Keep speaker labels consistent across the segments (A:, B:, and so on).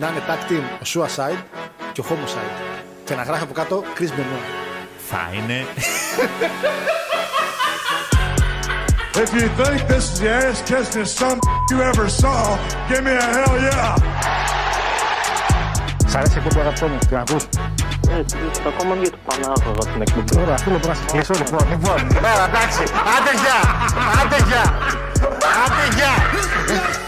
A: να είναι tag team ο Suicide και ο Homicide. Και να γράφει από κάτω Chris Benoit.
B: Θα είναι.
C: If you think this is the ass kissing some you ever saw, give me a hell yeah.
A: Σ' αρέσει η αγαπητό μου, την ακούς;
D: Ε, ακόμα μια του Πανάγωγα την εκπομπή.
A: Τώρα, αυτό μπορώ να σε κλείσω λοιπόν. Λοιπόν, τώρα εντάξει. Άντε γεια. Άντε γεια. Άντε γεια.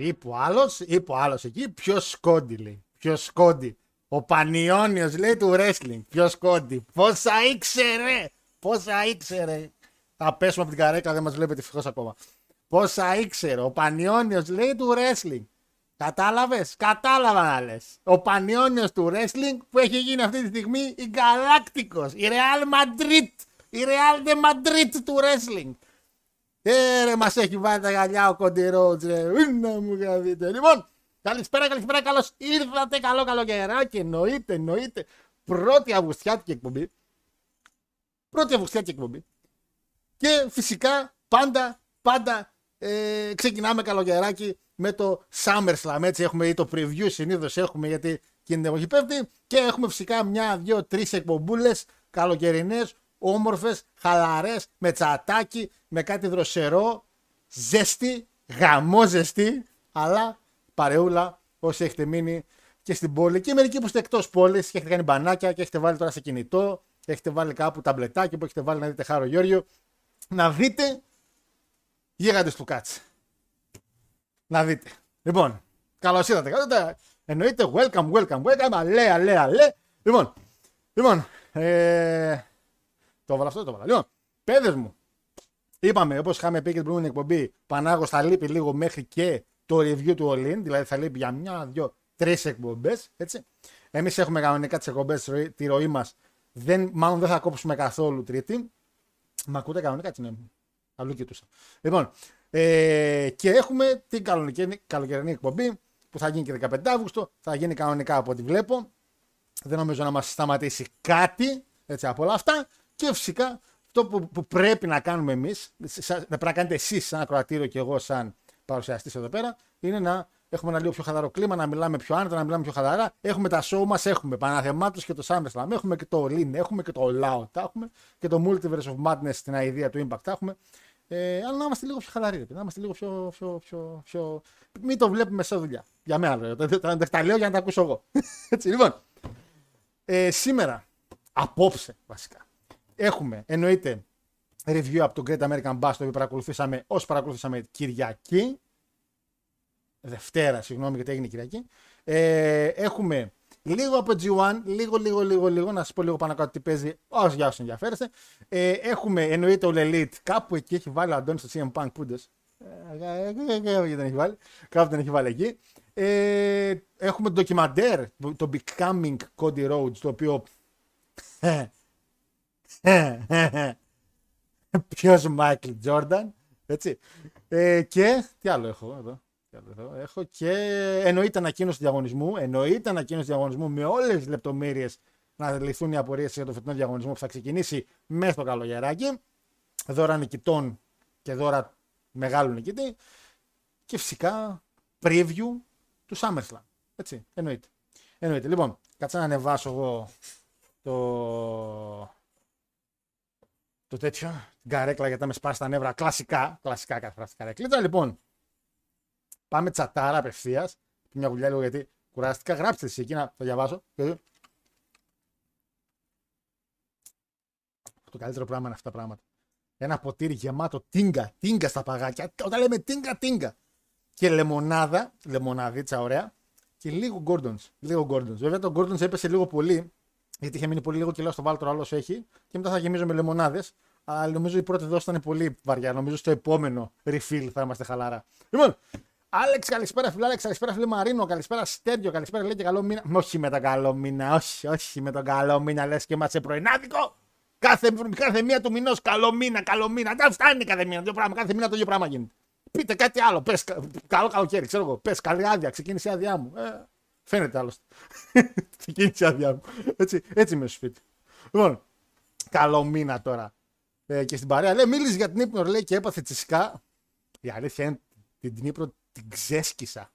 A: Είπε ο άλλος, είπε ο άλλος εκεί, ποιος σκόντι λέει. Ποιος σκόντι. Ο Πανιόνιος λέει του wrestling. Ποιος σκόντι. Πόσα ήξερε. Πόσα ήξερε. Θα πέσουμε από την καρέκλα, δεν μας βλέπετε ευτυχώς ακόμα. Πόσα ήξερε. Ο Πανιόνιος λέει του wrestling. Κατάλαβες. Κατάλαβα να λες. Ο Πανιόνιος του wrestling που έχει γίνει αυτή τη στιγμή η Galacticos. Η Real Madrid. Η Real de Madrid του wrestling. Ε, ρε, μας έχει βάλει τα γυαλιά ο Κοντιρότς, ρε. Ου, Να μου γαβείτε. Λοιπόν, καλησπέρα, καλησπέρα, καλώς ήρθατε, καλό καλοκαιράκι, εννοείται, εννοείται. Πρώτη Αυγουστιάτικη εκπομπή. Πρώτη Αυγουστιάτικη εκπομπή. Και φυσικά, πάντα, πάντα ε, ξεκινάμε καλοκαιράκι με το SummerSlam. Έτσι έχουμε ή το preview συνήθως έχουμε γιατί εκείνη την εποχή πέφτει. Και έχουμε φυσικά μια, δύο, τρεις εκπομπούλες καλοκαιρινές, όμορφες, χαλαρές, με τσατάκι, με κάτι δροσερό, ζέστη, γαμό ζεστή, αλλά παρεούλα όσοι έχετε μείνει και στην πόλη και μερικοί που είστε εκτός πόλης και έχετε κάνει μπανάκια και έχετε βάλει τώρα σε κινητό, και έχετε βάλει κάπου ταμπλετάκι που έχετε βάλει να δείτε Χάρο Γιώργιο, να δείτε γίγαντες του Κάτσε. Να δείτε. Λοιπόν, καλώς ήρθατε. Καλώς ήρθατε. Εννοείται welcome, welcome, welcome, αλέ, αλέ, αλέ. Λοιπόν, λοιπόν, ε, το έβαλα αυτό, το έβαλα. Λοιπόν, παιδες μου, είπαμε, όπως είχαμε πει και την προηγούμενη εκπομπή, Πανάγος θα λείπει λίγο μέχρι και το review του All In, δηλαδή θα λείπει για μια, δυο, τρεις εκπομπές, έτσι. Εμείς έχουμε κανονικά τις εκπομπές, τη ροή μας, δεν, μάλλον δεν θα κόψουμε καθόλου τρίτη. Μα ακούτε κανονικά, έτσι ναι. Αλλού κοιτούσα. Λοιπόν, ε, και έχουμε την καλοκαιρινή, καλοκαιρινή εκπομπή που θα γίνει και 15 Αύγουστο. Θα γίνει κανονικά από ό,τι βλέπω. Δεν νομίζω να μας σταματήσει κάτι έτσι, από όλα αυτά. Και φυσικά αυτό που, που πρέπει να κάνουμε εμείς, σα- να πρέπει να κάνετε εσείς σαν ακροατήριο και εγώ σαν παρουσιαστής εδώ πέρα, είναι να έχουμε ένα λίγο πιο χαλαρό κλίμα, να μιλάμε πιο άνετα, να μιλάμε πιο χαλαρά. Έχουμε τα show μας, έχουμε Παναθεμάτους και το SummerSlam, έχουμε και το Lean, έχουμε και το All Out, τα έχουμε και το Multiverse of Madness στην αηδία του Impact, τα έχουμε. Ε, αλλά να είμαστε λίγο πιο χαλαροί, ρε παιδί, να είμαστε λίγο πιο, πιο, πιο, πιο... Μην το βλέπουμε σε δουλειά. Για μένα, ρε, τα, τα, τα λέω για να τα ακούσω εγώ. Έτσι, λοιπόν. Ε, σήμερα, απόψε βασικά, έχουμε εννοείται review από το Great American Bash το οποίο παρακολουθήσαμε όσοι παρακολουθήσαμε Κυριακή. Δευτέρα, συγγνώμη γιατί έγινε Κυριακή. Ε, έχουμε λίγο από G1, λίγο, λίγο, λίγο, λίγο, να σας πω λίγο πάνω κάτω τι παίζει, όσοι για όσοι ενδιαφέρεστε. Ε, έχουμε εννοείται ο Elite, κάπου εκεί έχει βάλει ο Αντώνης στο CM Punk Πούντε. δεν έχει βάλει, κάπου δεν έχει βάλει εκεί. Ε, έχουμε το ντοκιμαντέρ, το Becoming Cody Rhodes, το οποίο. Ποιος Μάικλ Τζόρνταν. Έτσι. Ε, και τι άλλο έχω εδώ. τι άλλο εδώ έχω και εννοείται ανακοίνωση του διαγωνισμού. Εννοείται ανακοίνωση του διαγωνισμού με όλες τις λεπτομέρειες να λυθούν οι απορίες για το φετινό διαγωνισμό που θα ξεκινήσει μέσα στο καλογεράκι. Δώρα νικητών και δώρα μεγάλου νικητή. Και φυσικά preview του SummerSlam. Έτσι, εννοείται. εννοείται. Λοιπόν, κάτσε να ανεβάσω εγώ το, το τέτοιο, την καρέκλα γιατί θα με σπάσει τα νεύρα. Κλασικά, κλασικά κάθε φορά στην καρέκλα. Λοιπόν, πάμε τσατάρα απευθείας. Μια γουλιά λίγο γιατί κουράστηκα. Γράψτε εσεί εκεί να το διαβάσω. Γιατί... Το καλύτερο πράγμα είναι αυτά τα πράγματα. Ένα ποτήρι γεμάτο τίνγκα, τίνγκα στα παγάκια. Όταν λέμε τίνγκα, τίνγκα. Και λεμονάδα, λεμοναδίτσα ωραία. Και λίγο Gordons. Λίγο Gordons. Βέβαια το Gordons έπεσε λίγο πολύ. Γιατί είχε μείνει πολύ λίγο κιλό στο βάλτρο, άλλος έχει. Και μετά θα γεμίζω με λεμονάδες. Αλλά νομίζω η πρώτη δόση ήταν πολύ βαριά. Νομίζω στο επόμενο refill θα είμαστε χαλαρά. Λοιπόν, Άλεξ, καλησπέρα φίλε, Άλεξ, καλησπέρα φίλε Μαρίνο, καλησπέρα Στέργιο, καλησπέρα λέει και καλό μήνα. Όχι με τον καλό μήνα, όχι, όχι με τον καλό μήνα, λες και είμαστε πρωινάδικο. Κάθε, κάθε μία του μηνός καλό μήνα, καλό μήνα. Δεν φτάνει κάθε μήνα, δύο πράγμα, κάθε μήνα το ίδιο πράγμα γίνεται. Πείτε κάτι άλλο, πες καλό καλοκαίρι, ξέρω εγώ. Πες καλή άδεια, ξεκίνησε η άδειά μου. Ε, φαίνεται άλλωστε. ξεκίνησε η άδειά μου. Έτσι, έτσι είμαι στο σπίτι. Λοιπόν, καλό μήνα τώρα. Ε, και στην παρέα λέει, μίλησε για την ύπνο λέει και έπαθε τσισκά. Η αλήθεια είναι την Νύπρο την ξέσκισα.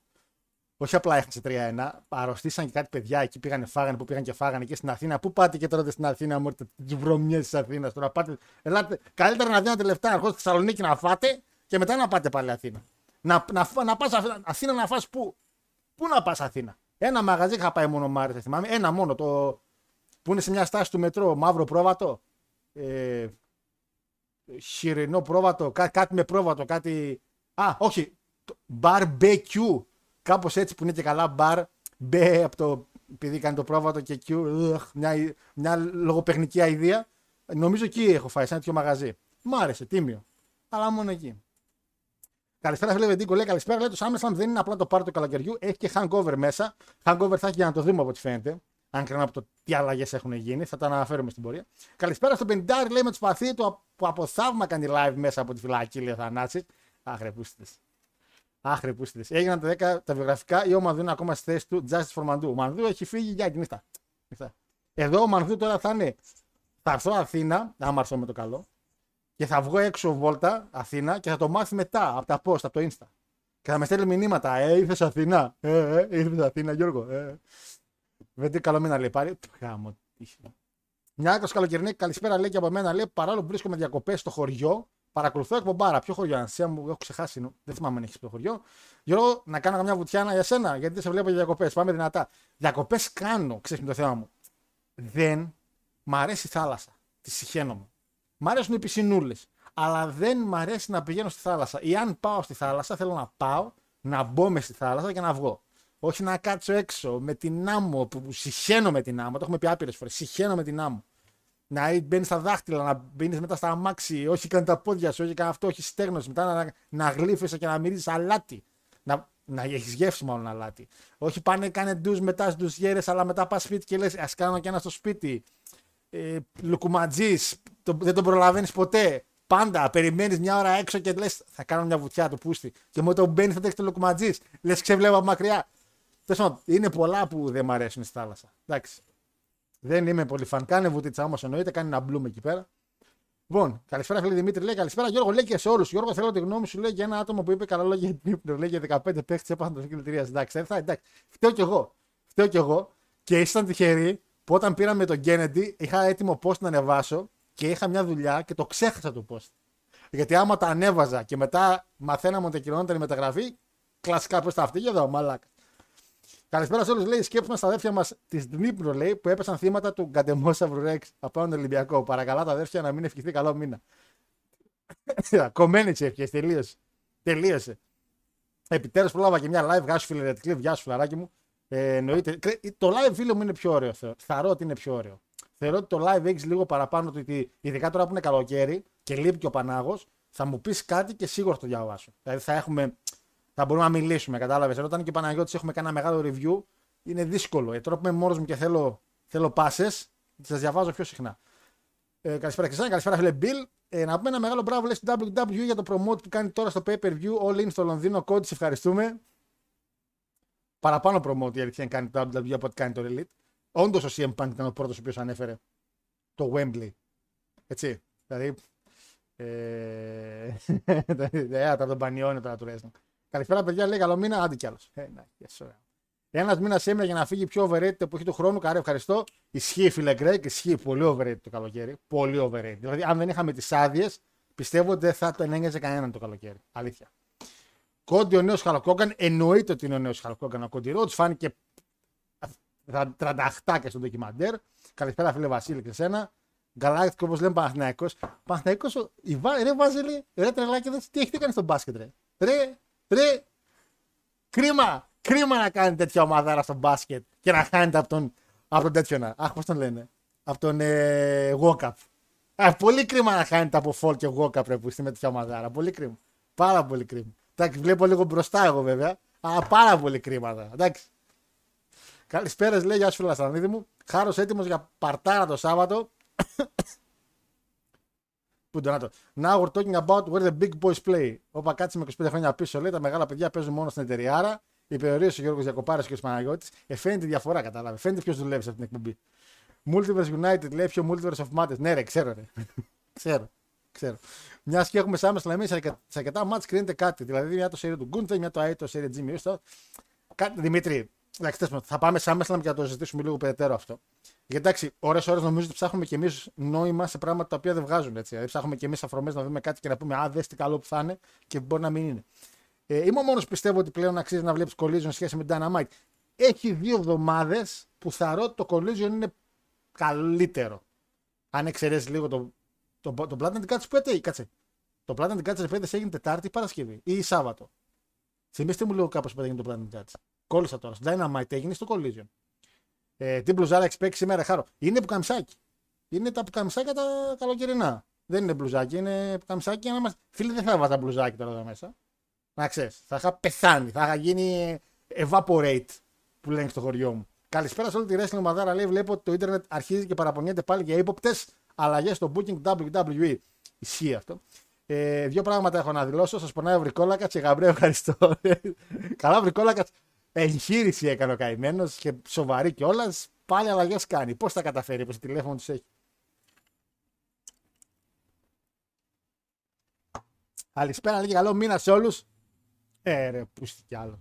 A: Όχι απλά έχασε 3-1, αρρωστήσαν και κάτι παιδιά εκεί πήγανε, φάγανε που πήγαν και φάγανε και στην Αθήνα. Πού πάτε και τώρα στην Αθήνα, μου τις βρωμιέ της Αθήνας. Τώρα πάτε. Ελάτε, καλύτερα να δίνετε λεφτά να στη Θεσσαλονίκη να φάτε και μετά να πάτε πάλι Αθήνα. Να, να, να πας Αθήνα να φας πού. Πού να πας Αθήνα. Ένα μαγαζί είχα πάει μόνο Μάρι, θυμάμαι. Ένα μόνο. Το, που είναι σε μια στάση του μετρό, μαύρο πρόβατο. Ε, χοιρινό πρόβατο, κά, κάτι με πρόβατο, κάτι. Α, όχι. Barbecue. Κάπως έτσι που είναι και καλά μπαρ. Μπε από το. Επειδή κάνει το πρόβατο και Q. Μια, μια λογοπαιχνική αηδία. Νομίζω εκεί έχω φάει, σαν τέτοιο μαγαζί. Μ' άρεσε, τίμιο. Αλλά μόνο εκεί. Καλησπέρα, φίλε Βεντίκο. Λέει καλησπέρα. Λέει το SummerSlam δεν είναι απλά το πάρτι του καλοκαιριού. Έχει και hangover μέσα. Hangover θα έχει για να το δούμε από ό,τι φαίνεται. Αν κρίνω από το τι αλλαγές έχουν γίνει, θα τα αναφέρουμε στην πορεία. Καλησπέρα στο 50 λέει με τους σπαθί του που από θαύμα κάνει live μέσα από τη φυλακή, λέει ο Θανάσης. Άχρε, πούστε. Άχρε, πούστε. Έγιναν τα 10 τα βιογραφικά ή ο Μανδού είναι ακόμα στη θέση του Justice for Mandu. Ο Μανδού έχει φύγει για νύχτα. Εδώ ο Μανδού τώρα θα είναι. Θα έρθω Αθήνα, άμα έρθω με το καλό, και θα βγω έξω βόλτα Αθήνα και θα το μάθει μετά από τα post, από το Insta. Και θα με στέλνει μηνύματα. Ε, ήρθες Αθήνα. Ε, ε, ήρθες Αθήνα, Γιώργο. Ε. Δεν καλό μήνα λέει πάλι. Γάμο. Μια άκρη καλοκαιρινή καλησπέρα λέει και από μένα λέει παράλληλο που βρίσκομαι διακοπές στο χωριό. Παρακολουθώ εκπομπάρα. Ποιο χωριό, Ανσία μου, έχω ξεχάσει. Δεν θυμάμαι αν έχεις το χωριό. Γιώργο, να κάνω μια βουτιάνα για σένα, γιατί δεν σε βλέπω για διακοπές. Πάμε δυνατά. Διακοπές κάνω, ξέρει το θέμα μου. Δεν μ' αρέσει η θάλασσα. Τη συχαίνομαι. Μ' αρέσουν οι πισινούλες. Αλλά δεν μ' αρέσει να πηγαίνω στη θάλασσα. Ή αν πάω στη θάλασσα, θέλω να πάω, να μπω μες στη θάλασσα και να βγω. Όχι να κάτσω έξω με την άμμο που συχαίνω με την άμμο. Το έχουμε πει άπειρες φορές. Συχαίνω με την άμμο. Να μπαίνεις στα δάχτυλα, να μπαίνεις μετά στα αμάξι, όχι καν τα πόδια σου, όχι καν αυτό, όχι στέγνωση. Μετά να, να γλύφεσαι και να μυρίζεις αλάτι. Να, να έχεις γεύση μάλλον αλάτι. Όχι πάνε, κάνε ντουζ μετά στους γέρες, αλλά μετά πας σπίτι και λες: Α κάνω και ένα στο σπίτι. Ε, Λουκουματζή, δεν τον προλαβαίνεις ποτέ. Πάντα περιμένεις μια ώρα έξω και λες: Θα κάνω μια βουτιά το πούστη. Και με το μπαίνεις θα τρέχεις το λουκουματζή. Λες: Ξεβλέπω από μακριά. Τέλος είναι πολλά που δεν μου αρέσουν στη θάλασσα. Εντάξει. Δεν είμαι πολύ φαν. Κάνε βουτίτσα όμως εννοείται, κάνει ένα μπλουμ εκεί πέρα. Λοιπόν, καλησπέρα φίλε Δημήτρη, λέει καλησπέρα Γιώργο, λέει και σε όλους. Γιώργο, θέλω τη γνώμη σου, λέει για ένα άτομο που είπε καλά λόγια για την ύπνο. Λέει για 15 παίχτες έπαθαν το συγκριτηρία. Εντάξει, θα, εντάξει. Φταίω κι εγώ. Φταίω κι εγώ. Και ήσταν τυχεροί που όταν πήραμε τον Kennedy είχα έτοιμο post να ανεβάσω και είχα μια δουλειά και το ξέχασα το post. Γιατί άμα τα ανέβαζα και μετά μαθαίναμε ότι ακυρώνονταν η μεταγραφή, κλασικά προ τα αυτή εδώ, μαλάκα. Καλησπέρα σε όλους. Λέει: Σκέψουμε στα αδέρφια μας της Δνύπρο, λέει, που έπεσαν θύματα του Γκαντεμόσαυρου Ρεξ από τον Ολυμπιακό. Παρακαλά τα αδέρφια να μην ευχηθεί καλό μήνα. Κομμένη τι ευχέ, τελείωσε. Τελείωσε. Επιτέλους πρόλαβα και μια live. Γεια σου, φίλε Γεια σου, φιλαράκι μου. Ε, εννοείται. Το live, φίλε μου, είναι πιο ωραίο. Θεωρώ ότι είναι πιο ωραίο. Θεωρώ ότι το live έχεις λίγο παραπάνω του, ειδικά τώρα που είναι καλοκαίρι και λείπει και ο Πανάγος, θα μου πεις κάτι και σίγουρα το διαβάσω. Δηλαδή θα έχουμε θα μπορούμε να μιλήσουμε. Κατάλαβες. Όταν και ο Παναγιώτης έχουμε κάνει ένα μεγάλο review, είναι δύσκολο. Ε, τώρα που είμαι μόνος μου και θέλω, θέλω πάσες, τι διαβάζω πιο συχνά. Ε, καλησπέρα Χριστιανά, καλησπέρα φίλε Μπιλ. Ε, να πούμε ένα μεγάλο μπράβο λέει στην WWE για το promote που κάνει τώρα στο pay per view. All in στο Λονδίνο. Κόντι, ευχαριστούμε. Παραπάνω promote η αλήθεια κάνει το WWE από ό,τι κάνει το Elite. Όντω ο CM Punk ήταν ο πρώτο ο οποίο ανέφερε το Wembley. Έτσι. Δηλαδή. Ε, ε, τα τον πανιώνει τώρα του wrestling. Καλησπέρα, παιδιά. Λέει καλό μήνα, άντε κι άλλο. Ε, ναι, yes, ωραία. Ένα μήνα έμεινε για να φύγει πιο overrated που έχει του χρόνου. Καρέ, ευχαριστώ. Ισχύει, φίλε Γκρέκ, ισχύει πολύ overrated το καλοκαίρι. Πολύ overrated. Δηλαδή, αν δεν είχαμε τι άδειε, πιστεύω ότι δεν θα τον ένοιαζε κανέναν το καλοκαίρι. Αλήθεια. Κόντι ο νέος Χαλοκόγκαν, εννοείται ότι είναι ο νέος Χαλοκόγκαν. Ο Κόντι Ρότς φάνηκε 38 στο ντοκιμαντέρ. Καλησπέρα, φίλε Βασίλη και σένα. Γκαλάκτικο, όπως λέμε Παναθυναϊκό. Παναθυναϊκό, ρε Βάζελη, ρε τρελάκιδε, τι έχετε κάνει στο μπάσκετ, ρε; Ρε, ρε, κρίμα, κρίμα να κάνει τέτοια ομαδάρα στο μπάσκετ και να χάνετε από τον, από τον τέτοιο να. Αχ, πώς τον λένε; Από τον ε, Walkup. πολύ κρίμα να χάνετε από Φολ και Walkup ρε, που είστε με τέτοια ομαδάρα. Πολύ κρίμα. Πάρα πολύ κρίμα. Εντάξει, βλέπω λίγο μπροστά εγώ βέβαια. Αλλά πάρα πολύ κρίμα. Εντάξει. Καλησπέρα, λέει, Γεια σου, φίλε μου. Χάρος έτοιμος για παρτάρα το Σάββατο. Πού το να το. Now we're talking about where the big boys play. Όπα κάτσε με 25 χρόνια πίσω, λέει, τα μεγάλα παιδιά παίζουν μόνο στην εταιρεία. Άρα η περιορία ο Γιώργο Διακοπάρα και ο Παναγιώτης. Ε, φαίνεται τη διαφορά, κατάλαβε. Φαίνεται ποιος δουλεύει σε αυτήν την εκπομπή. Multiverse United λέει πιο Multiverse of Matters. Ναι, ρε, ξέρω, ρε. ξέρω. ξέρω. Μιας και έχουμε σαν εμεί σε αρκετά μάτς κρίνεται κάτι. Δηλαδή μια το σερί του Γκούντε, μια το ΑΕ, το σερί Jimmy Κάτι, Δημήτρη, εντάξει, θα πάμε σαν Μέσλαμ και να το συζητήσουμε λίγο περαιτέρω αυτό. Γιατί εντάξει, ώρε-ώρε νομίζω ότι ψάχνουμε και εμείς νόημα σε πράγματα τα οποία δεν βγάζουν. Έτσι. Δηλαδή, ψάχνουμε και εμείς αφορμές να δούμε κάτι και να πούμε Α, δες τι καλό που θα είναι και μπορεί να μην είναι. Ε, είμαι ο μόνος που πιστεύω ότι πλέον αξίζει να βλέπεις collision σχέση με την Dynamite. Έχει δύο εβδομάδες που θα ρω το collision είναι καλύτερο. Αν εξαιρέσεις λίγο το, το, το, το Platinum Cuts που έτεγε. Κάτσε. Το Platinum Cuts ρε έγινε Τετάρτη ή Παρασκευή ή Σάββατο. Θυμήστε μου λίγο κάπως που έγινε το Platinum Cuts. Κόλλησα τώρα. Στο Dynamite έγινε στο collision. Ε, τι μπλουζάρα έχει παίξει σήμερα, χάρο. Είναι πουκαμισάκι. Είναι τα πουκαμισάκια τα καλοκαιρινά. Δεν είναι μπλουζάκι, είναι πουκαμισάκι. Να μας... Φίλε, δεν θα βάζα μπλουζάκι τώρα εδώ μέσα. Να ξέρεις. Θα είχα πεθάνει. Θα είχα γίνει evaporate που λένε στο χωριό μου. Καλησπέρα σε όλη τη wrestling ομαδάρα. Λέει: Βλέπω ότι το Ιντερνετ αρχίζει και παραπονιέται πάλι για ύποπτε αλλαγές στο booking WWE. Ισχύει αυτό. Ε, δύο πράγματα έχω να δηλώσω. Σας πονάει ο Βρικόλακα και Γαμπρέ, ευχαριστώ. Καλά, Βρικόλακα. Εγχείρηση έκανε ο καημένος και σοβαρή κιόλας. Πάλι αλλαγές κάνει. Πώς θα καταφέρει, πώ τηλέφωνο τους έχει; Καλησπέρα, λέγε καλό μήνα σε όλους. Ε, ρε, πούστη κι άλλο.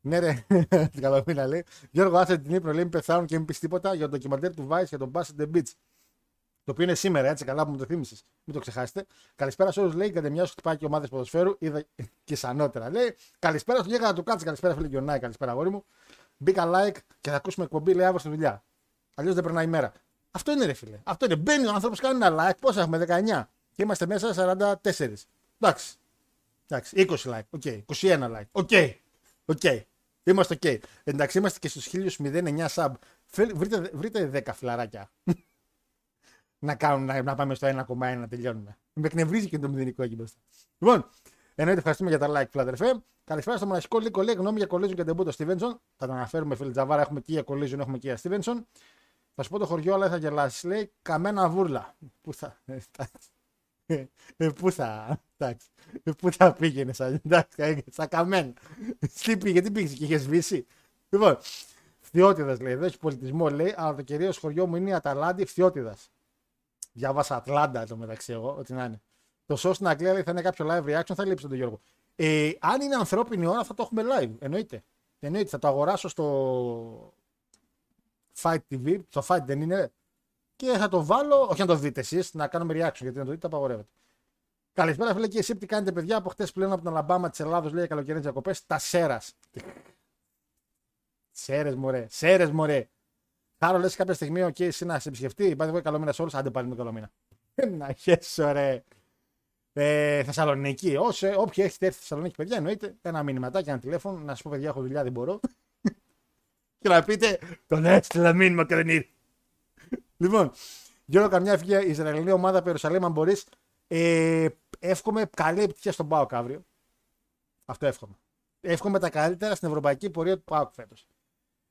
A: Ναι, ρε, καλό μήνα λέει. Γιώργο, άσε την ύπνο, λέει, μην πεθάνουν και μην πεις τίποτα για το ντοκιμαντέρ του Vice για τον Bass the Beach. Το οποίο είναι σήμερα, έτσι καλά που μου το θύμισες. Μην το ξεχάσετε. Καλησπέρα σε όλους, λέει. Κατεμιά σου χτυπάει και ομάδες ποδοσφαίρου. Είδα και σανότερα. Λέει. Καλησπέρα στο Γέγα του Κάτσε. Καλησπέρα, φίλε Γιονάη. Καλησπέρα, αγόρι μου. Μπήκα like και θα ακούσουμε εκπομπή, λέει αύριο στη δουλειά. Αλλιώς δεν περνάει η μέρα. Αυτό είναι, ρε φίλε. Αυτό είναι. Μπαίνει ο άνθρωπος, κάνει ένα like. Πόσα έχουμε, 19. Και είμαστε μέσα 44. Εντάξει. Εντάξει, 20 like. OK. Okay. 21 like. OK. Okay. Okay. Είμαστε OK. Okay. Εντάξει, είμαστε και στους 1009 sub. Βρείτε, βρείτε 10 φιλαράκια να, κάνουν, να, να πάμε στο 1,1 να τελειώνουμε. Με εκνευρίζει και το μηδενικό εκεί μπροστά. Λοιπόν, εννοείται ευχαριστούμε για τα like, φίλε αδερφέ. Καλησπέρα στο μοναχικό Λύκο. Λέει γνώμη για Collision και ντεμπούτο Στίβενσον. Θα τα αναφέρουμε, φίλε Τζαβάρα. Έχουμε και για Collision, έχουμε και για Στίβενσον. Θα σου πω το χωριό, αλλά θα γελάσεις. Λέει Καμένα Βούρλα. Πού θα. Ε, πού θα. Εντάξει. Ε, πού θα πήγαινες, εντάξει, στα Καμένα. Τι πήγε, τι πήγες και είχες σβήσει. Λοιπόν, Φθιώτιδας λέει, δεν έχει πολιτισμό λέει, αλλά το κυρίως χωριό μου είναι η Αταλάντη Φθιώτιδας. Διάβασα Ατλάντα το μεταξύ εγώ, ό,τι να είναι. Το show στην Αγγλία λέει θα είναι κάποιο live reaction, θα λείψει τον Γιώργο. Ε, αν είναι ανθρώπινη ώρα θα το έχουμε live. Εννοείται. Εννοείται. Θα το αγοράσω στο FITE TV. Στο FITE δεν είναι. Και θα το βάλω, όχι να το δείτε εσείς, να κάνουμε reaction γιατί να το δείτε απαγορεύεται. Καλησπέρα, φίλε και εσύ τι κάνετε, παιδιά. Από χτες πλέον από την Αλαμπάμα της Ελλάδος λέει καλοκαιρινές διακοπές. Τα Σέρας. Σέρες, μωρέ. Σέρες, μωρέ. Χάρο λες κάποια στιγμή, OK, εσύ να σε επισκεφτεί. Πάει εγώ καλό μήνα σε όλους. Άντε πάλι με καλό μήνα. Να χέσω, ρε. Ε, Θεσσαλονίκη. Όσε, όποιοι έχετε έρθει στη Θεσσαλονίκη, παιδιά, εννοείται ένα μηνυματάκι, ένα τηλέφωνο. Να σου πω, παιδιά, έχω δουλειά, δεν μπορώ. και να πείτε, τον έστειλα μήνυμα και δεν ήρθε. λοιπόν, Γιώργο, καμιά φυγή η Ισραηλινή ομάδα από Ιερουσαλήμ, αν μπορείς. Ε, εύχομαι καλή επιτυχία στον Πάοκ αύριο. Αυτό εύχομαι. Εύχομαι τα καλύτερα στην ευρωπαϊκή πορεία του Πάοκ φέτος.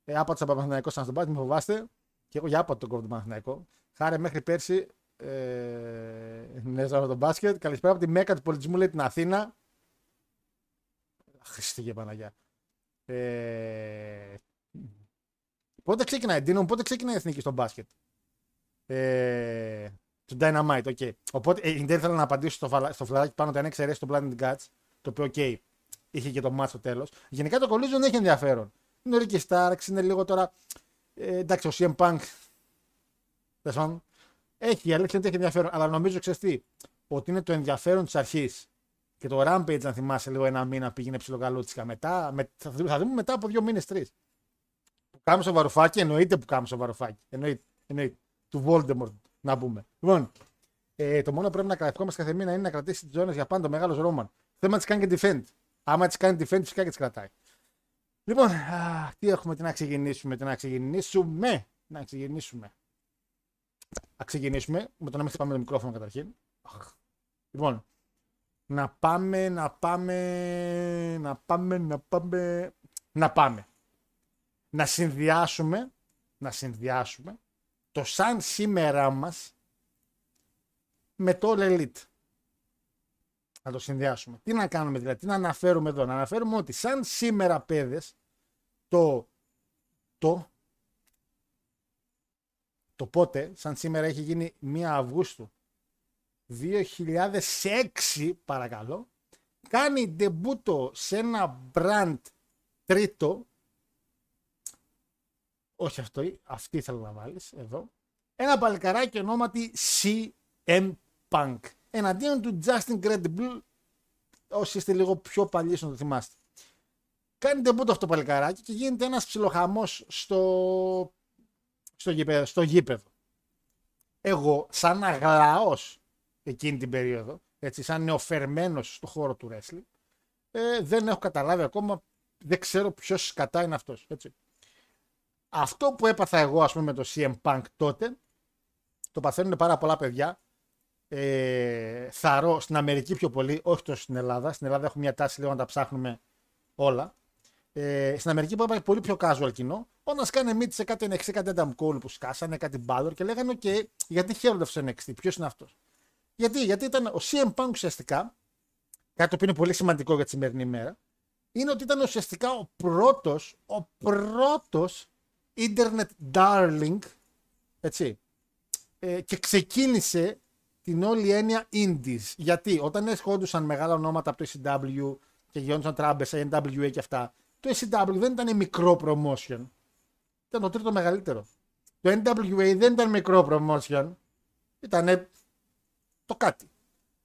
A: Ε, άπατσα Παναθηναϊκό σαν στον πάτη, μην φοβάστε. Και εγώ για άπατο τον κόβω τον Παναθηναϊκό. Χάρη μέχρι πέρσι Ε, ναι, από τον μπάσκετ. Καλησπέρα από τη Μέκα του πολιτισμού, λέει την Αθήνα. Χριστέ και Παναγιά. Ε, πότε ξεκινάει, Ντίνο, πότε ξεκινάει η εθνική στο μπάσκετ; Ε, του Dynamite, OK. Okay. Οπότε, ε, δεν ήθελα να απαντήσω στο, φιλα, στο φιλαράκι πάνω ότι αν εξαιρέσει το Blood and Guts, το οποίο, OK, okay, είχε και το ματς στο τέλος. Γενικά το Collision δεν έχει ενδιαφέρον. Είναι ο Ricky Starks, είναι λίγο τώρα. Ε, εντάξει, ο CM Punk. Έχει, η αλήθεια είναι ότι έχει ενδιαφέρον. Αλλά νομίζω, ξέρεις ότι είναι το ενδιαφέρον της αρχής. Και το Rampage, αν θυμάσαι, λίγο ένα μήνα πήγαινε ψιλοκαλούτσικα. Μετά, με, θα, θα δούμε μετά από δύο μήνες, τρεις. Που κάμω στο βαρουφάκι, εννοείται που κάμω στο βαρουφάκι. Εννοείται, εννοείται. Του Voldemort, να πούμε. Λοιπόν, ε, το μόνο που πρέπει να κρατήσουμε κάθε μήνα είναι να κρατήσει τις ζώνε για πάντα ο μεγάλος Ρόμαν. Θέμα της κάνει και defend. Άμα τι κάνει defend, φυσικά και τι κρατάει. Λοιπόν, α, τι έχουμε, τι να ξεκινήσουμε, τι να ξεκινήσουμε. Να ξεκινήσουμε. Να ξεκινήσουμε με το να μην χτυπάμε το μικρόφωνο καταρχήν. Λοιπόν, να πάμε, να πάμε, να πάμε, να πάμε, να πάμε. Να συνδυάσουμε, να συνδυάσουμε το σαν σήμερα μας με το All Elite. Να το συνδυάσουμε. Τι να κάνουμε δηλαδή, τι να αναφέρουμε εδώ. Να αναφέρουμε ότι σαν σήμερα παιδες το, το, το πότε, σαν σήμερα έχει γίνει 1 Αυγούστου 2006 παρακαλώ, κάνει ντεμπούτο σε ένα brand τρίτο, όχι αυτό, αυτή ήθελα να βάλεις εδώ, ένα παλικαράκι ονόματι CM Punk. Εναντίον του Justin Credible, όσοι είστε λίγο πιο παλιοί να το θυμάστε. Κάνει ντεμπούτο αυτό το παλικαράκι και γίνεται ένας ψιλοχαμός στο, στο, γήπεδο, στο γήπεδο. Εγώ, σαν αγλαός εκείνη την περίοδο, έτσι, σαν νεοφερμένος στο χώρο του wrestling, ε, δεν έχω καταλάβει ακόμα, δεν ξέρω ποιος κατά είναι αυτός. Αυτό που έπαθα εγώ, ας πούμε, με το CM Punk τότε, το παθαίνουν πάρα πολλά παιδιά. Ε, θαρώ στην Αμερική πιο πολύ, όχι τόσο στην Ελλάδα. Στην Ελλάδα έχουμε μια τάση λίγο να τα ψάχνουμε όλα. Ε, στην Αμερική που υπάρχει πολύ πιο casual κοινό, όταν σκάνε μύτη σε κάτι NXT, κάτι Adam Cole που σκάσανε, κάτι Balor και λέγανε: OK, γιατί χαίρονται αυτό το NXT, ποιος είναι αυτός; Γιατί, γιατί ήταν ο CM Punk ουσιαστικά, κάτι που είναι πολύ σημαντικό για τη σημερινή ημέρα, είναι ότι ήταν ουσιαστικά ο πρώτος, ο πρώτος internet darling, έτσι, ε, και ξεκίνησε την όλη έννοια indies. Γιατί όταν ερχόντουσαν μεγάλα ονόματα από το ECW και γινόντουσαν τράμπες, NWA και αυτά, το ECW δεν ήταν μικρό promotion. Ήταν το τρίτο μεγαλύτερο. Το NWA δεν ήταν μικρό promotion. Ήταν το κάτι.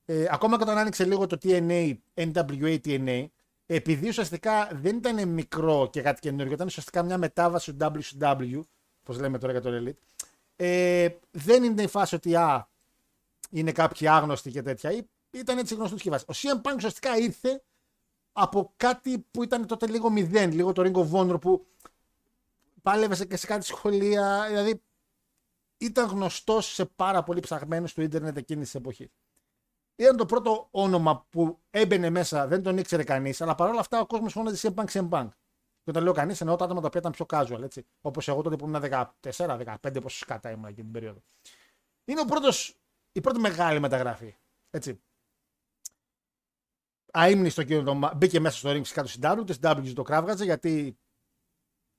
A: Ε, ακόμα και όταν άνοιξε λίγο το TNA, NWA TNA, επειδή ουσιαστικά δεν ήταν μικρό και κάτι καινούργιο, ήταν ουσιαστικά μια μετάβαση του WCW, όπω λέμε τώρα για το Elite, ε, δεν είναι η φάση ότι α, είναι κάποιοι άγνωστοι και τέτοια. Ήταν έτσι γνωστό και βάση. Ο CM Punk ουσιαστικά ήρθε από κάτι που ήταν τότε λίγο μηδέν, λίγο το Ring of Honor που πάλευε και σε κάτι σχολεία. Δηλαδή ήταν γνωστός σε πάρα πολύ ψαγμένους του ίντερνετ εκείνης της εποχής. Ήταν το πρώτο όνομα που έμπαινε μέσα, δεν τον ήξερε κανείς, αλλά παρόλα αυτά ο κόσμος φώναζε σε bank, σε bank. Και όταν λέω κανείς, εννοώ τα άτομα τα οποία ήταν πιο casual, έτσι. Όπως εγώ τότε που ήμουν 14-15, πόσο σκάτα ήμουν εκείνη την περίοδο. Είναι ο πρώτος, η πρώτη μεγάλη μεταγραφή. Έτσι. Αίμνη στο κοινό, μπήκε μέσα στο ring φυσικά το CW, το CW το κράβγαζε γιατί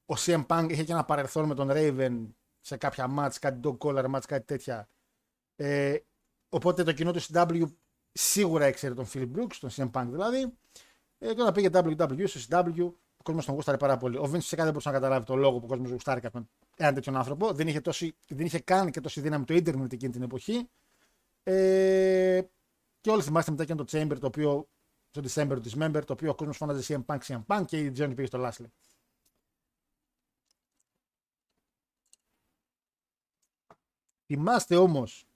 A: ο CM Punk είχε και ένα παρελθόν με τον Raven σε κάποια μάτς, κάτι dog collar μάτς, κάτι τέτοια. Ε, οπότε το κοινό του CW σίγουρα ήξερε τον Philip Brooks, τον CM Punk δηλαδή. Ε, και όταν πήγε WW στο CW, ο κόσμος τον γούσταρε πάρα πολύ. Ο Vince φυσικά δεν μπορούσε να καταλάβει το λόγο που ο κόσμος γούσταρε με έναν τέτοιον άνθρωπο. Δεν είχε, τόση, δεν είχε καν και τόση δύναμη το ίντερνετ εκείνη την εποχή. Ε, και όλοι θυμάστε μετά και το Chamber, το οποίο, το December του Dismember, το οποίο ο κόσμος φώναζε CM Punk, CM Punk και η Johnny πήγε στο Lashley. Θυμάστε όμως,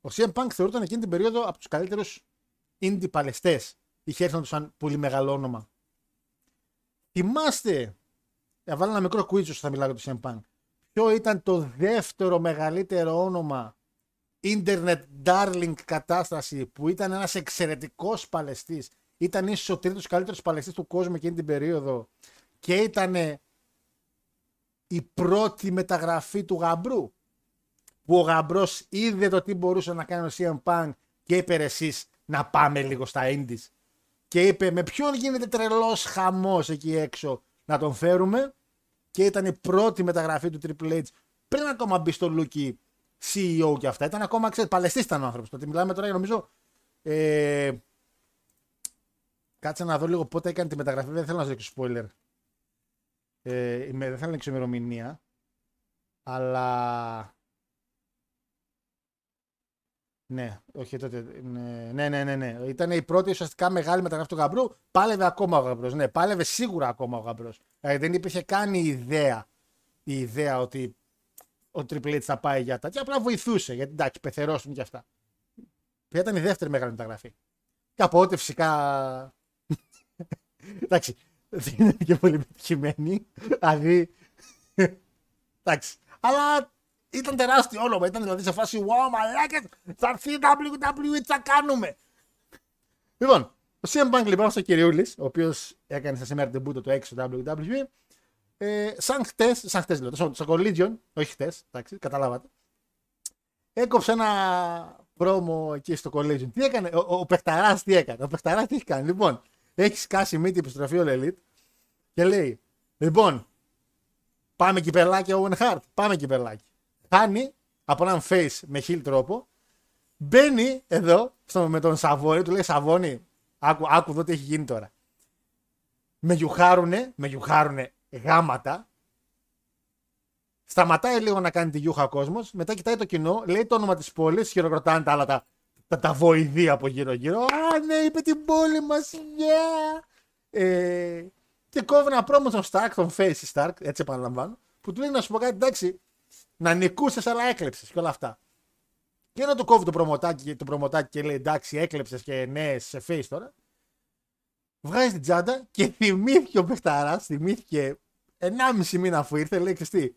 A: ο CM Punk θεωρούταν εκείνη την περίοδο από τους καλύτερους indie παλαιστές. Είχε έρθει σαν πολύ μεγάλο όνομα. Θυμάστε, θα βάλω ένα μικρό quiz όσο θα μιλάω για το CM Punk. Ποιο ήταν το δεύτερο μεγαλύτερο όνομα internet darling κατάσταση που ήταν ένας εξαιρετικός παλαιστής. Ήταν ίσως ο τρίτος καλύτερος παλαιστής του κόσμου εκείνη την περίοδο και ήταν η πρώτη μεταγραφή του γαμπρού που ο γαμπρός είδε το τι μπορούσε να κάνει ο CM Punk και είπε εσείς να πάμε λίγο στα Indies. Και είπε με ποιον γίνεται τρελός χαμός εκεί έξω να τον φέρουμε. Και ήταν η πρώτη μεταγραφή του Triple H πριν ακόμα μπει στο Λούκι CEO και αυτά. Ήταν ακόμα, ξέρετε, παλαιστής ήταν ο άνθρωπος. Το ότι μιλάμε τώρα, νομίζω. Ε, κάτσε να δω λίγο πότε έκανε τη μεταγραφή. Δεν θέλω να σας δείξω spoiler. Ε, δεν θέλω να δείξω ημερομηνία. Αλλά. Ναι, όχι τότε. Ναι, ναι, ναι, ναι. ναι. Ήταν η πρώτη ουσιαστικά μεγάλη μεταγραφή του Γαμπρού. Πάλευε ακόμα ο Γαμπρός. Ναι, πάλευε σίγουρα ακόμα ο Γαμπρός. Δηλαδή δεν υπήρχε καν η ιδέα, η ιδέα ότι ο Triple H θα πάει για τα. Και απλά βοηθούσε. Γιατί εντάξει, πεθερώσουν και αυτά. Ποια ήταν η δεύτερη μεγάλη μεταγραφή. Κάποτε φυσικά. εντάξει, δεν είναι και πολύ πετυχημένη. Δηλαδή. εντάξει. Αλλά ήταν τεράστιο όνομα. Ήταν δηλαδή σε φάση wow, μαλάκες, θα έρθει η WWE, τι θα κάνουμε; Λοιπόν, ο CM Punk λοιπόν στο Κυριούλη, ο οποίος έκανε στα σήμερα την μπούτο το έξω WWE, ε, σαν χτες, σαν χτες λέω, στο, στο Collision, όχι χτες, εντάξει, καταλάβατε. Έκοψε ένα πρόμο εκεί στο Collision. Τι έκανε, ο, ο, ο Πεχταράς τι έκανε, ο Πεχταράς τι έχει κάνει. Λοιπόν, έχει σκάσει μύτη επιστροφή ο Elite και λέει, λοιπόν, πάμε κυπελάκι Owen Hart, πάμε κυπελάκι. Χάνει από έναν face με χίλ τρόπο, μπαίνει εδώ στο, με τον Σαββόνι, του λέει Σαββόνι, άκου, άκου εδώ τι έχει γίνει τώρα. Με γιουχάρουνε, με γιουχάρουνε γάματα. Σταματάει λίγο να κάνει τη γιούχα ο κόσμος. Μετά κοιτάει το κοινό, λέει το όνομα της πόλης, χειροκροτάνε τα άλλα τα, τα, τα βοηδή από γύρω-γύρω. Α, ναι, είπε την πόλη μας, yeah! Ε, και κόβει ένα πρόμο στον Stark, τον Face Stark, έτσι επαναλαμβάνω, που του λέει να σου πω κάτι, εντάξει, να νικούσες, αλλά έκλεψες και όλα αυτά. Και ενώ του κόβει το προμοτάκι, το προμοτάκι και λέει εντάξει, έκλεψες και ναι, σε face τώρα βγάζει την τσάντα και θυμήθηκε ο Πεχταρά, θυμήθηκε 1,5 μήνα αφού ήρθε, λέει τι,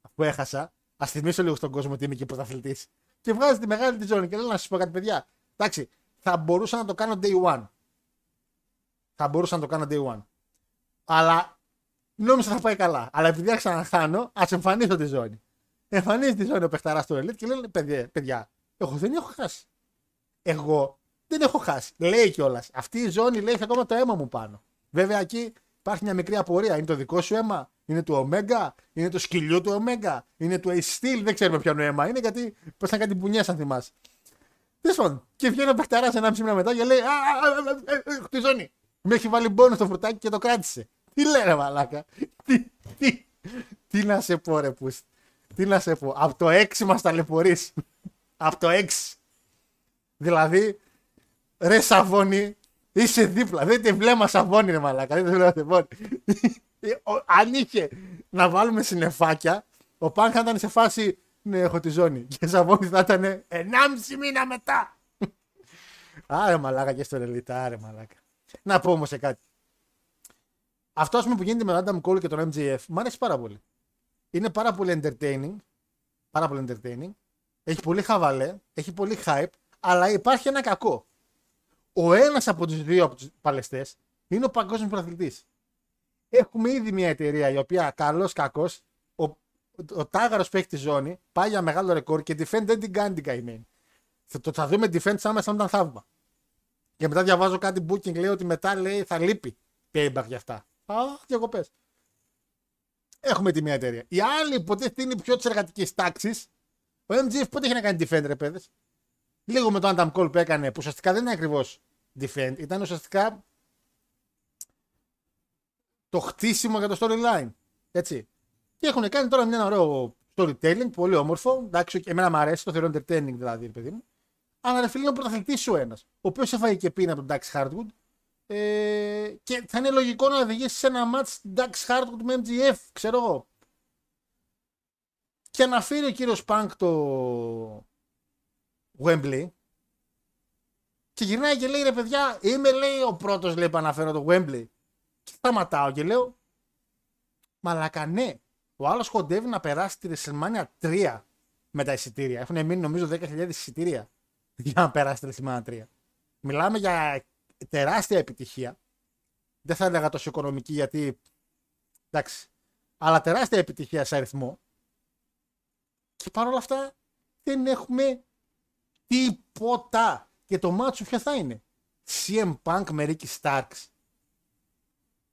A: αφού έχασα, ας θυμίσω λίγο στον κόσμο ότι είμαι και πρωταθλητής. Και βγάζει τη μεγάλη τη ζώνη και λέει να σας πω κάτι, παιδιά. Εντάξει, θα μπορούσα να το κάνω day one. Θα μπορούσα να το κάνω day one. Αλλά νόμιζα θα πάει καλά. Αλλά επειδή άρχισα να χάνω, ας εμφανίσω τη ζώνη. Εμφανίζει τη ζώνη ο Πεχταρά στο Elite και λέει: παιδιά, παιδιά, εγώ δεν έχω χάσει. Εγώ δεν έχω χάσει. Λέει κιόλας. Αυτή η ζώνη λέει έχει ακόμα το αίμα μου πάνω. Βέβαια εκεί υπάρχει μια μικρή απορία. Είναι το δικό σου αίμα, είναι του Ωμέγα, είναι το σκυλιού του Ωμέγα, είναι του Ace δεν ξέρουμε ποιο αίμα είναι γιατί πα να κάτι πουνιέ αν θυμάσαι. Τέλος πάντων, και βγαίνει ο Πεχταρά ένα μισή μήνα μετά και λέει Α, τη ζώνη. Με έχει βάλει μπόνο στο φρουτάκι και το κράτησε. Τι λέει μαλάκα. Τι, τι, τι να σε πω, ρε πούστη. Τι να σε πω. Από το 6 μας ταλαιπωρεί. Από το 6. Δηλαδή, Ρε Σαββόνι, είσαι δίπλα. Δεν τη βλέμμα Σαββόνι, ρε Μαλάκα. Δεν τη βλέμμα Σαββόνι. Αν είχε να βάλουμε συνεφάκια, ο Πάνκ θα ήταν σε φάση. Ναι, έχω τη ζώνη. Και ο Σαββόνι θα ήταν 1,5 μήνα μετά. Άρε μαλάκα και στο ρελιτά, άρε μαλάκα. Να πω όμως σε κάτι. Αυτό που γίνεται με τον Adam Cole και τον MJF μου αρέσει πάρα πολύ. Είναι πάρα πολύ entertaining. Πάρα πολύ entertaining. Έχει πολύ χαβαλέ, έχει πολύ hype, αλλά υπάρχει ένα κακό ο ένας από τους δύο από τους παλαιστές είναι ο παγκόσμιος πρωταθλητής. Έχουμε ήδη μια εταιρεία η οποία καλό κακό, ο, ο τάγαρος που έχει της ζώνη πάει για μεγάλο ρεκόρ και defend δεν την κάνει την καημένη. Θα, το, θα δούμε defend σαν μέσα ήταν θαύμα. Και μετά διαβάζω κάτι booking λέει ότι μετά λέει θα λείπει payback για αυτά. Α, διακοπές. Έχουμε τη μια εταιρεία. Η άλλη υποτίθεται είναι πιο της εργατικής τάξης. Ο MGF πότε έχει να κάνει defend, ρε παιδες. Λίγο με το Adam Cole που έκανε, που ουσιαστικά δεν είναι ακριβώς defend ήταν ουσιαστικά το χτίσιμο για το storyline. Έτσι. Και έχουν κάνει τώρα μια ωραίο storytelling, πολύ όμορφο. Εντάξει, και εμένα μου αρέσει, το θεωρώ entertaining δηλαδή, παιδί μου. Αλλά ρε φίλε, είναι ο πρωταθλητής σου ένας, ο οποίος έφαγε και πίνα από τον Dax Hardwood. Ε, και θα είναι λογικό να οδηγήσεις σε ένα match Dax Hardwood με MGF, ξέρω εγώ. Και να φέρει ο κύριος Πανκ το Wembley, και γυρνάει και λέει ρε παιδιά, είμαι λέει ο πρώτος λέει που αναφέρω το Wembley. Και σταματάω και λέω, Μαλακα ναι, ο άλλος κοντεύει να περάσει τη WrestleMania 3 με τα εισιτήρια. Έχουν μείνει νομίζω 10.000 εισιτήρια για να περάσει τη WrestleMania 3. Μιλάμε για τεράστια επιτυχία. Δεν θα έλεγα τόσο οικονομική γιατί. Εντάξει. Αλλά τεράστια επιτυχία σε αριθμό. Και παρόλα αυτά δεν έχουμε τίποτα. Και το μάτσο ποια θα είναι; CM Punk με Ricky Starks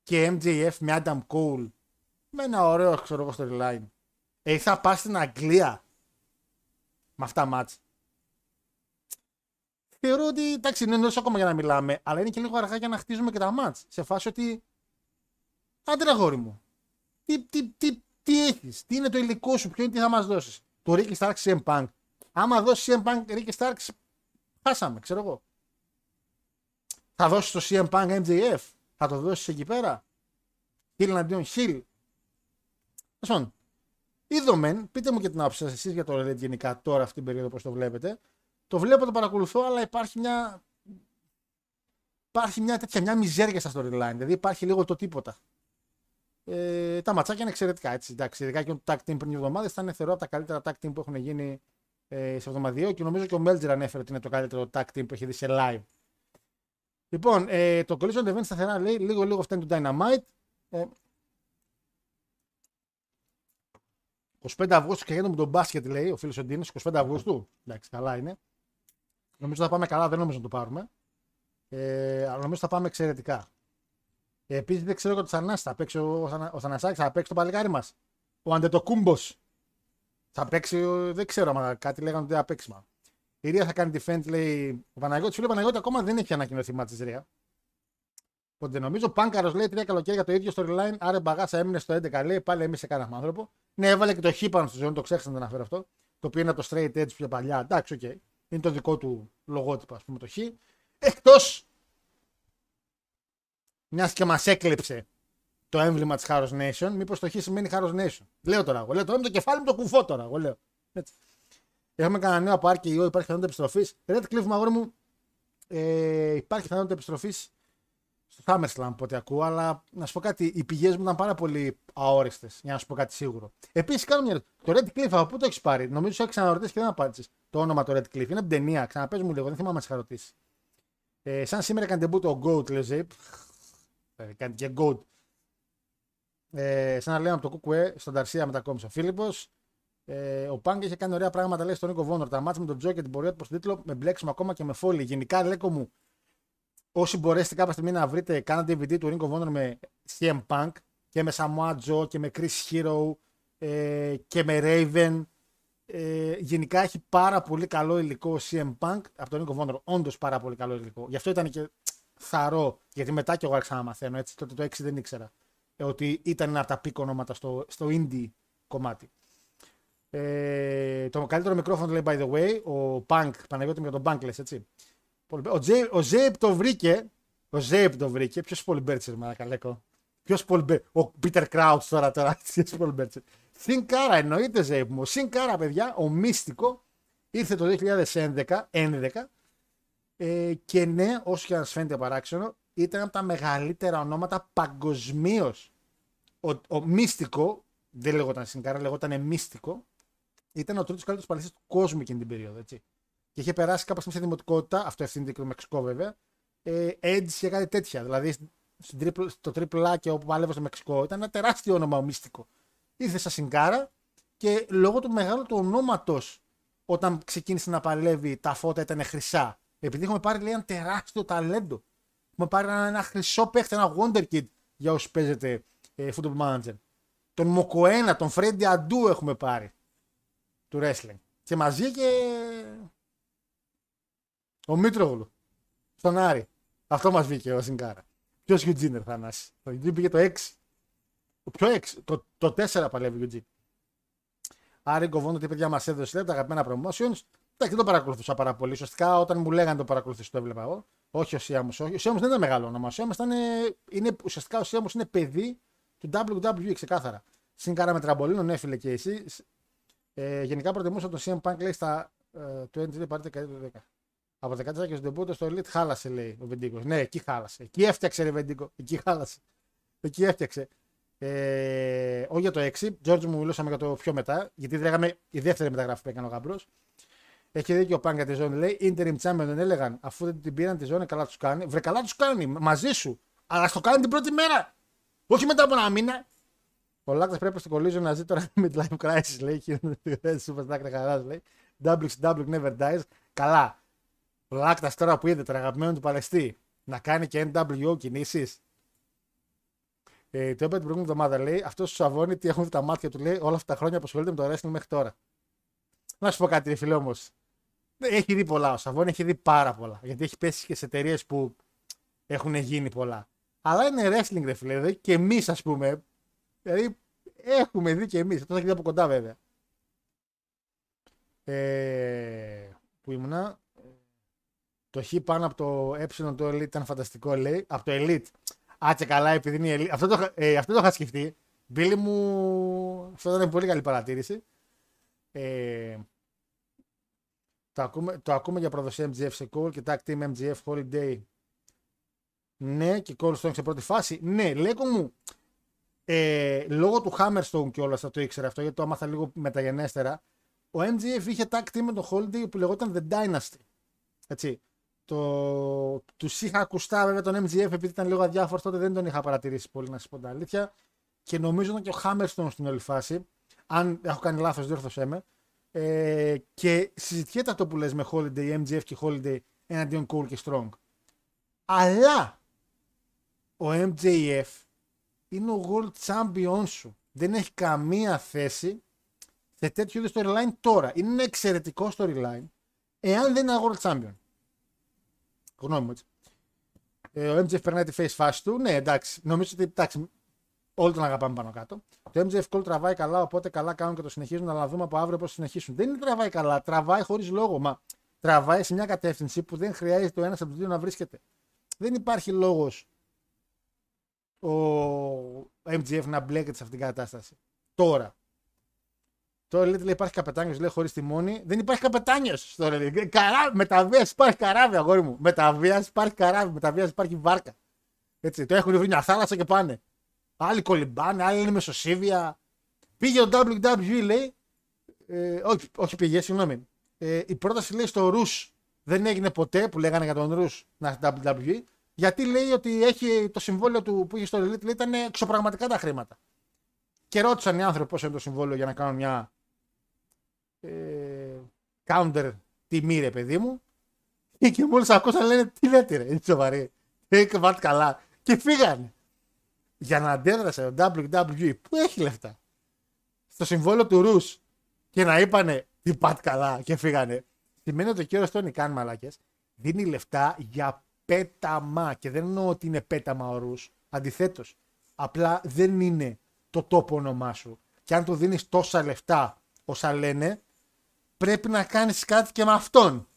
A: και MJF με Adam Cole με ένα ωραίο ξέρω εγώ storyline. Ε, θα πας στην Αγγλία με αυτά μάτς. Θεωρώ ότι εντάξει είναι νωρίς ακόμα για να μιλάμε, αλλά είναι και λίγο αργά για να χτίζουμε και τα μάτς. Σε φάση ότι. Άντε ρε αγόρι μου. Τι, τι, τι, τι έχεις, τι είναι το υλικό σου, ποιο είναι τι θα μας δώσεις. Το Ricky Starks CM Punk. Άμα δώσεις CM Punk Ricky Starks, χάσαμε, ξέρω εγώ. Θα δώσει το CM Punk MJF, θα το δώσει εκεί πέρα. Χιλ εναντίον Χιλ. Λοιπόν, είδομεν, πείτε μου και την άποψη σας εσείς για το Reddit γενικά τώρα αυτή την περίοδο πώς το βλέπετε. Το βλέπω, το παρακολουθώ, αλλά υπάρχει μια. Υπάρχει μια τέτοια μια μιζέρια στα storyline. Δηλαδή υπάρχει λίγο το τίποτα. Ε, τα ματσάκια είναι εξαιρετικά έτσι. Εντάξει, ειδικά και το tag team πριν εβδομάδες ήταν θεωρώ από τα καλύτερα tag team που έχουν γίνει ε, σε εβδομαδιαίο και νομίζω και ο Μέλτζερ ανέφερε ότι είναι το καλύτερο tag team που έχει δει σε live. Λοιπόν, ε, το Collision Event σταθερά λέει λίγο λίγο φτάνει το Dynamite. Ε, 25 Αυγούστου και γίνεται με τον μπάσκετ, λέει ο φίλος ο Ντίνο. 25 Αυγούστου. Εντάξει, καλά είναι. Νομίζω θα πάμε καλά, δεν νομίζω να το πάρουμε. Ε, αλλά νομίζω θα πάμε εξαιρετικά. Ε, Επίσης δεν ξέρω για το Θανάσης. Θα παίξει ο, ο Θανασάκης, θα παίξει το παλικάρι μας. Ο Αντετοκούμπος. Θα παίξει, δεν ξέρω, αλλά κάτι λέγανε ότι θα παίξει. Μα. Η Ρία θα κάνει defend, λέει ο Παναγιώτης. Φίλε Παναγιώτη ακόμα δεν έχει ανακοινωθεί μάτι της Ρία. Οπότε νομίζω Πάνκαρος λέει τρία καλοκαίρια το ίδιο storyline. Άρα μπαγάσα έμεινε στο 11. Λέει πάλι εμείς σε κάναμε άνθρωπο. Ναι, έβαλε και το χίπανο στη ζωή, το ξέχασα να το αναφέρω αυτό. Το οποίο είναι από το straight edge πιο παλιά. Εντάξει, οκ. Okay. Είναι το δικό του λογότυπο, ας πούμε, το χ. Εκτός. Μιας και μας έκλεψε το έμβλημα της Harrow Nation, μήπως το χ σημαίνει Harrow Nation. Λέω τώρα εγώ. Λέω τώρα με το κεφάλι μου το κουφό τώρα. Εγώ λέω. Έτσι. Έχουμε κανένα νέο από Άρκη υπάρχει πιθανότητα επιστροφής. Red Cliff, αγόρι μου, ε, υπάρχει πιθανότητα επιστροφής στο SummerSlam από ό,τι ακούω, αλλά να σου πω κάτι, οι πηγές μου ήταν πάρα πολύ αόριστες, για να σου πω κάτι σίγουρο. Επίσης, κάνω μια Το Red Cliff, από πού το έχεις πάρει, νομίζω ότι έχει ξαναρωτήσει και δεν απάντησες. Το όνομα το Red Cliff είναι από την ταινία, ξαναπέζω μου λίγο, δεν θυμάμαι να σε είχα ρωτήσει. Ε, σαν σήμερα έκανε τεμπούτο ο Goat, λέει Ζέιπ. Ε, κάνει και Goat. Ε, σαν να λέω από το Κουκουέ, στον Ταρσία μετακόμισε ο Φίλιππος. Ε, ο Πάγκ είχε κάνει ωραία πράγματα, λέει στον Νίκο Βόνορ. Τα μάτια με τον Τζο και την πορεία του προς τον τίτλο με μπλέξιμο ακόμα και με φόλη. Γενικά, λέκο μου, όσοι μπορέσετε κάποια στιγμή να βρείτε, κάνατε DVD του Ring of Honor με CM Punk και με Samoa Joe και με Chris Hero ε, και με Raven. Ε, γενικά έχει πάρα πολύ καλό υλικό ο CM Punk από το Ring of Honor. Όντως πάρα πολύ καλό υλικό. Γι' αυτό ήταν και θαρό, γιατί μετά και εγώ άρχισα να μαθαίνω. Έτσι, τότε το 6 δεν ήξερα. Ε, ότι ήταν ένα από τα πικ ονόματα στο, στο indie κομμάτι. Ε, το καλύτερο μικρόφωνο λέει by the way, ο Punk, Παναγιώτη με τον Punk λες, έτσι. Ο, Τζέι, ο Ζέιπ το βρήκε. Ο Ζέιπ το βρήκε. Ποιος Πολυμπέρτσερ, Μαρακαλέκο. Ποιος Πολυμπέρτσερ. Ο Πίτερ Κράουτς τώρα. τώρα. Ποιος Πολυμπέρτσερ. Σινκάρα εννοείται Ζέιπ μου. Σινκάρα, παιδιά. Ο Μίστικο ήρθε το 2011 11, ε, και ναι, όσο και αν σας φαίνεται παράξενο, ήταν από τα μεγαλύτερα ονόματα παγκοσμίως. Ο, ο Μίστικο, δεν λέγονταν Σινκάρα, λέγονταν Μίστικο, ήταν ο τρίτος καλύτερος παλαιστή του κόσμου εκείνη την περίοδο. Έτσι και είχε περάσει κάπως σε δημοτικότητα, αυτό ευθύνεται και το Μεξικό βέβαια. Ε, Edge και κάτι τέτοια. Δηλαδή στο triple A και όπου πάλευε στο Μεξικό ήταν ένα τεράστιο όνομα μυστικό. Ήρθε σαν συγκάρα και λόγω του μεγάλου του ονόματος όταν ξεκίνησε να παλεύει τα φώτα ήταν χρυσά. Επειδή έχουμε πάρει λέει, ένα τεράστιο ταλέντο. Έχουμε πάρει ένα, ένα χρυσό παίχτη, ένα Wonder Kid για όσους παίζετε ε, Football Manager. Τον Μοκοένα, τον Freddy Αντού έχουμε πάρει του wrestling. Και μαζί και ο Μήτρογλου. Στον Άρη. Αυτό μας βγήκε ο Σιγκάρα. Ποιος Γιουτζίνερ θα ανάσει. Το Γιουτζίν πήγε το 6. Το πιο 6. Το, το 4 παλεύει ο Γιουτζίν. Άρη κοβόντο ότι παιδιά μας έδωσε τα αγαπημένα promotions. Εντάξει, δεν το παρακολουθούσα πάρα πολύ. Ουσιαστικά όταν μου λέγανε το παρακολουθήσω το έβλεπα εγώ. Όχι ο Σιάμου. Ο Σιάμου δεν ήταν μεγάλο όνομα. Ο Σιάμου ήταν. Είναι, ουσιαστικά ο Σιάμου είναι παιδί του WWE ξεκάθαρα. Σιγκάρα με τραμπολίνο, ναι, φίλε και εσύ. Ε, γενικά προτιμούσα τον CM Punk λέει στα ε, 20 πάρετε 10. Από 14 και στον στο Elite χάλασε, λέει ο Βεντίκος. Ναι, εκεί χάλασε. Εκεί έφτιαξε, ρε Βεντίκο. Εκεί χάλασε. Εκεί έφτιαξε. Ε, όχι για το 6. Τζόρτζ μου μιλούσαμε για το πιο μετά. Γιατί λέγαμε η δεύτερη μεταγραφή που έκανε ο Γαμπρός. Έχει δίκιο ο Πάγκα τη ζώνη. Λέει Interim Champion δεν έλεγαν. Αφού δεν την πήραν τη ζώνη, καλά τους κάνει. Βρε, καλά τους κάνει. Μαζί σου. Αλλά στο κάνει την πρώτη μέρα. Όχι μετά από ένα μήνα. Ο Λάκτα πρέπει στην κολλήζο να ζει τώρα με τη live crisis. Λέει. Super Stack χαράς λέει. WCW Never Dies. Καλά. Ο Λάκτα τώρα που είδε τον αγαπημένο του Παλαιστή να κάνει και NWO κινήσεις. Ε, το είπα την προηγούμενη εβδομάδα, λέει, αυτός ο Σαββόνι τι έχουν δει τα μάτια του, λέει, όλα αυτά τα χρόνια που ασχολείται με το wrestling μέχρι τώρα. Να σου πω κάτι, ρε φίλε όμως. Έχει δει πολλά. Ο Σαββόνι έχει δει πάρα πολλά. Γιατί έχει πέσει και σε εταιρείες που έχουν γίνει πολλά. Αλλά είναι wrestling, ρε φίλε. Δηλαδή και εμείς, ας πούμε. Δηλαδή έχουμε δει και εμείς. Αυτό θα έχει δει από κοντά, βέβαια. Ε, που ήμουνα; Το χ πάνω από το ε το Elite ήταν φανταστικό, λέει. Από το Elite. Άτσε καλά, επειδή είναι Elite. Αυτό το, ε, αυτό το είχα σκεφτεί. Μπίλι μου. Αυτό ήταν πολύ καλή παρατήρηση. Ε, το, ακούμε, το ακούμε για προδοσία MGF σε call και tag team MGF Holiday. Ναι, και Coldstone σε πρώτη φάση. Ναι, λέγω μου. Ε, λόγω του Hammerstone και όλα θα το ήξερα αυτό, γιατί το άμαθα λίγο μεταγενέστερα. Ο MGF είχε tag team με το Holiday που λεγόταν The Dynasty. Έτσι. Το... Τους είχα ακουστά βέβαια τον MGF επειδή ήταν λίγο αδιάφορος τότε δεν τον είχα παρατηρήσει πολύ να σας πω τα αλήθεια. Και νομίζω ότι και ο Hammerstone στην όλη φάση. Αν έχω κάνει λάθος, διόρθωσέ με. Ε, και συζητιέται αυτό που λες με Holiday, MGF και Holiday εναντίον Cole και Strong. Αλλά ο MJF είναι ο World Champion σου. Δεν έχει καμία θέση σε τέτοιο είδου storyline τώρα. Είναι ένα εξαιρετικό storyline εάν δεν είναι World Champion. Γνώμη μου έτσι. Ε, ο MJF περνάει τη face φάση του. Ναι, εντάξει. Νομίζω ότι εντάξει, όλοι τον αγαπάμε πάνω κάτω. Το MJF Call τραβάει καλά, οπότε καλά κάνουν και το συνεχίζουν, αλλά δούμε από αύριο πώς συνεχίσουν. Δεν είναι τραβάει καλά, τραβάει χωρίς λόγο. Μα τραβάει σε μια κατεύθυνση που δεν χρειάζεται ο ένας από τους δύο να βρίσκεται. Δεν υπάρχει λόγος ο MGF να μπλέκεται σε αυτήν την κατάσταση. Τώρα. Τώρα λέτε λέει υπάρχει καπετάνιος, λέει χωρίς τιμόνι. Δεν υπάρχει καπετάνιος στο λέει. Καρά... Με τα βίας υπάρχει καράβι, αγόρι μου. Με τα βίας υπάρχει καράβι, με τα βίας υπάρχει βάρκα. Έτσι, το έχουν βρει μια θάλασσα και πάνε. Άλλοι κολυμπάνε, άλλοι είναι μεσοσύβια. Πήγε ο WWE, λέει. Ε, όχι, όχι πήγε, συγγνώμη. Ε, η πρόταση λέει στο Ρους δεν έγινε ποτέ που λέγανε για τον Ρους να στην WWE. Γιατί λέει ότι έχει το συμβόλαιο του που είχε στο Elite, λέει, ήταν εξωπραγματικά τα χρήματα. Και ρώτησαν οι άνθρωποι πώς είναι το συμβόλαιο για να κάνουν μια ε, counter τιμή, ρε παιδί μου. Και, και μόλις ακούσαν λένε τι λέτε, ρε, είναι σοβαρή. Έχει βάλει καλά. Και φύγανε. Για να αντέδρασε ο WWE που έχει λεφτά; Στο συμβόλαιο του Ρου και να είπανε τι πάτε καλά και φύγανε. Σημαίνει ότι ο κύριος Τόνι Καν μαλάκες δίνει λεφτά για πέταμα. Και δεν εννοώ ότι είναι πέταμα ορού. Αντιθέτως, απλά δεν είναι το τόπο όνομά σου. Και αν του δίνεις τόσα λεφτά όσα λένε, πρέπει να κάνεις κάτι και με αυτόν.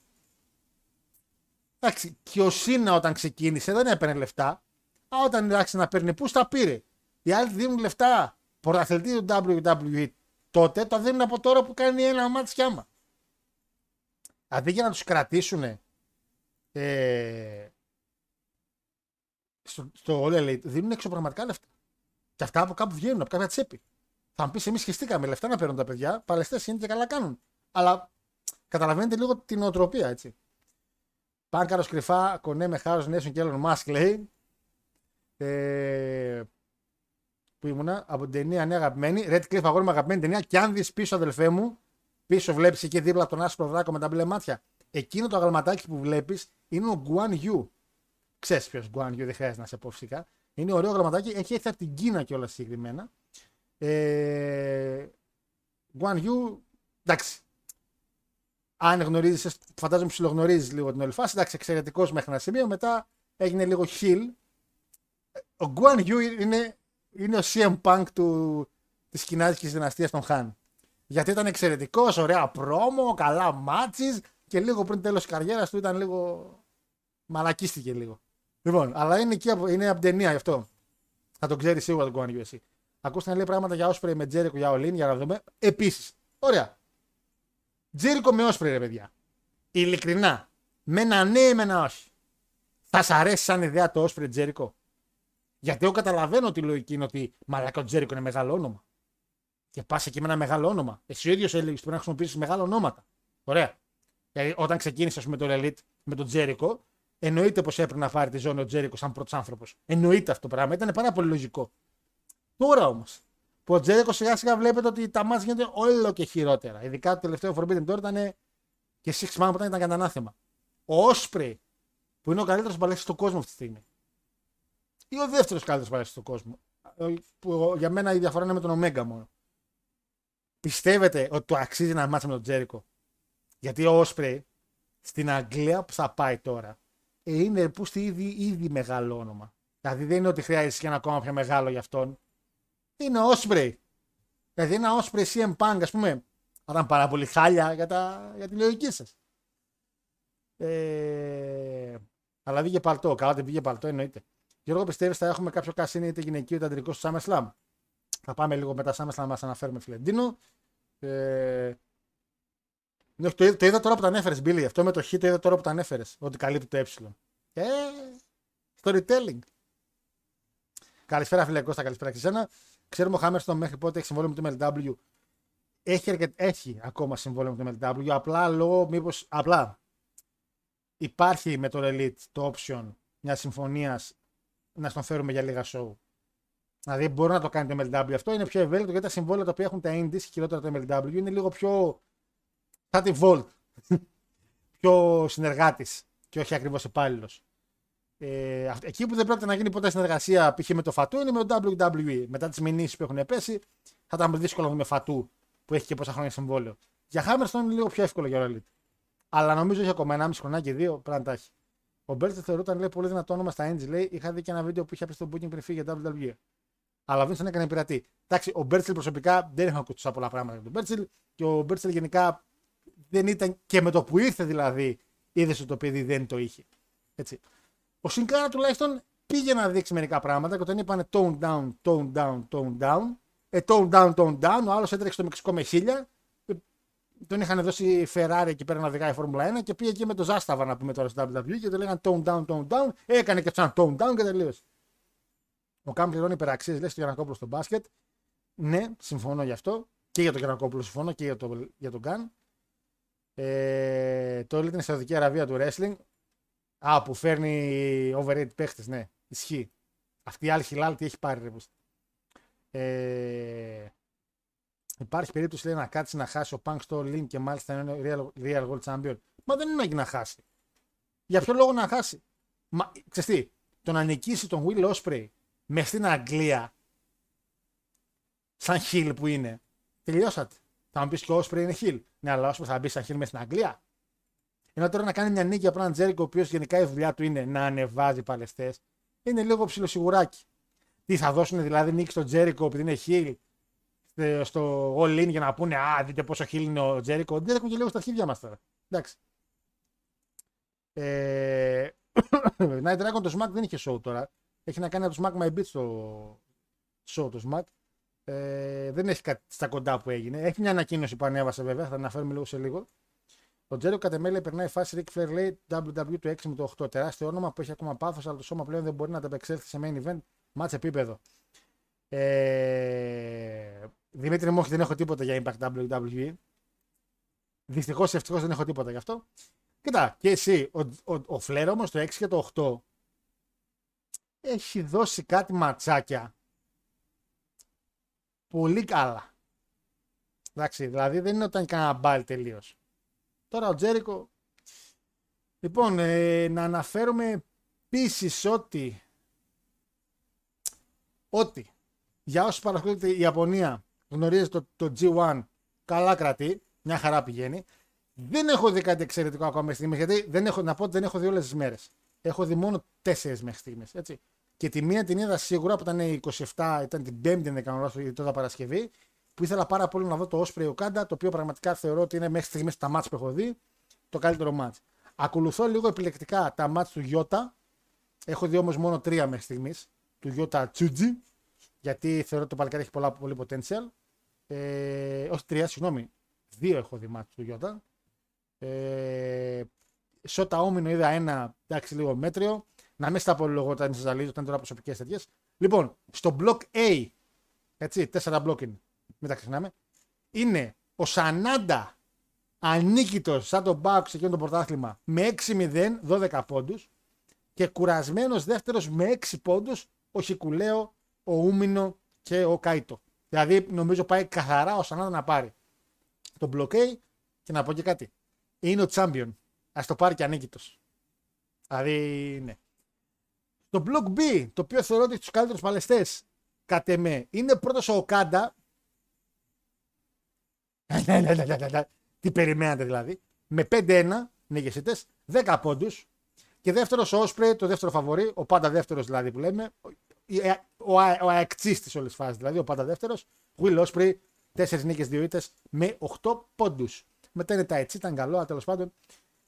A: Εντάξει, και ο Σίνα όταν ξεκίνησε δεν έπαιρνε λεφτά. Α, όταν άρχισε να παίρνει, πού στα πήρε. Οι άλλοι δίνουν λεφτά. Πρωταθλητή του WWE τότε το δίνουν από τώρα που κάνει ένα μάτι σκιάμα. Αντί για να τους κρατήσουν ε, στο, στο All Elite δίνουν εξωπραγματικά λεφτά. Και αυτά από κάπου βγαίνουν, από κάποια τσέπη. Θα μου πεις, εμείς χεστήκαμε λεφτά να παίρνουν τα παιδιά. Παλαιστές είναι και καλά κάνουν. Αλλά καταλαβαίνετε λίγο την οτροπία, έτσι. Πάνκαρος κρυφά, κονέ με χάρος Νέσον και Έλλον Μάσκ λέει. Ε, που ήμουνα από την ταινία Νέα Αγαπημένη. Red Cliff αγόρι μου αγαπημένη ταινία. Και αν δεις πίσω, αδελφέ μου, πίσω βλέπεις εκεί δίπλα τον άσπρο δράκο με τα μπλε μάτια. Εκείνο το αγαλματάκι που βλέπεις είναι ο Guan Yu. Ξέρεις ποιος Guan Yu, δεν χρειάζεται να σε πω φυσικά. Είναι ωραίο γραμματάκι, έχει έρθει από την Κίνα κιόλας συγκεκριμένα. Ε, Guan Yu, εντάξει. Αν γνωρίζεις, φαντάζομαι ψιλογνωρίζεις λίγο την όλη φάση. Εντάξει, εξαιρετικός μέχρι ένα σημείο. Μετά έγινε λίγο χιλ. Ο Guan Yu είναι, είναι ο CM Punk του, της κοινάτικης δυναστείας των Χάν. Γιατί ήταν εξαιρετικός, ωραία πρόμο, καλά μάτσεις και λίγο πριν τέλος της καριέρας του ήταν λίγο μαλακίστηκε λίγο. Λοιπόν, αλλά είναι, εκεί, είναι από την ταινία γι' αυτό. Θα το ξέρεις σίγουρα τον Guan Yu εσύ. Ακούστε να λέει πράγματα για Όσπρεϊ με Τζέρικο για Ολίν για να δούμε. Επίσης, ωραία. Τζέρικο με Όσπρεϊ, ρε παιδιά. Ειλικρινά. Με ένα ναι, με ένα όχι. Θα σα αρέσει σαν ιδέα το Όσπρεϊ Τζέρικο. Γιατί εγώ καταλαβαίνω ότι η λογική είναι ότι μαλακά ο Τζέρικο είναι μεγάλο όνομα. Και πας εκεί με ένα μεγάλο όνομα. Εσύ ο ίδιος έλεγες πρέπει να χρησιμοποιήσεις μεγάλα ονόματα. Ωραία. Δηλαδή, όταν ξεκίνησε με τον Elite, με τον Τζέρικο, εννοείται πως έπρεπε να πάρει τη ζώνη ο Τζέρικος σαν πρώτος άνθρωπος. Εννοείται αυτό το πράγμα. Ήταν πάρα πολύ λογικό. Τώρα όμως, που ο Τζέρικος σιγά σιγά βλέπετε ότι τα μάτια γίνονται όλο και χειρότερα. Ειδικά το τελευταίο Forbidden τώρα ήταν Και Six Man που ήταν κατά ανάθεμα. Ο Όσπρεϊ, που είναι ο καλύτερος μπαλέστη στον κόσμο αυτή τη στιγμή. Ή ο δεύτερος καλύτερος μπαλέστη στον κόσμο. Ε, Που για μένα η διαφορά είναι με τον Ομέγκα μόνο. Πιστεύετε ότι του αξίζει να μάτσει με τον Τζέρικο; Γιατί ο Όσπρεϊ στην Αγγλία που θα πάει τώρα ε, είναι που στη ήδη, ήδη μεγάλο όνομα. Δηλαδή δεν είναι ότι χρειάζεται και ένα ακόμα πιο μεγάλο για αυτόν. Είναι ο Όσπρεϊ. Δηλαδή ένα Όσπρεϊ CM Punk, ας πούμε, θα ήταν πάρα πολύ χάλια για, τα, για τη λογική σας. Ε, αλλά βγήκε παλτό. Καλά, δεν βγήκε παλτό, εννοείται. Γιώργο, πιστεύεις θα έχουμε κάποιο κασίνι είτε γυναικείο είτε αντρικό στο SummerSlam; Θα πάμε λίγο μετά SummerSlam να μα αναφέρουμε Φιλεντίνο. Ε, ναι, το, είδα- το είδα τώρα που τα ανέφερες, Μπίλι. Αυτό με το Χ το είδα τώρα που τα ανέφερες. Ότι καλύπτει το ε. Ε, storytelling. Καλησπέρα, φίλε Κώστα, καλησπέρα και εσένα. Ξέρουμε ο Χάμερστον μέχρι πότε έχει συμβόλαιο με το MLW. Έχει, αρκετ- έχει ακόμα συμβόλαιο με το MLW. Απλά λόγω μήπως. Απλά υπάρχει με το Elite το option μιας συμφωνίας να στον φέρουμε για λίγα show. Δηλαδή μπορεί να το κάνει το MLW αυτό. Είναι πιο ευέλικτο γιατί τα συμβόλαια τα οποία έχουν τα Indies, χειρότερα το MLW, είναι λίγο πιο. σαν τη Volt. πιο συνεργάτης και όχι ακριβώς υπάλληλος. Ε, αυ- εκεί που δεν πρόκειται να γίνει ποτέ συνεργασία π.χ. με το Φατού είναι με το WWE. Μετά τις μηνύσεις που έχουν πέσει, θα ήταν δύσκολο να δούμε Φατού που έχει και πόσα χρόνια συμβόλαιο. Για Hammerstone είναι λίγο πιο εύκολο για All Elite. Αλλά νομίζω έχει ακόμα 1,5 χρονάκι, δύο πρέπει να τα έχει. Ο Μπέρτ θεωρούταν λέει, πολύ δυνατό όνομα στα indies. Λέει: Είχα δει και ένα βίντεο που είχε πει στο booking πριν φύγει για WWE. Αλλά ο Vincent έκανε πειρατή. Εντάξει, ο Μπέρτσελ προσωπικά δεν έχω ακούσει τόσα πολλά πράγματα για τον Μπέρτσελ και ο Μπέρτσελ γενικά δεν ήταν και με το που ήρθε δηλαδή, είδες ότι το παιδί δεν το είχε. Έτσι. Ο Σινκάρα τουλάχιστον πήγε να δείξει μερικά πράγματα και όταν είπανε tone down, tone down, tone down, ε, tone down, tone down, ο άλλος έτρεξε στο Μεξικό με χίλια, ε, τον είχαν δώσει Ferrari εκεί πέρα να οδηγάει Φόρμουλα 1 και πήγε εκεί με το Ζάσταβα να πούμε τώρα στο WWE και το λέγανε tone down, tone down, έκανε και σαν tone down και τελείωσε. Ο Καμ πληρώνει υπεραξίες, λέει στο Γιανακόπουλος στο μπάσκετ. Ναι, συμφωνώ γι' αυτό. Και για τον Γιανακόπουλο συμφωνώ και για, το, για τον Γκάν. Ε, το Elite είναι στη Σαουδική Αραβία του wrestling. Α, που φέρνει overrated παίχτες, ναι. Ισχύει. Αυτή η άλλη χιλάλ τι έχει πάρει, ρε πούστη. Ε, υπάρχει περίπτωση λέει, να κάτσει να χάσει ο Punk στο Link και μάλιστα είναι real, real World Champion. Μα δεν είναι ανάγκη να χάσει. Για ποιο λόγο να χάσει; Μα, ξέρεις τι, το να νικήσει τον Will Osprey με στην Αγγλία σαν χιλ που είναι, τελειώσατε. Θα μου πεις και ο Osprey είναι χιλ. Ναι, αλλά ο Osprey θα μπει σαν χιλ με στην Αγγλία. Ενώ τώρα να κάνει μια νίκη από έναν Τζέρικο, ο οποίος γενικά η δουλειά του είναι να ανεβάζει παλαιστές, είναι λίγο ψιλοσιγουράκι. Τι θα δώσουν δηλαδή νίκη στον Τζέρικο επειδή είναι χιλ στο All In για να πούνε Α, δείτε πόσο χιλ είναι ο Τζέρικο. Δεν έχουν και λίγο στα αρχίδια μας τώρα. Εντάξει. Ε... Night Dragon το Smack δεν είχε show τώρα. Έχει να κάνει από το Smack My Beat στο show το Smack. Ε, δεν έχει κάτι στα κοντά που έγινε. Έχει μια ανακοίνωση που ανέβασε βέβαια, θα την αναφέρουμε λίγο σε λίγο. Ο Τζέριο κατ' εμέ λέει, περνάει φάση Ric Flair λέει WW του 6 με το 8. Τεράστιο όνομα που έχει ακόμα πάθος, αλλά το σώμα πλέον δεν μπορεί να ανταπεξέλθει σε main event. Μάτσε επίπεδο. Ε... Δημήτρη μου, όχι, δεν έχω τίποτα για Impact WWE. Δυστυχώς, ευτυχώς δεν έχω τίποτα γι' αυτό. Κοίτα, και εσύ, ο, ο, ο Flair όμως το 6 και το 8 έχει δώσει κάτι ματσάκια πολύ καλά. Εντάξει, δηλαδή δεν είναι όταν κανένα μπάλ τελείως. Τώρα ο Τζέρικο. Λοιπόν, ε, να αναφέρουμε επίσης ότι. Ότι για όσους παρακολουθείτε η Ιαπωνία γνωρίζετε το, το G1 καλά κρατεί, μια χαρά πηγαίνει. Δεν έχω δει κάτι εξαιρετικό ακόμα μέχρι στιγμή, γιατί δεν έχω, να πω ότι δεν έχω δει όλες τις μέρες. Έχω δει μόνο τέσσερις μέχρι στιγμής. Έτσι. Και τη μία την είδα σίγουρα που ήταν η 27, ήταν την 5η, δεν κάνω λάθος, γιατί τότε Παρασκευή, που ήθελα πάρα πολύ να δω το Osprey Okada, το οποίο πραγματικά θεωρώ ότι είναι μέχρι στιγμής τα μάτς που έχω δει το καλύτερο μάτς. Ακολουθώ λίγο επιλεκτικά τα μάτς του Γιώτα. Έχω δει όμως μόνο τρία μέχρι στιγμής. Του Γιώτα Τσούτζι, γιατί θεωρώ ότι το παλικάρι έχει πολλά, πολύ potential. Ε, όχι τρία, συγγνώμη. Δύο έχω δει μάτς του Γιώτα. Ε, Σότα Όμινο είδα ένα, εντάξει, λίγο μέτριο. Να μην στα απολογώ όταν σα ζαλίζω, όταν τώρα προσωπικές τέτοιες. Λοιπόν, στο block A, έτσι, τέσσερα block είναι, μην τα ξεχνάμε, είναι ο Σανάντα ανίκητος σαν τον Μπάουκ σε εκείνο το πρωτάθλημα με 6-0, 12 πόντους. Και κουρασμένος δεύτερος με 6 πόντους ο Χικουλέο, ο Ούμινο και ο Κάιτο. Δηλαδή νομίζω πάει καθαρά ο Σανάντα να πάρει τον block A και να πω και κάτι. είναι ο champion. Α το πάρει και ανίκητος. Δηλαδή, ναι. Το Block B, το οποίο θεωρώ ότι έχει του καλύτερους παλαιστές, κατ' εμέ, είναι πρώτος ο Οκάντα. Τι περιμένατε δηλαδή. Με 5-1 νίκες 10 πόντους. Και δεύτερος ο Όσπρε, το δεύτερο φαβορή, ο πάντα δεύτερος δηλαδή που λέμε. Ο, ο, ο αεξή της όλης φάσης δηλαδή, ο πάντα δεύτερος. Will Osprey, 4 νίκες, 2 ήττες με 8 πόντους. Μετά είναι τα έτσι, ήταν καλό, τέλος πάντων.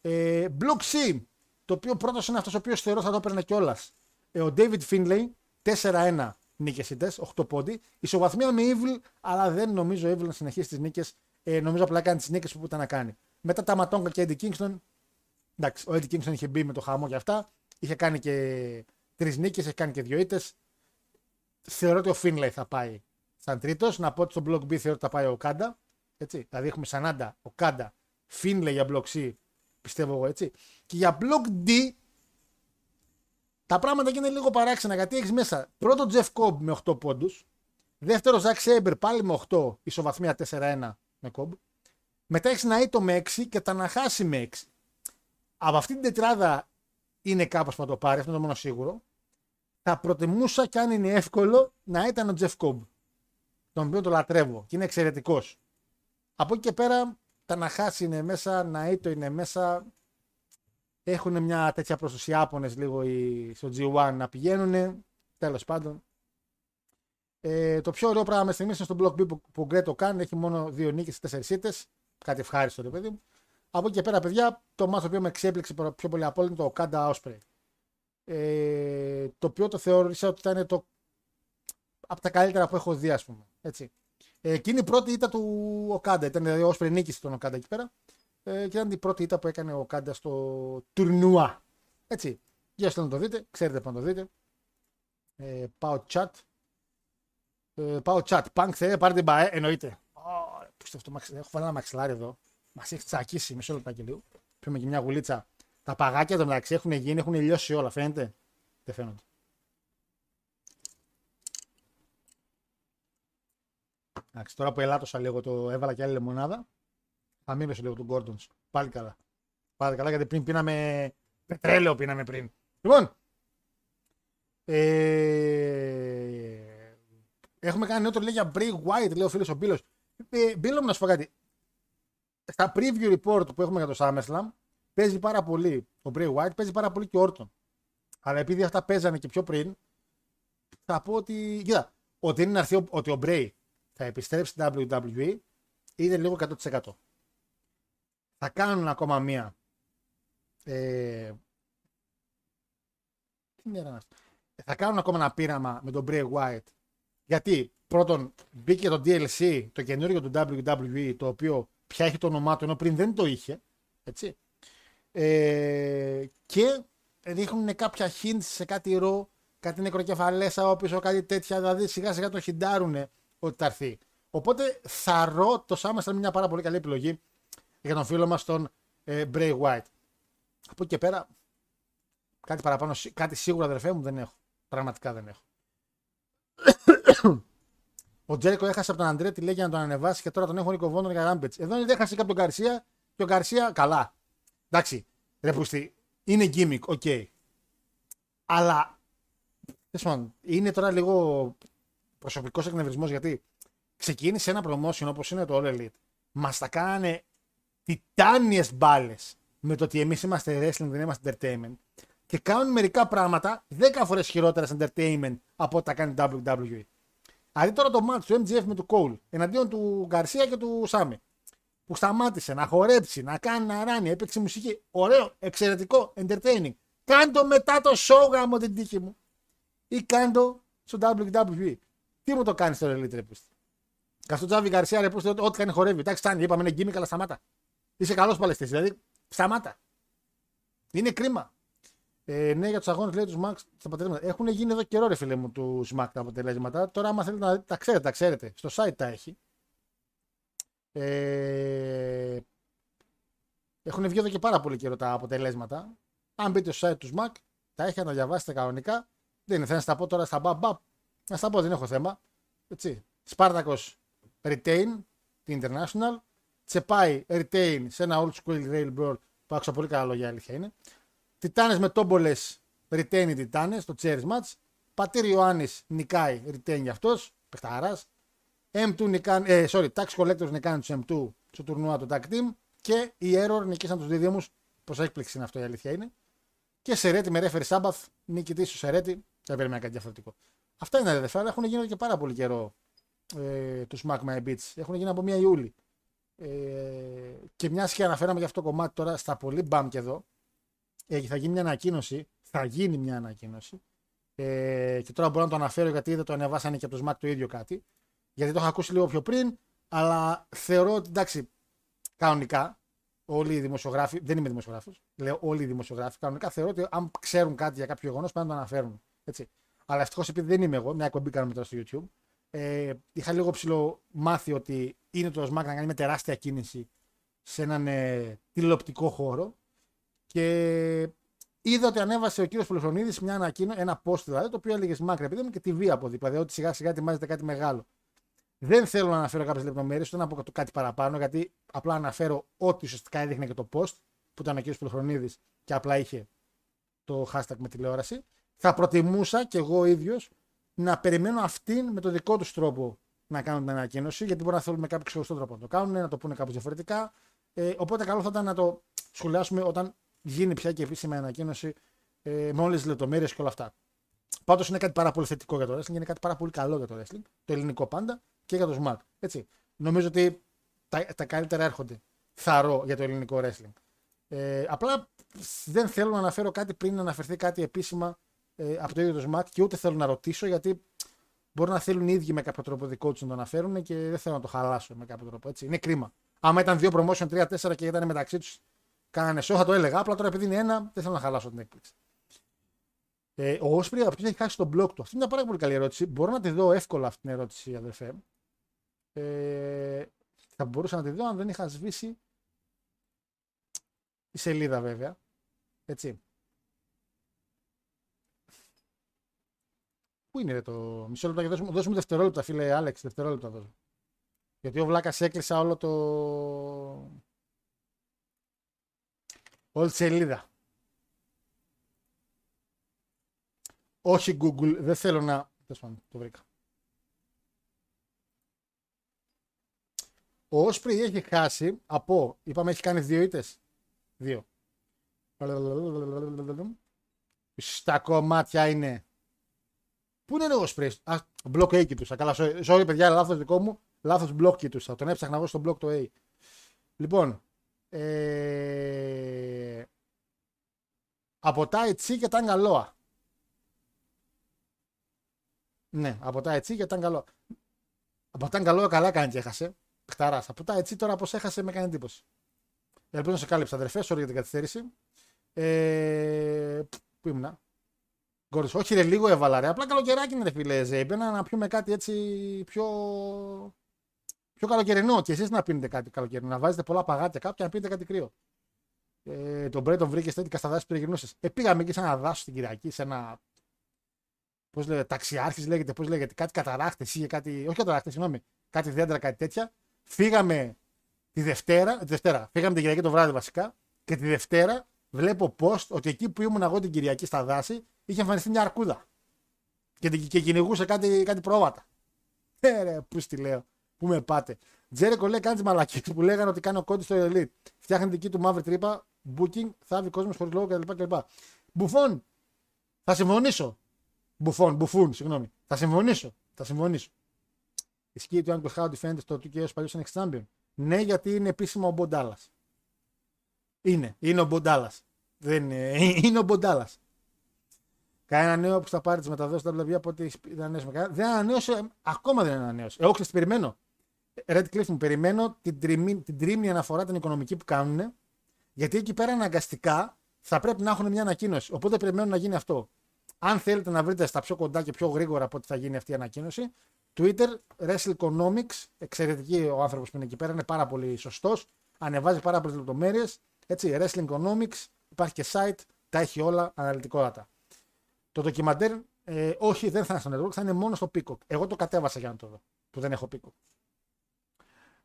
A: Ε, Block C, το οποίο πρώτος είναι αυτός ο οποίος θεωρώ θα το έπαιρνε κιόλας. Ε, ο David Finlay, 4-1 νίκες ήττες, 8 πόντι. Ισοβαθμία με Evil, αλλά δεν νομίζω Evil να συνεχίσει τις νίκες. Ε, νομίζω απλά κάνει τις νίκες που ήταν να κάνει. Μετά τα Ματόγκα και Eddie Kingston. Εντάξει, ο Eddie Kingston είχε μπει με το χαμό και αυτά. Είχε κάνει και τρεις νίκες, έχει κάνει και δύο ήττες. Θεωρώ ότι ο Finlay θα πάει σαν τρίτος. Να πω ότι στο Block B θεωρώ ότι θα πάει ο Κάντα. Έτσι. Δηλαδή έχουμε Σανάντα, ο Κάντα, Finlay για Block C, πιστεύω εγώ έτσι. Και για Block D τα πράγματα είναι λίγο παράξενα γιατί έχεις μέσα πρώτο Jeff Cobb με 8 πόντους. Δεύτερο Zack Saber πάλι με 8, ισοβαθμία 4-1 με Cobb. Μετά έχεις Ναΐτο με 6 και τα χάσει με 6. Από αυτή την τετράδα είναι κάπως που θα το πάρει, αυτό είναι το μόνο σίγουρο. Θα προτιμούσα κι αν είναι εύκολο να ήταν ο Jeff Cobb. Τον οποίο το λατρεύω και είναι εξαιρετικός. Από εκεί και πέρα τα Ναχάση είναι μέσα, Ναΐτο είναι μέσα, έχουν μια τέτοια προ του Ιάπωνε λίγο οι, στο G1 να πηγαίνουν. Τέλος πάντων. Ε, το πιο ωραίο πράγμα στιγμής είναι στο Block B που, που Γκρέτο κάνει. Έχει μόνο δύο νίκες και τέσσερις ήττες. Κάτι ευχάριστο, ρε παιδί μου. Από εκεί και πέρα, παιδιά, το μάθο το οποίο με εξέπληξε πιο πολύ από όλο είναι το Kanda Osprey. Ε, το οποίο το θεώρησα ότι ήταν το από τα καλύτερα που έχω δει, ας πούμε. Έτσι. Ε, εκείνη η πρώτη ήττα του Οκάντα. Ήταν δηλαδή, ο Osprey νίκησε τον Οκάντα εκεί πέρα ε, και ήταν η πρώτη ήττα που έκανε ο Κάντα στο τουρνουά. Έτσι. Για να το δείτε, ξέρετε που να το δείτε. Ε, πάω chat. Ε, πάω chat. Πανκ θέλετε, πάρτε την ΠαΕ, εννοείται. Oh, αυτό, έχω βάλει ένα μαξιλάρι εδώ. Μας έχει τσακίσει μισό λεπτά και λίγο. Πιούμε και μια γουλίτσα. Τα παγάκια εδώ μεταξύ έχουν γίνει, έχουν λιώσει όλα. Φαίνεται. Δεν φαίνονται. Εντάξει, τώρα που ελάττωσα λίγο το έβαλα και άλλη λεμονάδα. Θα μείνω λίγο του Γκόρντον. Πάλι καλά. Πάλι καλά γιατί πριν πίναμε πετρέλαιο πίναμε πριν. Λοιπόν. Ε... Έχουμε κάνει νέο λέει για Bray White, λέει ο φίλος ο Μπίλος. Ε, Μπίλο μου να σου πω κάτι. Στα preview report που έχουμε για το SummerSlam παίζει πάρα πολύ ο Bray White, παίζει πάρα πολύ και ο Orton. Αλλά επειδή αυτά παίζανε και πιο πριν, θα πω ότι. Κοίτα, ότι είναι να ότι ο Bray θα επιστρέψει στην WWE είναι λίγο 100% θα κάνουν ακόμα μία. Ε, τι Θα κάνουν ακόμα ένα πείραμα με τον Bray Wyatt. Γιατί πρώτον μπήκε το DLC, το καινούριο του WWE, το οποίο πια έχει το όνομά του, ενώ πριν δεν το είχε. Έτσι. Ε, και ρίχνουν κάποια hints σε κάτι ρο, κάτι νεκροκεφαλέσα όπισο, κάτι τέτοια. Δηλαδή σιγά σιγά το χιντάρουν ότι θα έρθει. Οπότε θα ρω το Σάμεσταν μια πάρα πολύ καλή επιλογή για τον φίλο μας τον ε, Bray White. Από εκεί και πέρα, κάτι παραπάνω, κάτι σίγουρα αδερφέ μου δεν έχω. Πραγματικά δεν έχω. Ο Τζέρικο έχασε από τον Αντρέ τη λέγει να τον ανεβάσει και τώρα τον έχουν Νίκο για Ράμπετς. Εδώ είναι έχασε και από τον Καρσία και ο Καρσία καλά. Εντάξει, ρε πούστη, είναι gimmick, οκ. Okay. Αλλά, είναι τώρα λίγο προσωπικός εκνευρισμός γιατί ξεκίνησε ένα promotion όπως είναι το All Elite. Μας τα κάνανε τιτάνιες μπάλες με το ότι εμείς είμαστε wrestling, δεν είμαστε entertainment και κάνουν μερικά πράγματα 10 φορές χειρότερα σε entertainment από ό,τι τα κάνει WWE. Δηλαδή τώρα το match του MJF με του Cole εναντίον του Γκαρσία και του Σάμι που σταμάτησε να χορέψει, να κάνει να ράνει, έπαιξε μουσική. Ωραίο, εξαιρετικό, entertaining. Κάντο μετά το show γάμο την τύχη μου. Ή κάντο στο WWE. Τι μου το κάνεις στο Elite ρε Καστό Τζάβι Γκαρσία ρε ό,τι κάνει χορεύει. Εντάξει, φτάνει, είπαμε είναι γκίμικα, αλλά σταμάτα. Είσαι καλός παλαιστής. Δηλαδή, σταμάτα. Είναι κρίμα. Ε, ναι, για τους αγώνες λέει τους Max τα αποτελέσματα. Έχουν γίνει εδώ καιρό, ρε φίλε μου, τους Mac τα αποτελέσματα. Τώρα, άμα θέλετε να δείτε, τα ξέρετε, τα ξέρετε. Στο site τα έχει. Ε, έχουν βγει εδώ και πάρα πολύ καιρό τα αποτελέσματα. Αν μπείτε στο site του Mac, τα έχει να τα διαβάσετε κανονικά. Δεν είναι, θα να στα πω τώρα στα μπαμπ. Να στα πω, δεν έχω θέμα. Έτσι. Σπάρτακο Retain, την International. τσεπάει retain σε ένα old school rail brawl που άκουσα πολύ καλά λόγια, η αλήθεια είναι. Τιτάνες με τόμπολε retain οι Τιτάνες στο chairs match. Πατήρ Ιωάννης νικάει retain για αυτός, παιχταράς. M2 νικάνε, ε, sorry, Tax Collectors νικάνε τους M2 στο τουρνουά του Tag Team και οι Error νικήσαν τους δίδυμου. Πώς έκπληξη είναι αυτό η αλήθεια είναι. Και Σερέτη με ρέφερη Σάμπαθ, νικητής του Σερέτη. Δεν περίμενα κάτι διαφορετικό. Αυτά είναι αδερφέ, αλλά έχουν γίνει και πάρα πολύ καιρό ε, τους Smack My Beats. Έχουν γίνει από 1 Ιούλη. Ε, και μιας και αναφέραμε για αυτό το κομμάτι τώρα στα πολύ μπαμ και εδώ, ε, θα γίνει μια ανακοίνωση. Θα γίνει μια ανακοίνωση. Ε, και τώρα μπορώ να το αναφέρω γιατί δεν το ανεβάσανε και από το Smack το ίδιο κάτι. Γιατί το έχω ακούσει λίγο πιο πριν, αλλά θεωρώ ότι εντάξει, κανονικά όλοι οι δημοσιογράφοι, δεν είμαι δημοσιογράφος, λέω όλοι οι δημοσιογράφοι, κανονικά θεωρώ ότι αν ξέρουν κάτι για κάποιο γεγονός πρέπει να το αναφέρουν. Έτσι. Αλλά ευτυχώς επειδή δεν είμαι εγώ, μια εκπομπή κάνουμε τώρα στο YouTube, ε, είχα λίγο ψηλό μάθει ότι είναι το ΣΜΑΚ να κάνει με τεράστια κίνηση σε έναν ε, τηλεοπτικό χώρο και είδα ότι ανέβασε ο κύριος Πολυφρονίδη μια ανακοίνωση, ένα post δηλαδή, το οποίο έλεγε ΣΜΑΚ, επειδή μου και τη βία από δίπλα, δηλαδή ότι σιγά σιγά ετοιμάζεται κάτι μεγάλο. Δεν θέλω να αναφέρω κάποιες λεπτομέρειες, ούτε να πω κάτι παραπάνω, γιατί απλά αναφέρω ό,τι ουσιαστικά έδειχνε και το post που ήταν ο κ. Πολυχρονίδης και απλά είχε το hashtag με τηλεόραση. Θα προτιμούσα κι εγώ ίδιος να περιμένω αυτήν με το δικό τους τρόπο να κάνουν την ανακοίνωση, γιατί μπορεί να θέλουν με κάποιο ξεχωριστό τρόπο να το κάνουν, να το πούνε κάπως διαφορετικά. Ε, οπότε καλό θα ήταν να το σχολιάσουμε όταν γίνει πια και επίσημη ανακοίνωση ε, με όλες τις λεπτομέρειες και όλα αυτά. Πάντως είναι κάτι πάρα πολύ θετικό για το wrestling, είναι κάτι πάρα πολύ καλό για το wrestling, το ελληνικό πάντα και για το SMAC. Έτσι. Νομίζω ότι τα, τα καλύτερα έρχονται. Θαρώ για το ελληνικό wrestling. Ε, απλά δεν θέλω να αναφέρω κάτι πριν να αναφερθεί κάτι επίσημα ε, από το ίδιο το SMAC και ούτε θέλω να ρωτήσω γιατί μπορεί να θέλουν οι ίδιοι με κάποιο τρόπο δικό τους να το αναφέρουν και δεν θέλω να το χαλάσω με κάποιο τρόπο. Έτσι. Είναι κρίμα. Άμα ήταν δύο promotion 3-4 και ήταν μεταξύ τους, κάνανε show, θα το έλεγα. Απλά τώρα επειδή είναι ένα, δεν θέλω να χαλάσω την έκπληξη. Ε, ο Όσπρι από έχει χάσει τον blog του. Αυτή είναι μια πάρα πολύ καλή ερώτηση. Μπορώ να τη δω εύκολα αυτή την ερώτηση, αδερφέ. Ε, θα μπορούσα να τη δω αν δεν είχα σβήσει η σελίδα βέβαια. Έτσι. Πού είναι ρε, το μισό λεπτό, δώσουμε, δώσουμε δευτερόλεπτα φίλε Άλεξ, δευτερόλεπτα δώσουμε. Γιατί ο Βλάκας έκλεισα όλο το... Όλη τη σελίδα. Όχι Google, δεν θέλω να... Το βρήκα. Ο Όσπρι έχει χάσει από, είπαμε έχει κάνει δύο ήττες. Δύο. Στα κομμάτια είναι. Πού είναι ο Όσπρι, Α, μπλοκ A του. Καλά, sorry παιδιά, λάθος δικό μου. Λάθος μπλοκ του. Θα τον έψαχνα εγώ στο μπλοκ το A. Λοιπόν, ε... από τα Ετσί και τα Αγκαλόα. Ναι, από τα Ετσί και τα Αγκαλόα. Από τα Αγκαλόα καλά κάνει και έχασε. Χταράς. Από τα έτσι τώρα πώ έχασε με κάνει εντύπωση. Ελπίζω να σε κάλυψα, αδερφέ, sorry για την καθυστέρηση. Ε, πού ήμουνα. Γκόρις, όχι ρε, λίγο έβαλα ρε. Απλά καλοκαιράκι είναι ρε φίλε Ζέιμπενα να πιούμε κάτι έτσι πιο, πιο καλοκαιρινό. Και εσείς να πίνετε κάτι καλοκαιρινό. Να βάζετε πολλά παγάτια κάπου και να πίνετε κάτι κρύο. Ε, τον Μπρέ τον βρήκε τέτοια στα δάση που περιγυρνούσε. Ε, πήγαμε εκεί σε ένα δάσος στην Κυριακή, σε ένα. Πώς λέγεται, ταξιάρχης λέγεται, πώς λέγεται, κάτι καταράχτες ή κάτι. Όχι καταράχτες, συγγνώμη, κάτι δέντρα, κάτι τέτοια. Φύγαμε τη Δευτέρα, τη Δευτέρα, φύγαμε την Κυριακή το βράδυ βασικά και τη Δευτέρα βλέπω post ότι εκεί που ήμουν εγώ την Κυριακή στα δάση είχε εμφανιστεί μια αρκούδα και, και κυνηγούσε κάτι, κάτι πρόβατα. Ε, ρε, πού στη λέω, πού με πάτε. Τζέρεκο λέει κάνει μαλακή που λέγανε ότι κάνει ο κόντι στο Elite. Φτιάχνει δική του μαύρη τρύπα, booking, θα βγει κόσμος χωρίς λόγο κλπ. Μπουφών, θα συμφωνήσω. Μπουφών, μπουφούν, συγγνώμη. Θα συμφωνήσω. Θα συμφωνήσω. Ισχύει το αν το φαίνεται στο 2K ως παλιός Next Champion. Ναι, γιατί είναι επίσημα ο Μποντάλας. Είναι, είναι ο Μποντάλας. Δεν είναι, είναι ο Μποντάλας. Κανένα νέο που θα πάρει τις μεταδόσεις στα WWE από ό,τι δεν ανανέωσε. Δεν ανανέωσε, ακόμα δεν ανανέωσε. Εγώ ξέρω τι περιμένω. Red Cliff μου περιμένω την, τριμή, την τρίμη αναφορά την οικονομική που κάνουν. Γιατί εκεί πέρα αναγκαστικά θα πρέπει να έχουν μια ανακοίνωση. Οπότε περιμένω να γίνει αυτό. Αν θέλετε να βρείτε στα πιο κοντά και πιο γρήγορα από ό,τι θα γίνει αυτή η ανακοίνωση, Twitter, Wrestle Economics, εξαιρετική ο άνθρωπος που είναι εκεί πέρα, είναι πάρα πολύ σωστός. Ανεβάζει πάρα πολλές λεπτομέρειες. Έτσι, Wrestling Economics, υπάρχει και site, τα έχει όλα αναλυτικότατα. Το ντοκιμαντέρ, ε, όχι, δεν θα είναι στο network, θα είναι μόνο στο Peacock. Εγώ το κατέβασα για να το δω, που δεν έχω Peacock.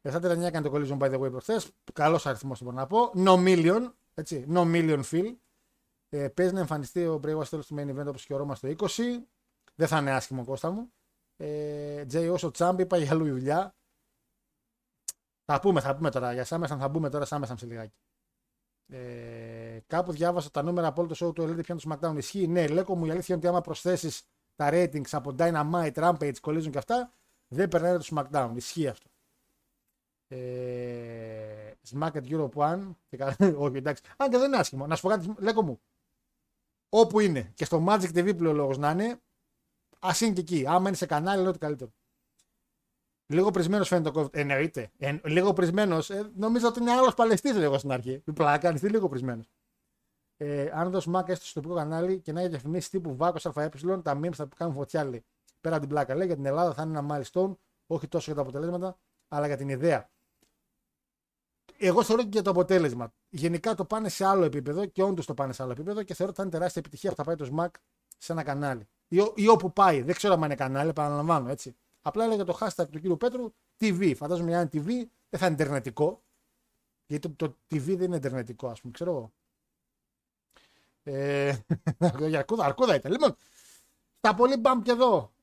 A: 739 έκανε το collision by the way προχθές. Καλός αριθμός μπορώ να πω. No million. Έτσι. No million feel. Ε, παίζει να εμφανιστεί ο Bray Wyatt στο main event όπως και ο Ρώμα στο 20. Δεν θα είναι άσχημο Κώστα μου. Ε, Τζέι όσο Τσάμπ είπα για άλλη δουλειά. Θα πούμε, θα πούμε τώρα. Για Σάμεσαν θα μπούμε τώρα Σάμεσαν σε λιγάκι. Ε, κάπου διάβασα τα νούμερα από όλο το show του Elite πιάνουν το SmackDown. Ισχύει, ναι, λέκο μου η αλήθεια είναι ότι άμα προσθέσεις τα ratings από Dynamite, Rampage, Collision και αυτά, δεν περνάει το SmackDown. Ισχύει αυτό. Ε, Smack at Europe One. και καλά- Όχι, εντάξει. Αν και δεν είναι άσχημο. Να σου πω κάτι, λέκο μου. Όπου είναι και στο Magic TV πλειολόγο να είναι, ας είναι και εκεί. Άμα είναι σε κανάλι, λέω ότι καλύτερο. Λίγο πρισμένο φαίνεται το COVID. Εννοείται. Ε, λίγο πρισμένο. Ε, νομίζω ότι είναι άλλος παλαιστή, λέγω στην αρχή. Μη πλάκα, είναι λίγο πρισμένο. Ε, αν δώσει μάκα έστω στο τοπικό κανάλι και να έχει διαφημίσει τύπου Βάκος ΑΕ, τα memes θα κάνουν φωτιά λέει. Πέρα από την πλάκα λέει για την Ελλάδα θα είναι ένα milestone, όχι τόσο για τα αποτελέσματα, αλλά για την ιδέα. Εγώ θεωρώ και για το αποτέλεσμα. Γενικά το πάνε σε άλλο επίπεδο και όντως το πάνε σε άλλο επίπεδο και θεωρώ ότι θα είναι τεράστια επιτυχία που θα πάει το SMAC σε ένα κανάλι. Ή, ό- ή όπου πάει. Δεν ξέρω αν είναι κανάλι, επαναλαμβάνω έτσι. Απλά έλεγε το hashtag του κύριου Πέτρου TV. Φαντάζομαι αν είναι TV δεν θα είναι ιντερνετικό. Γιατί το, το TV δεν είναι ιντερνετικό, ας πούμε, ξέρω εγώ. Ε, για αρκούδα, αρκούδα ήταν. Λοιπόν, τα πολύ μπαμ και εδώ.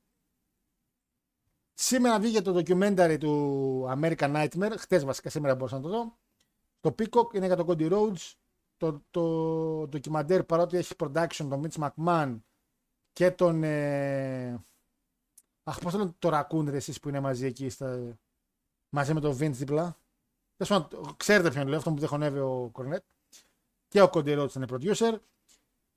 A: Σήμερα βγήκε το documentary του American Nightmare. Χτες βασικά σήμερα μπορούσα να το δω. Το Peacock είναι για τον Cody Rhodes. Το, το ντοκιμαντέρ παρότι έχει production τον Mitch McMahon και τον. Ε... Αχ, πώς λένε το Raccoon ρε, εσείς που είναι μαζί εκεί, στα... μαζί με τον Vince δίπλα. Τέλος πάντων, Ξέρετε ποιον λέω, αυτό που δεν χωνεύει ο Κορνέτ. Και ο Cody Rhodes είναι producer.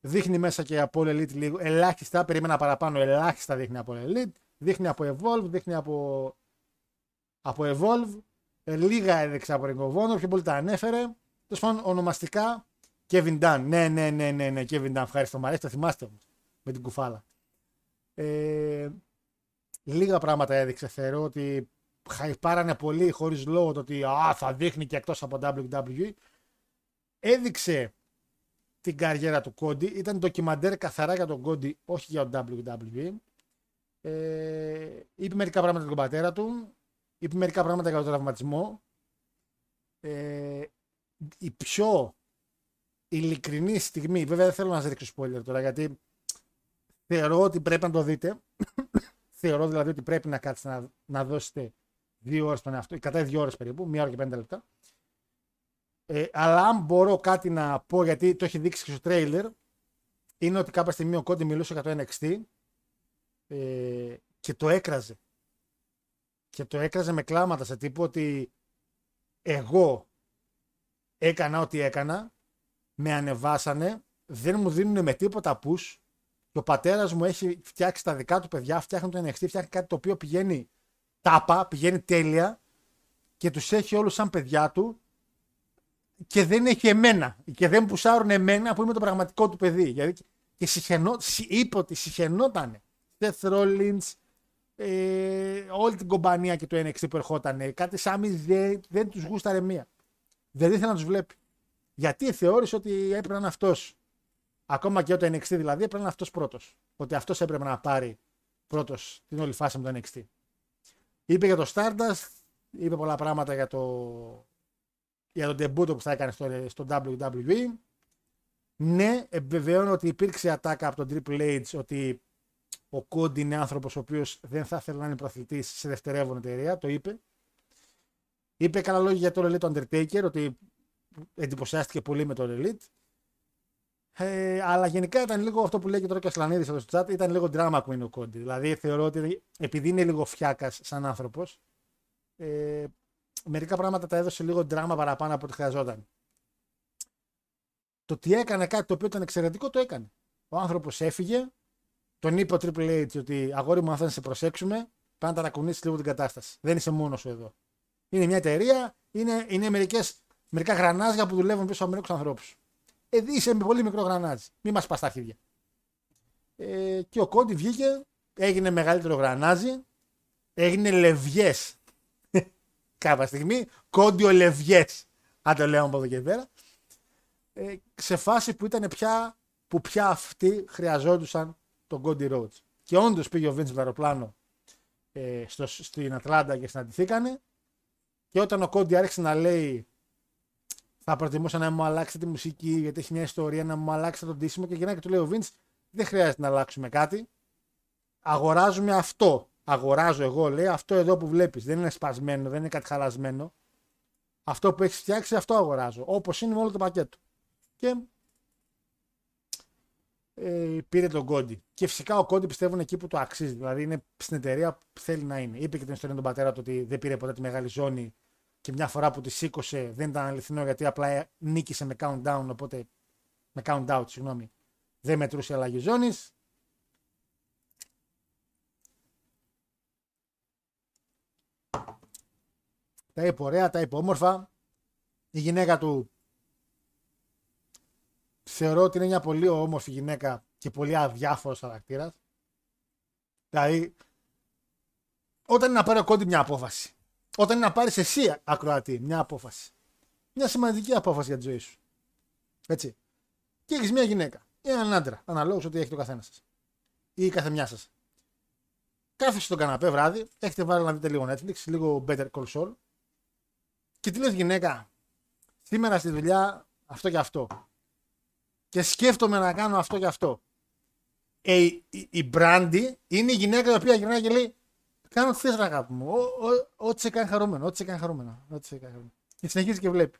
A: Δείχνει μέσα και από All Elite λίγο, ελάχιστα, περίμενα παραπάνω, ελάχιστα δείχνει από All Elite. Δείχνει από Evolve, δείχνει από, από Evolve. Ε, λίγα έδειξε από Ring of Honor, πιο πολύ τα ανέφερε. Τέλος πάντων, ονομαστικά Kevin Dunn. Ναι, ναι, ναι, ναι, ναι, Kevin Dunn. Ευχαριστώ, μου αρέσει, το θυμάστε όμως. Με την κουφάλα. Ε, λίγα πράγματα έδειξε. Θεωρώ ότι χαϊπάρανε πολύ χωρίς λόγο το ότι α, θα δείχνει και εκτός από WWE. Έδειξε την καριέρα του Κόντι. Ήταν ντοκιμαντέρ καθαρά για τον Κόντι, όχι για τον WWE. Ε, είπε μερικά πράγματα για τον πατέρα του. Είπε μερικά πράγματα για τον τραυματισμό. Ε, η πιο ειλικρινή στιγμή, βέβαια δεν θέλω να σας ρίξω spoiler τώρα γιατί θεωρώ ότι πρέπει να το δείτε. θεωρώ δηλαδή ότι πρέπει να κάτσετε να, να δώσετε δύο ώρες τον εαυτό, κατά δύο ώρες περίπου, μία ώρα και πέντε λεπτά. Ε, αλλά αν μπορώ κάτι να πω, γιατί το έχει δείξει και στο τρέιλερ, είναι ότι κάποια στιγμή ο Κόντι μιλούσε για το NXT ε, και το έκραζε. Και το έκραζε με κλάματα σε τύπο ότι εγώ έκανα ό,τι έκανα, με ανεβάσανε, δεν μου δίνουν με τίποτα push και ο πατέρας μου έχει φτιάξει τα δικά του παιδιά, φτιάχνει το NXT, φτιάχνει κάτι το οποίο πηγαίνει τάπα, πηγαίνει τέλεια και τους έχει όλους σαν παιδιά του και δεν έχει εμένα και δεν πουσάρουν εμένα που είμαι το πραγματικό του παιδί. Γιατί και συχαινό, συ- είπε ότι συχαινότανε. Seth Rollins, ε, όλη την κομπανία και το NXT που ερχόταν. Κάτι Σάμι δεν, δεν τους γούσταρε μία. Δεν ήθελε να τους βλέπει. Γιατί θεώρησε ότι έπρεπε να είναι αυτός. Ακόμα και όταν NXT δηλαδή έπρεπε να είναι αυτός πρώτος. Ότι αυτός έπρεπε να πάρει πρώτος την όλη φάση με το NXT. Είπε για το Stardust, είπε πολλά πράγματα για το, για τον debut που θα έκανε στο, στο WWE. Ναι, επιβεβαιώνω ότι υπήρξε ατάκα από τον Triple H ότι ο Κόντι είναι άνθρωπος ο οποίος δεν θα ήθελε να είναι προαθλητής σε δευτερεύον εταιρεία. Το είπε. Είπε καλά λόγια για το Elite Undertaker, ότι εντυπωσιάστηκε πολύ με το Elite. Ε, αλλά γενικά ήταν λίγο αυτό που λέγει τώρα και ο Ασλανίδη εδώ στο chat, ήταν λίγο drama queen ο Κόντι. Δηλαδή θεωρώ ότι επειδή είναι λίγο φιάκας σαν άνθρωπος, ε, μερικά πράγματα τα έδωσε λίγο drama παραπάνω από ό,τι χρειαζόταν. Το ότι έκανε κάτι το οποίο ήταν εξαιρετικό, το έκανε. Ο άνθρωπος έφυγε, τον είπε ο Triple H ότι αγόρι μου, αν θα σε προσέξουμε, πάνε να ταρακουνήσει λίγο την κατάσταση. Δεν είσαι μόνος σου εδώ. Είναι μια εταιρεία, είναι, είναι μερικές, μερικά γρανάζια που δουλεύουν πίσω από μερικούς ανθρώπους. Ε, είσαι με πολύ μικρό γρανάζι. Μην μας πας τα αρχίδια. Ε, και ο Κόντι βγήκε, έγινε μεγαλύτερο γρανάζι, έγινε λευγές. Κάποια στιγμή, Κόντι ο λευγές. Αν το λέω από εδώ και πέρα. Ε, σε φάση που ήταν πια, που πια αυτοί χρειαζόντουσαν τον Κόντι Rhodes. Και όντως πήγε ο Vince με αεροπλάνο ε, στο, στην Ατλάντα και συναντηθήκανε. Και όταν ο Κόντι άρχισε να λέει θα προτιμούσα να μου αλλάξετε τη μουσική γιατί έχει μια ιστορία να μου αλλάξετε το ντύσιμο και γυρνάει και του λέει ο Vince δεν χρειάζεται να αλλάξουμε κάτι. Αγοράζουμε αυτό. Αγοράζω εγώ, λέει, αυτό εδώ που βλέπεις. Δεν είναι σπασμένο, δεν είναι κάτι χαλασμένο. Αυτό που έχεις φτιάξει, αυτό αγοράζω. Όπως είναι με όλο το πακέτο. Και ε, πήρε τον Κόντι. Και φυσικά ο Κόντι πιστεύουν εκεί που το αξίζει. Δηλαδή είναι στην εταιρεία που θέλει να είναι. Είπε και την ιστορία του πατέρα του ότι δεν πήρε ποτέ τη μεγάλη ζώνη και μια φορά που τη σήκωσε δεν ήταν αληθινό γιατί απλά νίκησε με countdown. Οπότε με count συγγνώμη. Δεν μετρούσε αλλαγή ζώνης. Τα είπε ωραία, τα είπε όμορφα. Η γυναίκα του θεωρώ ότι είναι μια πολύ όμορφη γυναίκα και πολύ αδιάφορος χαρακτήρας. Δηλαδή, όταν είναι να πάρει ο Κόντι μια απόφαση, όταν είναι να πάρεις εσύ ακροατή μια απόφαση, μια σημαντική απόφαση για τη ζωή σου. Έτσι. Και έχεις μια γυναίκα ή έναν άντρα, αναλόγως ότι έχει το καθένα σας ή η καθεμιά σας. Κάθεσαι στον καναπέ βράδυ, έχετε βάλει να δείτε λίγο Netflix, λίγο Better Call Saul και τι λες γυναίκα, σήμερα στη δουλειά αυτό και αυτό. Και σκέφτομαι να κάνω αυτό και αυτό. Ε, η, η, Μπράντι είναι η γυναίκα η οποία γυρνάει και λέει Κάνω τι θες αγάπη μου. Ό,τι σε κάνει χαρούμενο. Ό,τι σε κάνει χαρούμενο. Ό,τι σε κάνει χαρούμενο. Και συνεχίζει και βλέπει.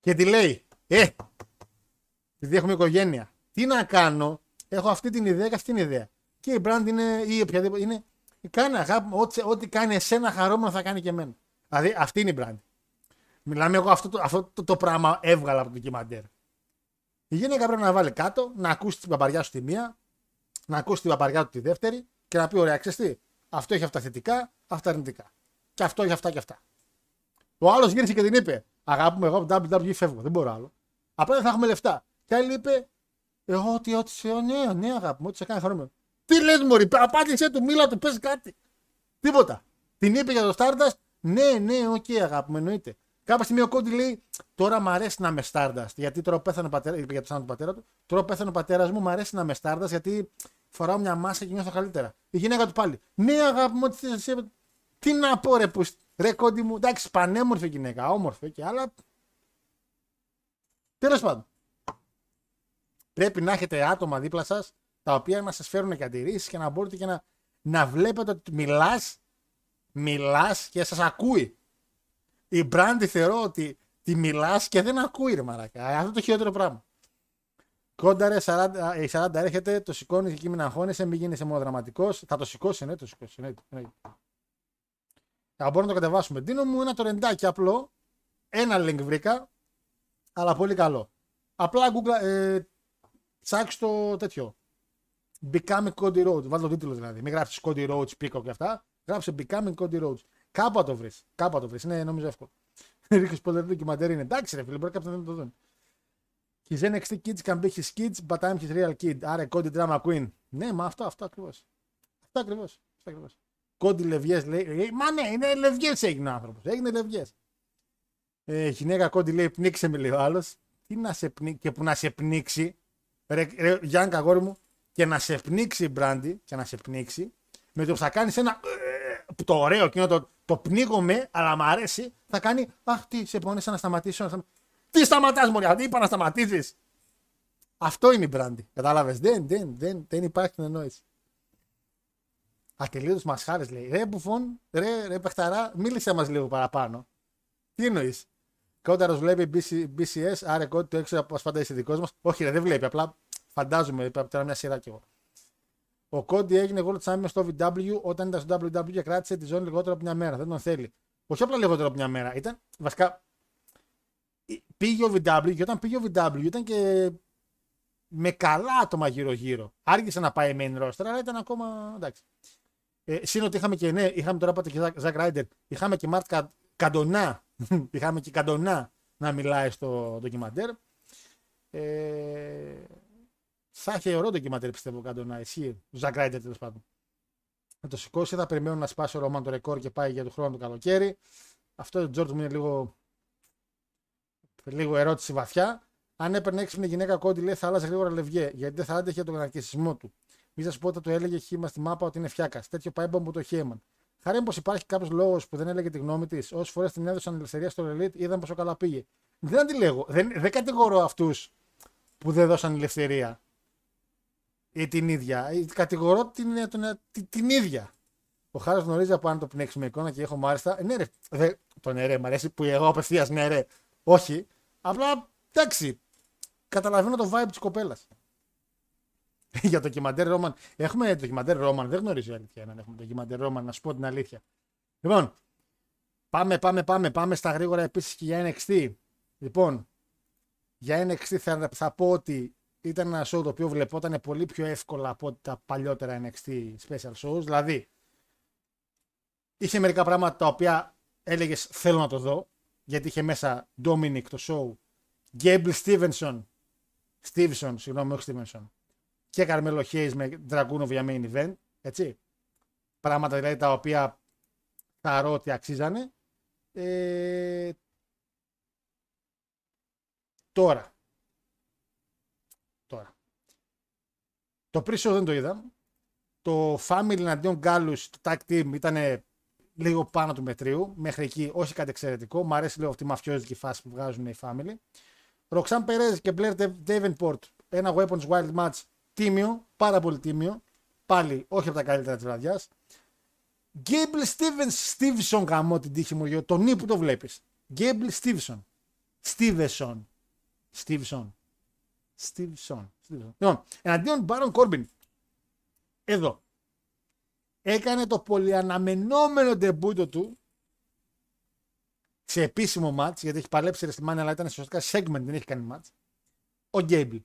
A: Και τη λέει, Ε, επειδή έχουμε οικογένεια, τι να κάνω, έχω αυτή την ιδέα και αυτή την ιδέα. Και η Μπράντι είναι, ή οποιαδήποτε, είναι, κάνει αγάπη μου, ό,τι, ό,τι κάνει εσένα χαρούμενο θα κάνει και εμένα. Δηλαδή αυτή είναι η brand. Μιλάμε εγώ αυτό το, αυτό το, το πράγμα έβγαλα από το ντοκιμαντέρ. Η γυναίκα πρέπει να βάλει κάτω, να ακούσει την παπαριά σου τη μία, να ακούσει την παπαριά του τη δεύτερη και να πει: Ωραία, ξέρεις αυτό έχει αυτά θετικά, αυτά αρνητικά. Και αυτό έχει αυτά και αυτά. Ο άλλος γύρισε και την είπε: Αγάπη μου, εγώ από το WWE φεύγω, δεν μπορώ άλλο. Απλά δεν θα έχουμε λεφτά. Και άλλη είπε: Εγώ ότι, ό,τι σε, ναι, ναι, αγάπη μου, ό,τι σε κάνει χαρούμενο. Τι λες, μωρή, απάντησε του, μίλα του, πες κάτι. Τίποτα. Την είπε για το Stardust, ναι, ναι, οκ, okay, αγάπη μου, εννοείται. Κάποια στιγμή ο Κόντι λέει: Τώρα μου αρέσει να είμαι Stardust. Γιατί τώρα πέθανε ο πατέρα, είπε για το του πατέρα του. Τώρα πέθανε ο πατέρας μου, μου αρέσει να είμαι Stardust γιατί φοράω μια μάσκα και νιώθω καλύτερα. Η γυναίκα του πάλι. Ναι, αγάπη μου, τι θες. Τι να πω, ρε, που. Ρε, Κόντι μου, εντάξει, πανέμορφη γυναίκα, όμορφη και άλλα. Τέλος πάντων. Πρέπει να έχετε άτομα δίπλα σας τα οποία να σας φέρουν και αντιρρήσεις και να μπορείτε και να, να βλέπετε ότι μιλάς μιλάς και σας ακούει. Η Μπράντι θεωρώ ότι τη μιλάς και δεν ακούει, ρε μαρακα. Αυτό είναι το χειρότερο πράγμα. Κόντα ρε, 40, η 40 έρχεται, το σηκώνεις και μην αγχώνεσαι, μην γίνει μόνο δραματικός. Θα το σηκώσει, ναι, το σηκώσει. Ναι, ναι. Θα μπορούμε να το κατεβάσουμε. Δίνω μου ένα τορεντάκι απλό. Ένα link βρήκα, αλλά πολύ καλό. Απλά Google, ε, ψάξει το τέτοιο. Become Cody Road. Βάλω το τίτλο δηλαδή. Μην γράψεις Cody Road, Peacock και αυτά. Γράψε Becoming Cody Rhodes. Κάπου το βρεις. Κάπου το βρεις. Είναι νομίζω εύκολο. Ρίχνει πολύ ντοκιμαντέρ είναι. Εντάξει, ρε φίλε, μπορεί κάποιον να το δουν. His NXT kids can be his kids, but I'm his real kid. Άρα Cody Drama Queen. Ναι, μα αυτό, αυτό ακριβώς. Αυτό ακριβώς. Κόντι Λευγέ λέει. Μα ναι, είναι λευγέ έγινε ο άνθρωπος. Έγινε λευγέ. Ε, γυναίκα Κόντι λέει πνίξε με λέει ο άλλος. Τι να σε πνίξει και που να σε πνίξει. Ρε, ρε Γιάννη καγόρι μου. Και να σε πνίξει η Μπράντι και να σε πνίξει. Με το που θα κάνεις ένα το ωραίο εκείνο το, το πνίγομαι, αλλά μ' αρέσει, θα κάνει Αχ, τι, σε πόνεσα να σταματήσω. Να σταμα... Τι σταματάς, Μωριά, τι είπα να σταματήσεις. Αυτό είναι η μπράντι. Κατάλαβες; Δεν, δεν, δεν, δεν υπάρχει συνεννόηση. Ατελείωτος μασχάρε λέει. Ρε μπουφών, ρε, ρε παιχταρά, μίλησε μας λίγο παραπάνω. Τι εννοείς; Κόνταρος βλέπει BCS, άρα κόντ το έξω από πάντα είσαι δικός μας. Όχι, ρε, δεν βλέπει. Απλά φαντάζομαι, είπα τώρα μια σειρά κι εγώ. Ο Κόντι έγινε World Champion στο VW όταν ήταν στο WW και κράτησε τη ζώνη λιγότερο από μια μέρα. Δεν τον θέλει. Όχι απλά λιγότερο από μια μέρα. Ήταν βασικά. Πήγε ο VW και όταν πήγε ο VW ήταν και με καλά άτομα γύρω-γύρω. Άργησε να πάει main roster, αλλά ήταν ακόμα εντάξει. Ε, Συν ότι είχαμε και ναι, είχαμε τώρα πάτε και Zack Ryder, είχαμε και Μάρτ Καντονά, είχαμε και Καντονά να μιλάει στο ντοκιμαντέρ. Ε, θα έχει ωραίο ντοκιματέρ πιστεύω κάτω να ισχύει. Ο Ζακ Ράιντερ τέλος πάντων. Να το σηκώσει, θα περιμένω να σπάσει ο Ρωμάν το ρεκόρ και πάει για το χρόνο του καλοκαίρι. Αυτό το Τζόρτ μου είναι λίγο, λίγο ερώτηση βαθιά. Αν έπαιρνε έξυπνη γυναίκα κόντι, λέει θα άλλαζε γρήγορα λευγέ, γιατί δεν θα άντεχε τον αναρκισμό του. Μη σας πω ότι το έλεγε χήμα στη μάπα ότι είναι φιάκας. Τέτοιο πάει μου το χέμαν. Χαρά είναι πως υπάρχει κάποιος λόγος που δεν έλεγε τη γνώμη της. Όσες φορές την έδωσαν ελευθερία στο Elite, είδαν πόσο καλά πήγε. Δεν αντιλέγω. Δεν, δεν κατηγορώ αυτούς που δεν δώσαν ελευθερία. Ή την ίδια. Ε, Κατηγορώ την, τον, την, την ίδια. Ο Χάρος γνωρίζει από αν το πνέξει με εικόνα και έχω μάλιστα. Ε, ναι, ρε. Δε, το ναι, ρε, μ' αρέσει που εγώ απευθείας ναι, ρε. Όχι. Απλά εντάξει. Καταλαβαίνω το vibe της κοπέλας. Για το ντοκιμαντέρ Ρόμαν. Έχουμε ντοκιμαντέρ Ρόμαν. Δεν γνωρίζω η αλήθεια αν έχουμε ντοκιμαντέρ Ρόμαν, να σου πω την αλήθεια. Λοιπόν, πάμε, πάμε, πάμε. Πάμε στα γρήγορα επίσης και για NXT. Λοιπόν, για NXT θα, θα πω ότι ήταν ένα show το οποίο βλεπόταν πολύ πιο εύκολα από ό,τι τα παλιότερα NXT special shows. Δηλαδή, είχε μερικά πράγματα τα οποία έλεγες θέλω να το δω, γιατί είχε μέσα Dominic το show, Gable Stevenson, Stevenson, συγγνώμη, όχι Stevenson, και Carmelo Hayes με Dragunov για main event, έτσι. Πράγματα δηλαδή τα οποία θα ότι αξίζανε. Ε, τώρα. Τώρα. Το pre δεν το είδα. Το Family εναντίον Gallus, το tag team ήταν λίγο πάνω του μετρίου. Μέχρι εκεί όχι κάτι εξαιρετικό. Μ' αρέσει λίγο αυτή η μαφιόζικη φάση που βγάζουν οι Family. Ροξάν Perez και Blair Davenport, ένα Weapons Wild Match τίμιο, πάρα πολύ τίμιο. Πάλι όχι από τα καλύτερα της βραδιάς. Γκέμπλ Στίβεν Στίβσον γαμώ την τύχη μου, για τον που το βλέπεις. Γκέμπλ Στίβσον. Στίβεσον. Στίβσον. Στίβσον. Λοιπόν, εναντίον Μπάρον Κόρμπιν. Εδώ. Έκανε το πολυαναμενόμενο ντεμπούτο του σε επίσημο μάτς, γιατί έχει παλέψει στη Μάνια, αλλά ήταν σε σωστικά segment, δεν έχει κάνει μάτς. Ο Γκέμπλ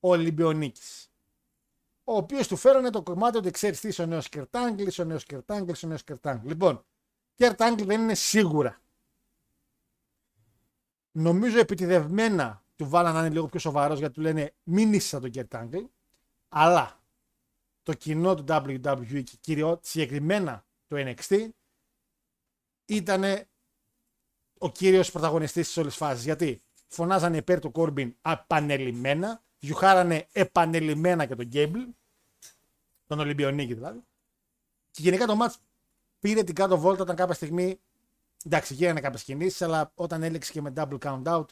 A: ο Ολυμπιονίκης. Ο οποίος του φέρανε το κομμάτι ότι ξέρεις τι, ο νέος Κερτάγκλη, ο νέος Κερτάγκλη, ο νέος Κερτάγκλη. Λοιπόν, Κερτάγκλη δεν είναι σίγουρα. Νομίζω επιτιδευμένα του βάλαν να είναι λίγο πιο σοβαρός γιατί του λένε μην είσαι σαν τον Κερτάγκλη. Αλλά το κοινό του WWE και κυρίω συγκεκριμένα το NXT ήταν ο κύριος πρωταγωνιστής της όλης φάσης. Γιατί φωνάζανε υπέρ του Κόρμπιν απανελειμμένα Γιουχάρανε επανελειμμένα και τον Γκέμπλ, τον Ολυμπιονίκη δηλαδή. Και γενικά το μάτς πήρε την κάτω βόλτα όταν κάποια στιγμή. Εντάξει, γίνανε κάποιες κινήσεις, αλλά όταν έλεξε και με double count out,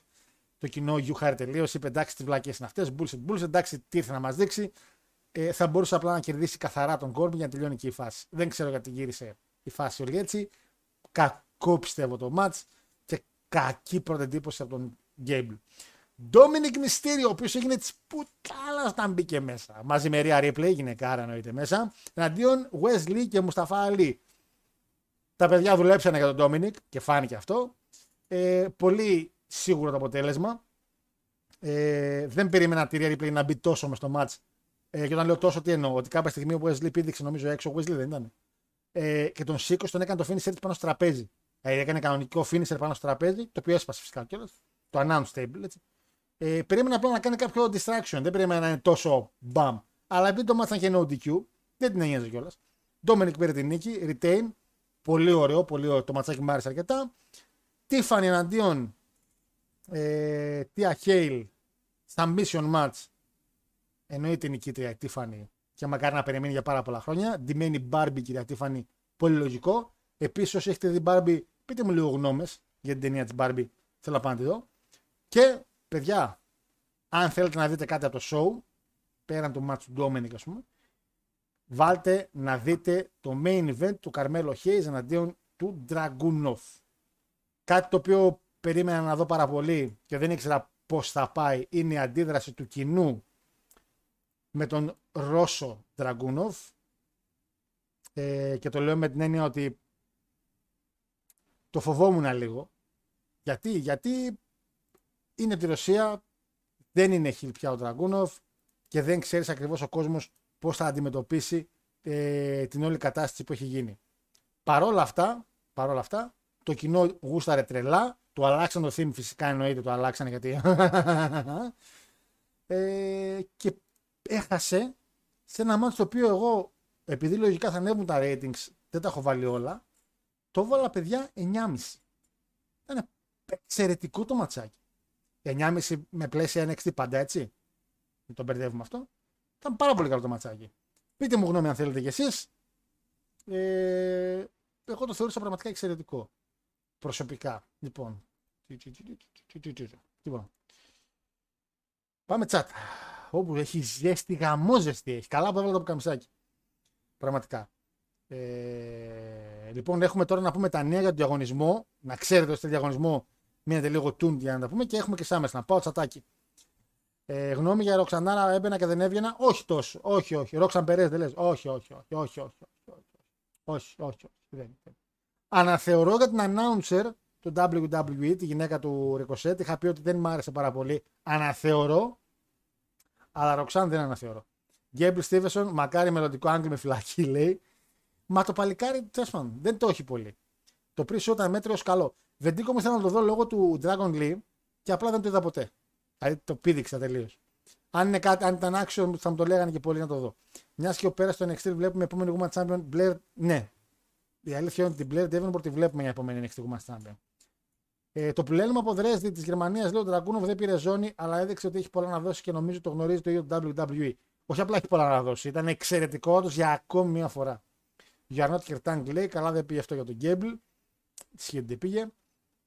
A: το κοινό γιουχάρε τελείως. Είπε εντάξει, τις βλακίε είναι αυτές. Bullshit, bullshit. Εντάξει, τι ήρθε να μας δείξει. Ε, θα μπορούσε απλά να κερδίσει καθαρά τον Κόρμπι για να τελειώνει και η φάση. Δεν ξέρω γιατί γύρισε η φάση όλη έτσι. Κακό πιστεύω το match και κακή πρώτη εντύπωση από τον Γκέμπλ. Ντόμινικ Μυστήριο, ο οποίος έγινε της πουτάλα όταν μπήκε μέσα. Μαζί με Ρία Ρίπλε, γυναικάρα εννοείται μέσα. Εναντίον Wesley και Μουσταφά Αλή. Τα παιδιά δουλέψανε για τον Ντόμινικ και φάνηκε αυτό. Ε, πολύ σίγουρο το αποτέλεσμα. Ε, δεν περίμενα τη Ρία Ρίπλε να μπει τόσο μες στο match. Ε, και όταν λέω τόσο, τι εννοώ, ότι κάποια στιγμή ο Wesley πήδηξε νομίζω έξω, ο Wesley δεν ήταν. Ε, και τον σήκωσε, τον έκανε το finisher πάνω στο τραπέζι. Ε, έκανε κανονικό finisher πάνω στο τραπέζι, το οποίο έσπασε φυσικά κιόλας. Το announce table, έτσι. Ε, περίμενα απλά να κάνει κάποιο distraction. Δεν περίμενα να είναι τόσο μπαμ. Αλλά επειδή το μάθαν και no DQ, δεν την ένοιαζε κιόλας. Dominic πήρε την νίκη, retain. Πολύ ωραίο, πολύ ωραίο. Το ματσάκι μου άρεσε αρκετά. Tiffany εναντίον ε, Tia Hale στα Mission Match. Εννοείται η νικήτρια η Tiffany και μακάρι να περιμένει για πάρα πολλά χρόνια. Ντυμένη Barbie, κυρία Tiffany, πολύ λογικό. Επίσης, όσοι έχετε δει Barbie, πείτε μου λίγο γνώμες για την ταινία της Barbie. Θέλω να πάω να τη δω. Και παιδιά, αν θέλετε να δείτε κάτι από το show, πέραν το match του Dominic, ας πούμε, βάλτε να δείτε το main event του Καρμέλο Hayes εναντίον του Dragunov. Κάτι το οποίο περίμενα να δω πάρα πολύ και δεν ήξερα πώς θα πάει είναι η αντίδραση του κοινού με τον Ρώσο Dragunov ε, και το λέω με την έννοια ότι το φοβόμουν λίγο γιατί, γιατί είναι τη Ρωσία, δεν είναι χιλ πια ο Τραγκούνοφ και δεν ξέρεις ακριβώς ο κόσμος πώς θα αντιμετωπίσει ε, την όλη κατάσταση που έχει γίνει. Παρόλα αυτά, παρόλα αυτά το κοινό γούσταρε τρελά. Το αλλάξαν το theme, φυσικά εννοείται το αλλάξαν γιατί. ε, και έχασε σε ένα μάτι το οποίο εγώ, επειδή λογικά θα ανέβουν τα ratings, δεν τα έχω βάλει όλα, το βάλα παιδιά 9,5. Ήταν εξαιρετικό το ματσάκι. 9,5 με πλαίσια NXT πάντα έτσι. Μην τον μπερδεύουμε αυτό. Ήταν πάρα πολύ καλό το ματσάκι. Πείτε μου γνώμη αν θέλετε κι εσείς. Ε, εγώ το θεωρούσα πραγματικά εξαιρετικό. Προσωπικά. Λοιπόν. λοιπόν. Πάμε τσάτ όπου έχει ζέστη, γαμόζεστη έχει. Καλά που έβαλα το καμισάκι. Πραγματικά. Ε, λοιπόν, έχουμε τώρα να πούμε τα νέα για τον διαγωνισμό. Να ξέρετε ότι στο διαγωνισμό μείνετε λίγο τούντι για να τα πούμε και έχουμε και σάμες να πάω τσατάκι. Ε, γνώμη για Ροξανάρα, έμπαινα και δεν έβγαινα. Όχι τόσο. Όχι, όχι. Ροξαν Περές, δεν λες. Όχι, όχι, όχι, όχι, όχι. Όχι, όχι, όχι. Αναθεωρώ για την announcer του WWE, τη γυναίκα του Ρικοσέτ. Είχα πει ότι δεν μ' άρεσε πάρα πολύ. Αναθεωρώ αλλά Ροξάν δεν αναθεωρώ. Γκέμπλ Στίβεσον, μακάρι μελλοντικό άγγλι με φυλακή, λέει. Μα το παλικάρι, τέλος δεν το έχει πολύ. Το pre-show ήταν μέτριο καλό. Βεντίκο μου ήθελα να το δω λόγω του Dragon Lee και απλά δεν το είδα ποτέ. Δηλαδή το πήδηξα τελείως. Αν, είναι κάτι, αν ήταν άξιο, θα μου το λέγανε και πολλοί να το δω. Μιας και ο πέρας στο NXT βλέπουμε επόμενη Women's Champion Blair. Ναι. Η αλήθεια είναι ότι την Blair Davenport τη βλέπουμε για επόμενη NXT Women's Champion. Ε, το πλένουμε από Δρέσδη της Γερμανίας, λέω: Ο Τραγκούνοβ δεν πήρε ζώνη, αλλά έδειξε ότι έχει πολλά να δώσει και νομίζω το γνωρίζει το ίδιο το WWE. Όχι απλά έχει πολλά να δώσει, ήταν εξαιρετικό όντως για ακόμη μια φορά. Για Not Kertang λέει: Καλά δεν πήγε αυτό για τον Γκέμπλ. Σχεδόν πήγε.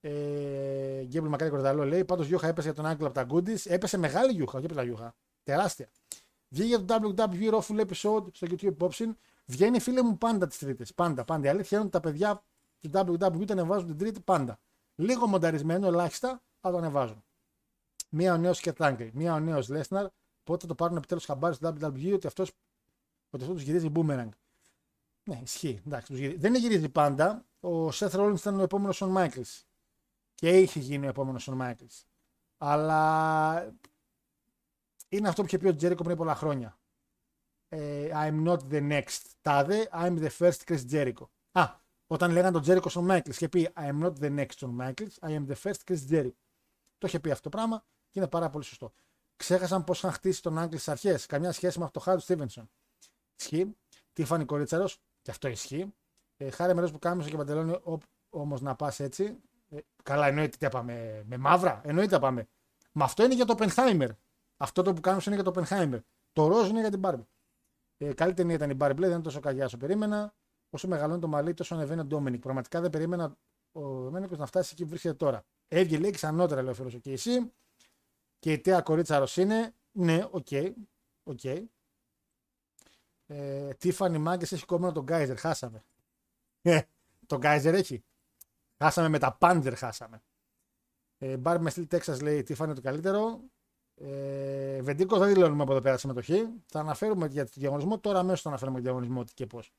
A: Ε, Γκέμπλ μακάρι κορδαλό λέει. Πάντως Γιούχα έπεσε για τον Άγγλο από τα Goodies. Έπεσε μεγάλη Γιούχα, όχι απλά Γιούχα. Τεράστια. Βγήκε το WWE Raw Full Episode στο YouTube υπόψη. Βγαίνει φίλε μου πάντα τις Τρίτες. Πάντα, πάντα. Η αλήθεια είναι ότι τα παιδιά του WWE τα ανεβάζουν την Τρίτη πάντα. Λίγο μονταρισμένο, ελάχιστα, αλλά το ανεβάζουν. Μία ο νέος Κερτάγκρι, μία ο νέος Λέσναρ. Πότε το πάρουν επιτέλους χαμπάρι στο WWE ότι αυτός ότι αυτός τους γυρίζει boomerang. Ναι, ισχύει. Εντάξει, Δεν γυρίζει πάντα. Ο Seth Rollins ήταν ο επόμενος Σον Μάικλς. Και είχε γίνει ο επόμενος Σον Μάικλς. Αλλά είναι αυτό που είχε πει ο Τζέρικο πριν πολλά χρόνια. Ε, I'm not the next τάδε, I'm the first Chris Jericho. Α, όταν λέγανε τον Jericho στον Michaels και πει I'm not the next Shawn Michaels, I am the first Chris Jericho. Το είχε πει αυτό το πράγμα και είναι πάρα πολύ σωστό. Ξέχασαν πώς είχαν χτίσει τον Άγγλ στις αρχές. Καμιά σχέση με αυτό το Χάρι Στίβενσον. Ισχύει. Τι φάνη κορίτσαρο, και αυτό ισχύει. Ε, χάρη μερός που κάμισε και παντελόνι, όμως να πας έτσι. Ε, καλά, εννοείται τι πάμε με μαύρα. Εννοείται πάμε. Μα αυτό είναι για το Πενχάιμερ. Αυτό το που κάνουμε είναι για το Πενχάιμερ. Το ροζ είναι για την Barbie. Ε, καλή ταινία ήταν η Barbie, δεν είναι τόσο καγιά όσο περίμενα. Όσο μεγαλώνει το μαλλί, τόσο ανεβαίνει ο Ντόμινικ. Πραγματικά δεν περίμενα ο Ντόμινικ να φτάσει εκεί που βρίσκεται τώρα. Έβγε λέει ξανότερα, λέει ο φίλος και εσύ. Και η τέα κορίτσα είναι. Ναι, οκ. Okay, okay. Ε, Τίφανη Μάγκες έχει κόμμα τον Γκάιζερ. Χάσαμε. Ε, τον Γκάιζερ έχει. Χάσαμε με τα πάντζερ, χάσαμε. Ε, Μπάρ με στυλ Τέξας λέει τι φάνηκε το καλύτερο. Ε, Βεντίκος δεν δηλώνουμε από εδώ πέρα συμμετοχή. Θα αναφέρουμε για το διαγωνισμό. Τώρα αμέσως θα αναφέρουμε το διαγωνισμό τι και πώς.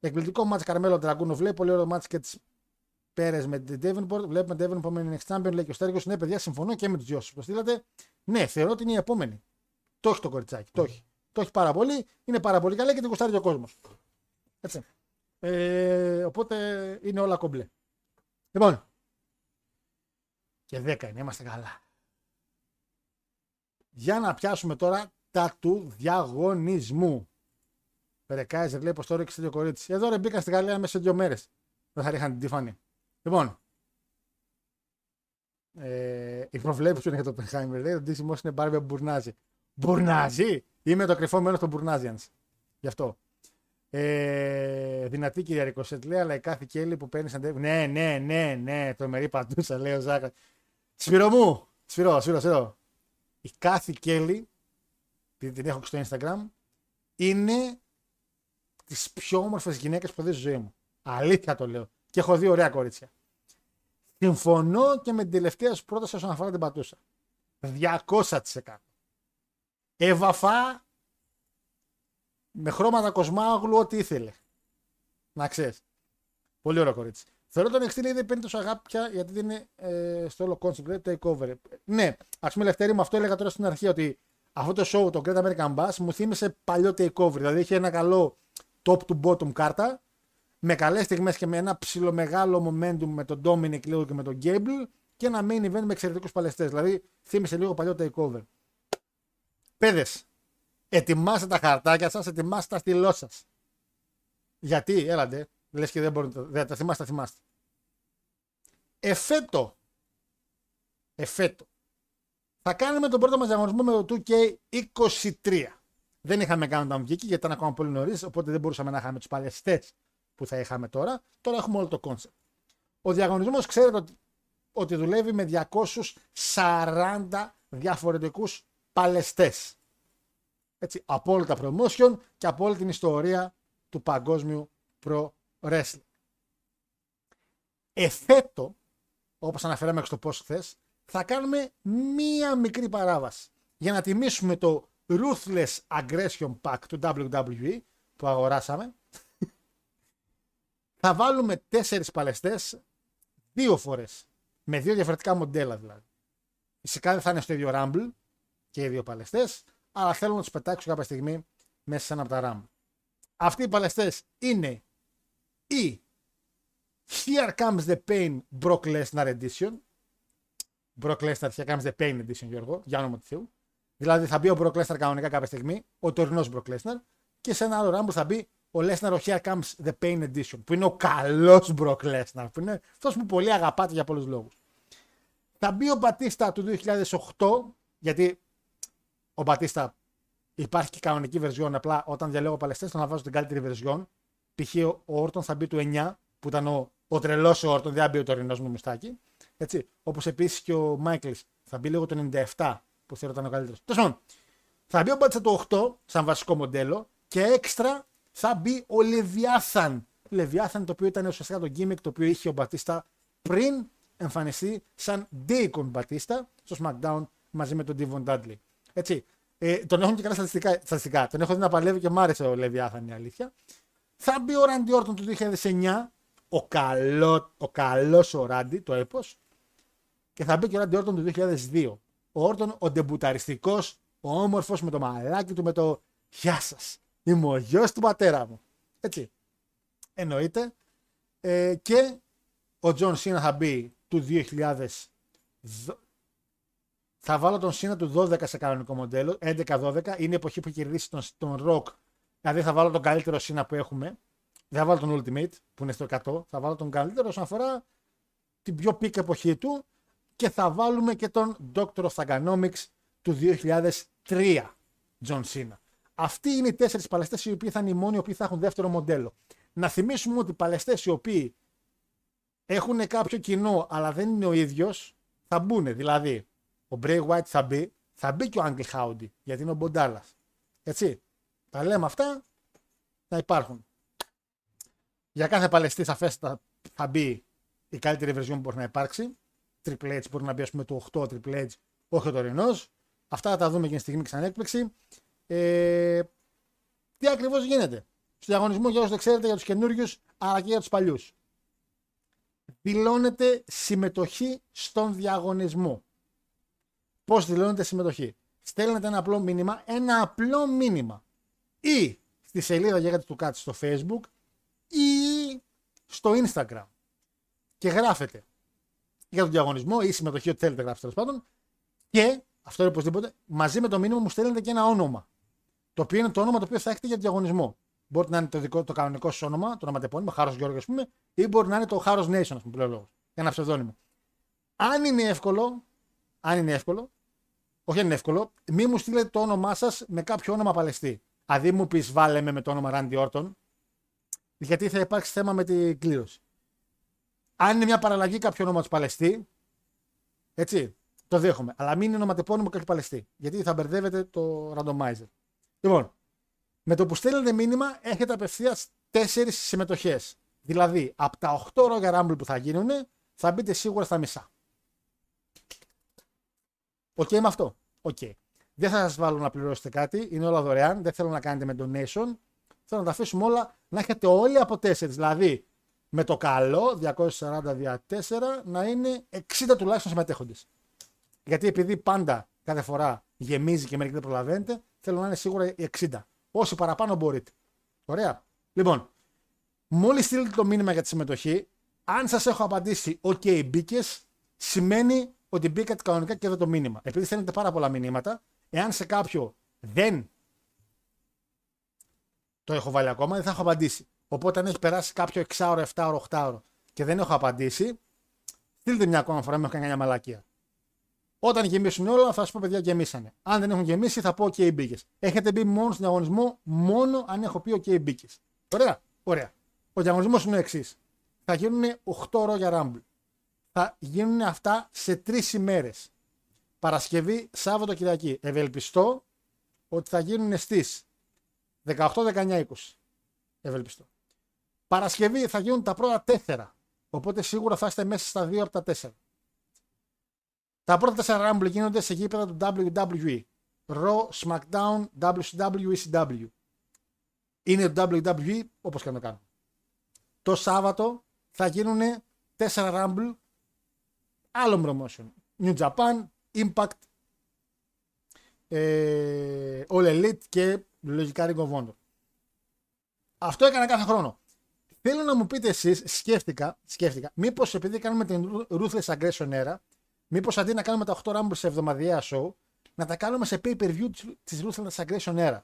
A: Εκπληκτικό μάτς Καρμέλο Τραγκούνο βλέπει πολύ ωραίο μάτς και τις Πέρες με την Devonport. Βλέπουμε Devonport με την Next Champion. Λέει και ο Στέργο. Ναι, παιδιά, συμφωνώ και με τους δυο σας που στείλατε. Ναι, θεωρώ ότι είναι η επόμενη. Το έχει το κοριτσάκι. Το έχει. Το έχει πάρα πολύ. Είναι πάρα πολύ καλά και την κουστάρει ο κόσμος. Έτσι. Ε, οπότε είναι όλα κομπλέ. Λοιπόν. Και 10 είναι. Είμαστε καλά. Για να πιάσουμε τώρα τα του διαγωνισμού. Ρεκάιζερ λέει πως τώρα έχεις δύο κορίτσι. Εδώ ρε μπήκαν στη Γαλλία μέσα σε δύο μέρες. Δεν θα ρίχναν την τύφανη. Λοιπόν. Ε, η προβλέψη είναι για το Πενχάιμερ λέει ότι ο είναι Μπάρμπια Μπουρνάζι. Μπουρνάζι! Είμαι το κρυφό μέρος των Μπουρνάζιανς. Γι' αυτό. Ε, δυνατή κυρία Ρικοσέτ λέει, αλλά η κάθε κέλη που παίρνεις σαν Ναι, ναι, ναι, ναι, το μερί παντούσα λέει ο Ζάκας. Σφυρό μου! Σφυρό, σφυρό, σφυρό. Η κάθε κέλη, επειδή την έχω και στο Instagram, είναι τις πιο όμορφες γυναίκες που δει στη ζωή μου. Αλήθεια το λέω. Και έχω δει ωραία κορίτσια. Συμφωνώ και με την τελευταία σου πρόταση όσον αφορά την πατούσα. 200%. Εβαφά με χρώματα κοσμάγλου ό,τι ήθελε. Να ξέρεις. Πολύ ωραίο κορίτσι. Θεωρώ τον NXT δεν παίρνει τόσο αγάπη πια γιατί δεν είναι ε, στο όλο concept, το takeover. Ναι, ας πούμε, Λευτέρη μου αυτό έλεγα τώρα στην αρχή ότι αυτό το show, το Great American Bass, μου θύμισε παλιό takeover. Δηλαδή είχε ένα καλό top to bottom κάρτα με καλές στιγμές και με ένα ψιλομεγάλο momentum με τον Dominic λίγο και με τον Gable και ένα main event με εξαιρετικούς παλαιστές. Δηλαδή θύμισε λίγο παλιό takeover. Πέδε, ετοιμάστε τα χαρτάκια σας, ετοιμάστε τα στυλό σας. Γιατί, έλατε, λες και δεν μπορείτε, δεν τα θυμάστε, τα θυμάστε. Εφέτο, εφέτο, θα κάνουμε τον πρώτο μας διαγωνισμό με το 2K23. Δεν είχαμε κάνει όταν βγήκε γιατί ήταν ακόμα πολύ νωρίς, οπότε δεν μπορούσαμε να είχαμε του παλαιστέ που θα είχαμε τώρα. Τώρα έχουμε όλο το concept. Ο διαγωνισμός ξέρετε ότι, ότι δουλεύει με 240 διαφορετικούς παλαιστές. Έτσι, από όλα τα promotion και από όλη την ιστορία του παγκόσμιου pro wrestling. Εφέτο, όπως αναφέραμε στο post χθες, θα κάνουμε μία μικρή παράβαση για να τιμήσουμε το Ruthless Aggression Pack του WWE που αγοράσαμε. θα βάλουμε τέσσερις παλαιστές δύο φορές. Με δύο διαφορετικά μοντέλα δηλαδή. Φυσικά δεν θα είναι στο ίδιο Rumble και οι δύο παλαιστές, αλλά θέλω να τους πετάξω κάποια στιγμή μέσα σε ένα από τα Rumble. Αυτοί οι παλαιστές είναι η Here Comes the Pain Brock Lesnar Edition. Brock Lesnar Here Comes the Pain Edition, Γιώργο, για όνομα του Θεού. Δηλαδή θα μπει ο Brock Lesnar κανονικά κάποια στιγμή, ο τωρινός Brock Lesnar, και σε ένα άλλο Rumble θα μπει ο Lesnar ο Here Comes the Pain Edition, που είναι ο καλός Brock Lesnar, που είναι αυτός που πολύ αγαπάται για πολλούς λόγους. Θα μπει ο Μπατίστα του 2008, γιατί ο Μπατίστα υπάρχει και κανονική βερζιόν. Απλά όταν διαλέγω παλαιστέ, θα να βάζω την καλύτερη βερζιόν. Π.χ. ο Όρτον θα μπει του 9, που ήταν ο, ο τρελός Όρτον, δεν θα μπει ο τωρινός μου μιστάκι. Έτσι. Όπως επίσης και ο Μάικλς θα μπει λίγο το 97, που θεωρώ ήταν ο καλύτερος. Τέλος πάντων, θα μπει ο Μπάτσα το 8 σαν βασικό μοντέλο και έξτρα θα μπει ο Λεβιάθαν. Λεβιάθαν το οποίο ήταν ουσιαστικά το gimmick το οποίο είχε ο Μπατίστα πριν εμφανιστεί σαν Deacon Μπατίστα στο SmackDown μαζί με τον Devon Dudley. Έτσι. Ε, τον έχουν και καλά στατιστικά, στατιστικά. Τον έχω δει να παλεύει και μ' άρεσε ο Λεβιάθαν η αλήθεια. Θα μπει ο Ράντι Όρτον του 2009, ο, καλό, ο καλός ο Ράντι, το έπος. Και θα μπει και ο Ράντι Όρτον του 2002. Ο Όρτον, ο ντεμπουταριστικός, ο όμορφος με το μαλάκι του, με το «Γεια σας, είμαι ο γιος του πατέρα μου». Έτσι. Εννοείται. Ε, και ο Τζον Σίνα θα μπει του 2000. Θα βάλω τον Σίνα του 12 σε κανονικό μοντέλο, 11-12. Είναι η εποχή που κερδίσει τον, τον Rock. Δηλαδή θα βάλω τον καλύτερο Σίνα που έχουμε. Δεν θα βάλω τον Ultimate που είναι στο 100. Θα βάλω τον καλύτερο όσον αφορά την πιο peak εποχή του. Και θα βάλουμε και τον Doctor of Thuganomics του 2003. John Cena. Αυτοί είναι οι τέσσερις παλαιστές οι οποίοι θα είναι οι μόνοι οι οποίοι θα έχουν δεύτερο μοντέλο. Να θυμίσουμε ότι οι παλαιστές οι οποίοι έχουν κάποιο κοινό αλλά δεν είναι ο ίδιος θα μπουν. Δηλαδή, ο Bray White θα μπει, θα μπει και ο Angle Howdy γιατί είναι ο Μποντάλα. Έτσι. Τα λέμε αυτά να υπάρχουν. Για κάθε παλαιστή σαφέστατα θα μπει η καλύτερη version που μπορεί να υπάρξει. Triple H μπορεί να μπει, ας πούμε, το 8 Triple H, όχι ο τωρινός. Αυτά θα τα δούμε και τη στιγμή ξανά έκπληξη. Ε, τι ακριβώς γίνεται; Στο διαγωνισμό για όσους δεν ξέρετε, για τους καινούριους αλλά και για τους παλιούς. Δηλώνεται συμμετοχή στον διαγωνισμό. Πώς δηλώνεται συμμετοχή; Στέλνετε ένα απλό μήνυμα, ένα απλό μήνυμα ή στη σελίδα Γέγατη του Κάτι στο Facebook ή στο Instagram και γράφετε για τον διαγωνισμό ή συμμετοχή, ό,τι θέλετε γράψετε τέλος πάντων και αυτό είναι οπωσδήποτε, μαζί με το μήνυμα μου στέλνετε και ένα όνομα. Το οποίο είναι το όνομα το οποίο θα έχετε για τον διαγωνισμό. Μπορεί να είναι το, δικό, το κανονικό σας όνομα, το ονοματεπώνυμο, Χάρος Γιώργος, ας πούμε, ή μπορεί να είναι το Χάρος Nation, ας πούμε, που λέω λόγος. Ένα ψευδόνυμο. Αν είναι εύκολο, αν είναι εύκολο, όχι αν είναι εύκολο, μη μου στείλετε το όνομά σας με κάποιο όνομα παλαιστή. Αδί μου πεις βάλε με, με το όνομα Randy Orton, γιατί θα υπάρξει θέμα με την κλήρωση. Αν είναι μια παραλλαγή κάποιο όνομα του παλαιστή, έτσι, το δέχομαι. Αλλά μην είναι ονοματεπώνυμο κάποιο παλαιστή. Γιατί θα μπερδεύετε το randomizer. Λοιπόν, με το που στέλνετε μήνυμα έχετε απευθείας τέσσερις συμμετοχές. Δηλαδή, από τα 8 Royal Rumble που θα γίνουν, θα μπείτε σίγουρα στα μισά. Οκ okay με αυτό. Οκ. Okay. Δεν θα σας βάλω να πληρώσετε κάτι, είναι όλα δωρεάν. Δεν θέλω να κάνετε με donation. Θέλω να τα αφήσουμε όλα να έχετε όλοι από 4. Δηλαδή, με το καλό, 240 δια 4, να είναι 60 τουλάχιστον συμμετέχοντες. Γιατί επειδή πάντα κάθε φορά γεμίζει και μερικοί δεν προλαβαίνετε, θέλω να είναι σίγουρα οι 60. Όσοι παραπάνω μπορείτε. Ωραία. Λοιπόν, μόλις στείλετε το μήνυμα για τη συμμετοχή, αν σας έχω απαντήσει OK, μπήκες, σημαίνει ότι μπήκατε κανονικά και εδώ το μήνυμα. Επειδή στέλνετε πάρα πολλά μηνύματα, εάν σε κάποιο δεν το έχω βάλει ακόμα, δεν θα έχω απαντήσει. Οπότε αν έχεις περάσει κάποιο 6ωρο, 7ωρο, 8ωρο και δεν έχω απαντήσει, στείλτε μια ακόμα φορά, με έχω κάνει μια μαλακία. Όταν γεμίσουν όλα, θα σα πω παιδιά γεμίσανε. Αν δεν έχουν γεμίσει, θα πω OK μπήκες. Έχετε μπει μόνο στον αγωνισμό, μόνο αν έχω πει OK μπήκες. Ωραία, ωραία. Ο διαγωνισμός είναι ο εξής. Θα γίνουν 8 ρόγια Rumble. Θα γίνουν αυτά σε τρεις ημέρες. Παρασκευή, Σάββατο, Κυριακή. Ευελπιστώ ότι θα γίνουν στις 18, 19, 20. Ευελπιστώ. Παρασκευή θα γίνουν τα πρώτα τέσσερα. Οπότε σίγουρα θα είστε μέσα στα δύο από τα τέσσερα. Τα πρώτα τέσσερα Rumble γίνονται σε γήπεδα του WWE. Raw, SmackDown, WCW, ECW. Είναι το WWE όπως και να το κάνω. Το Σάββατο θα γίνουν τέσσερα Rumble άλλο promotion. New Japan, Impact, ε, All Elite και λογικά Ring of Honor. Αυτό έκανα κάθε χρόνο. Θέλω να μου πείτε εσείς, σκέφτηκα, σκέφτηκα μήπως επειδή κάνουμε την Ruthless Aggression Era, μήπως αντί να κάνουμε τα 8 Rumble σε εβδομαδιαία show, να τα κάνουμε σε pay per view της Ruthless Aggression Era.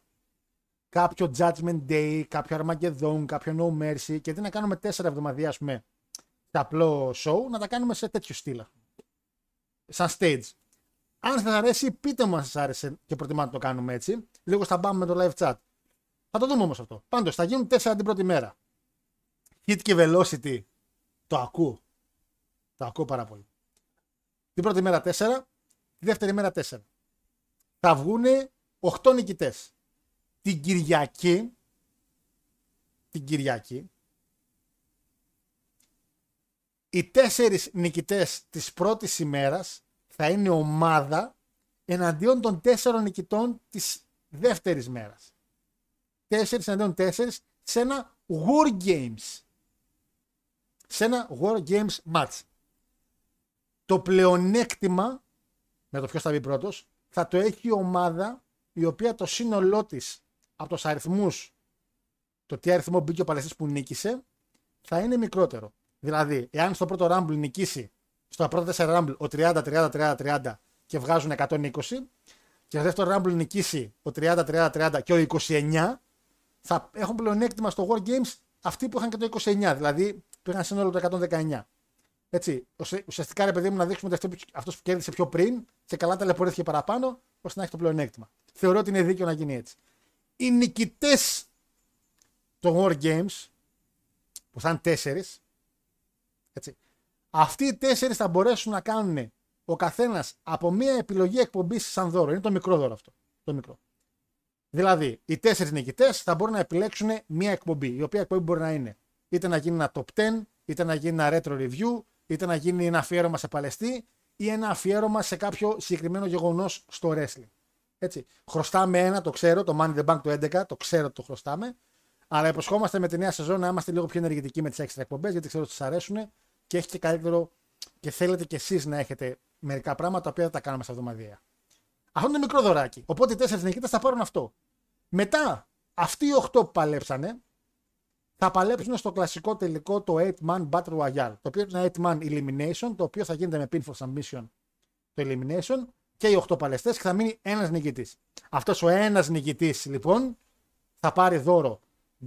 A: Κάποιο Judgment Day, κάποιο Armageddon, κάποιο No Mercy, και αντί να κάνουμε 4 εβδομαδιαία, ας πούμε, σε απλό show, να τα κάνουμε σε τέτοιο στυλ. Σαν stage. Αν σας αρέσει, πείτε μου αν σας άρεσε και προτιμάτε να το κάνουμε έτσι. Λίγο στα μπάμε με το live chat. Θα το δούμε όμως αυτό. Πάντως θα γίνουν 4 την πρώτη μέρα. Hit και velocity. Το ακούω. Το ακούω πάρα πολύ. Την πρώτη μέρα 4, τη δεύτερη μέρα 4. Θα βγουν 8 νικητές. Την Κυριακή, την Κυριακή, οι τέσσερις νικητές της πρώτης ημέρας θα είναι ομάδα εναντίον των τέσσερων νικητών της δεύτερης μέρας. Τέσσερις εναντίον τέσσερις σε ένα War Games σε ένα War Games match. Το πλεονέκτημα, με το ποιος θα μπει πρώτος, θα το έχει η ομάδα η οποία το σύνολό της από τους αριθμούς, το τι αριθμό μπήκε ο παλαιστή που νίκησε, θα είναι μικρότερο. Δηλαδή, εάν στο πρώτο Rumble νικήσει, στο πρώτο 4 Rumble ο 30-30-30-30 και βγάζουν 120, και στο δεύτερο Rumble νικήσει ο 30-30-30 και ο 29, θα έχουν πλεονέκτημα στο War Games αυτοί που είχαν και το 29. Δηλαδή, πήγαν σύνολο το 119. Έτσι, ουσιαστικά ρε παιδί μου να δείξουμε ότι αυτός που κέρδισε πιο πριν και καλά ταλαιπωρήθηκε παραπάνω, ώστε να έχει το πλεονέκτημα. Θεωρώ ότι είναι δίκαιο να γίνει έτσι. Οι νικητές των War Games, που θα είναι τέσσερις, έτσι, αυτοί οι τέσσερις θα μπορέσουν να κάνουν ο καθένας από μία επιλογή εκπομπής σαν δώρο. Είναι το μικρό δώρο αυτό. Το μικρό. Δηλαδή, οι τέσσερις νικητές θα μπορούν να επιλέξουν μία εκπομπή, η οποία εκπομπή μπορεί να είναι είτε να γίνει ένα top 10, είτε να γίνει ένα retro review, είτε να γίνει ένα αφιέρωμα σε παλαιστή ή ένα αφιέρωμα σε κάποιο συγκεκριμένο γεγονός στο wrestling. Έτσι. Χρωστάμε ένα, το ξέρω, το Money the Bank το 11, το ξέρω ότι το χρωστάμε. Αλλά υποσχόμαστε με τη νέα σεζόν να είμαστε λίγο πιο ενεργητικοί με τις έξτρα εκπομπές, γιατί ξέρω ότι σας αρέσουν και έχει και καλύτερο και θέλετε κι εσείς να έχετε μερικά πράγματα τα οποία θα τα κάνουμε στα εβδομαδιαία. Αυτό είναι μικρό δωράκι. Οπότε οι τέσσερις νικητές θα πάρουν αυτό. Μετά, αυτοί οι 8 που παλέψανε, θα παλέψουν στο κλασικό τελικό το 8-man Battle Royale. Το οποίο είναι 8-man Elimination, το οποίο θα γίνεται με pinfall submission το Elimination και οι 8 παλαιστές και θα μείνει ένας νικητής. Αυτός ο ένας νικητής λοιπόν θα πάρει δώρο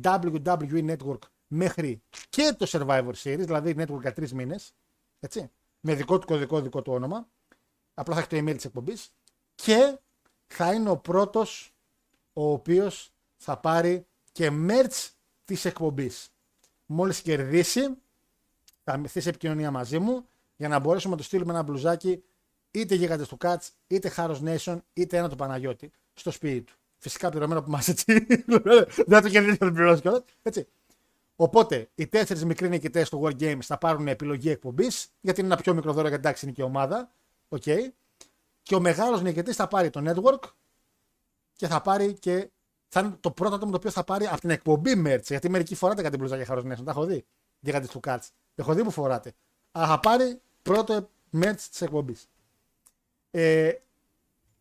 A: WWE Network μέχρι και το Survivor Series, δηλαδή Network για τρεις μήνες. Έτσι. Με δικό του κωδικό, δικό του όνομα. Απλά θα έχει το email της εκπομπής. Και θα είναι ο πρώτος ο οποίος θα πάρει και merch της εκπομπής. Μόλις κερδίσει, θα έρθει σε επικοινωνία μαζί μου για να μπορέσουμε να του στείλουμε ένα μπλουζάκι είτε γίγαντες του Κάτ, είτε Χάρος Nation, είτε ένα του Παναγιώτη στο σπίτι του. Φυσικά πληρωμένο από εμά έτσι. Δεν το κερδίσει, θα το πληρώσει κιόλας. Έτσι. Οπότε οι τέσσερις μικροί νικητές του War Games θα πάρουν επιλογή εκπομπής, γιατί είναι ένα πιο μικρό δώρο, γιατί εντάξει είναι και ομάδα. Okay. Και ο μεγάλος νικητής θα πάρει το network και θα πάρει και θα είναι το πρώτο άτομο το οποίο θα πάρει από την εκπομπή merch. Γιατί μερικοί φοράτε κάτι μπλουζάκια χαροσνέσων. Τα έχω δει. κάτι του κάτς. Έχω δει που φοράτε. Αλλά θα πάρει πρώτο merch της εκπομπής. Ε,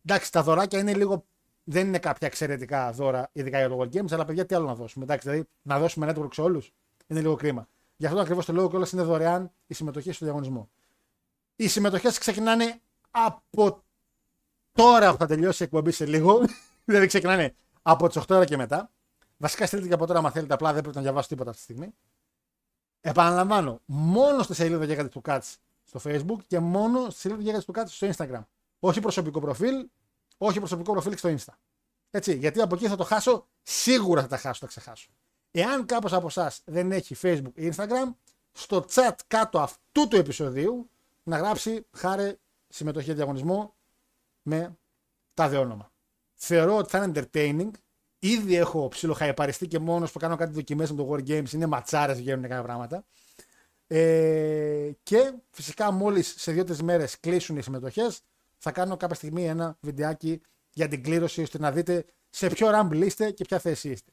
A: εντάξει, τα δωράκια είναι λίγο. Δεν είναι κάποια εξαιρετικά δώρα, ειδικά για το World Games, αλλά παιδιά τι άλλο να δώσουμε. Εντάξει, δηλαδή να δώσουμε network σε όλους είναι λίγο κρίμα. Γι' αυτό ακριβώς το λόγο κιόλας είναι δωρεάν η συμμετοχή στο διαγωνισμό. Οι συμμετοχές ξεκινάνε από τώρα που θα τελειώσει η εκπομπή σε λίγο. δηλαδή ξεκινάνε από τις 8 ώρα και μετά. Βασικά στείλτε και από τώρα, αν θέλετε, απλά δεν πρέπει να διαβάσω τίποτα αυτή τη στιγμή. Επαναλαμβάνω, μόνο στη σελίδα Γέγατης του Κάτς στο Facebook και μόνο στη σελίδα Γέγατης του Κάτς στο Instagram. Όχι προσωπικό προφίλ, όχι προσωπικό προφίλ στο Insta. Έτσι, γιατί από εκεί θα το χάσω, σίγουρα θα τα χάσω, θα ξεχάσω. Εάν κάποιος από εσάς δεν έχει Facebook ή Instagram, στο chat κάτω αυτού του επεισοδίου να γράψει χάρε συμμετοχή για διαγωνισμό με τα δε όνομα. Θεωρώ ότι θα είναι entertaining. Ήδη έχω ψιλοχαϊπαριστεί και μόνος που κάνω κάτι δοκιμές με το War Games. Είναι ματσάρες βγαίνουν κάποια πράγματα. Ε, και φυσικά μόλις σε δύο-τρεις μέρες κλείσουν οι συμμετοχές, θα κάνω κάποια στιγμή ένα βιντεάκι για την κλήρωση ώστε να δείτε σε ποιο Rumble είστε και ποια θέση είστε.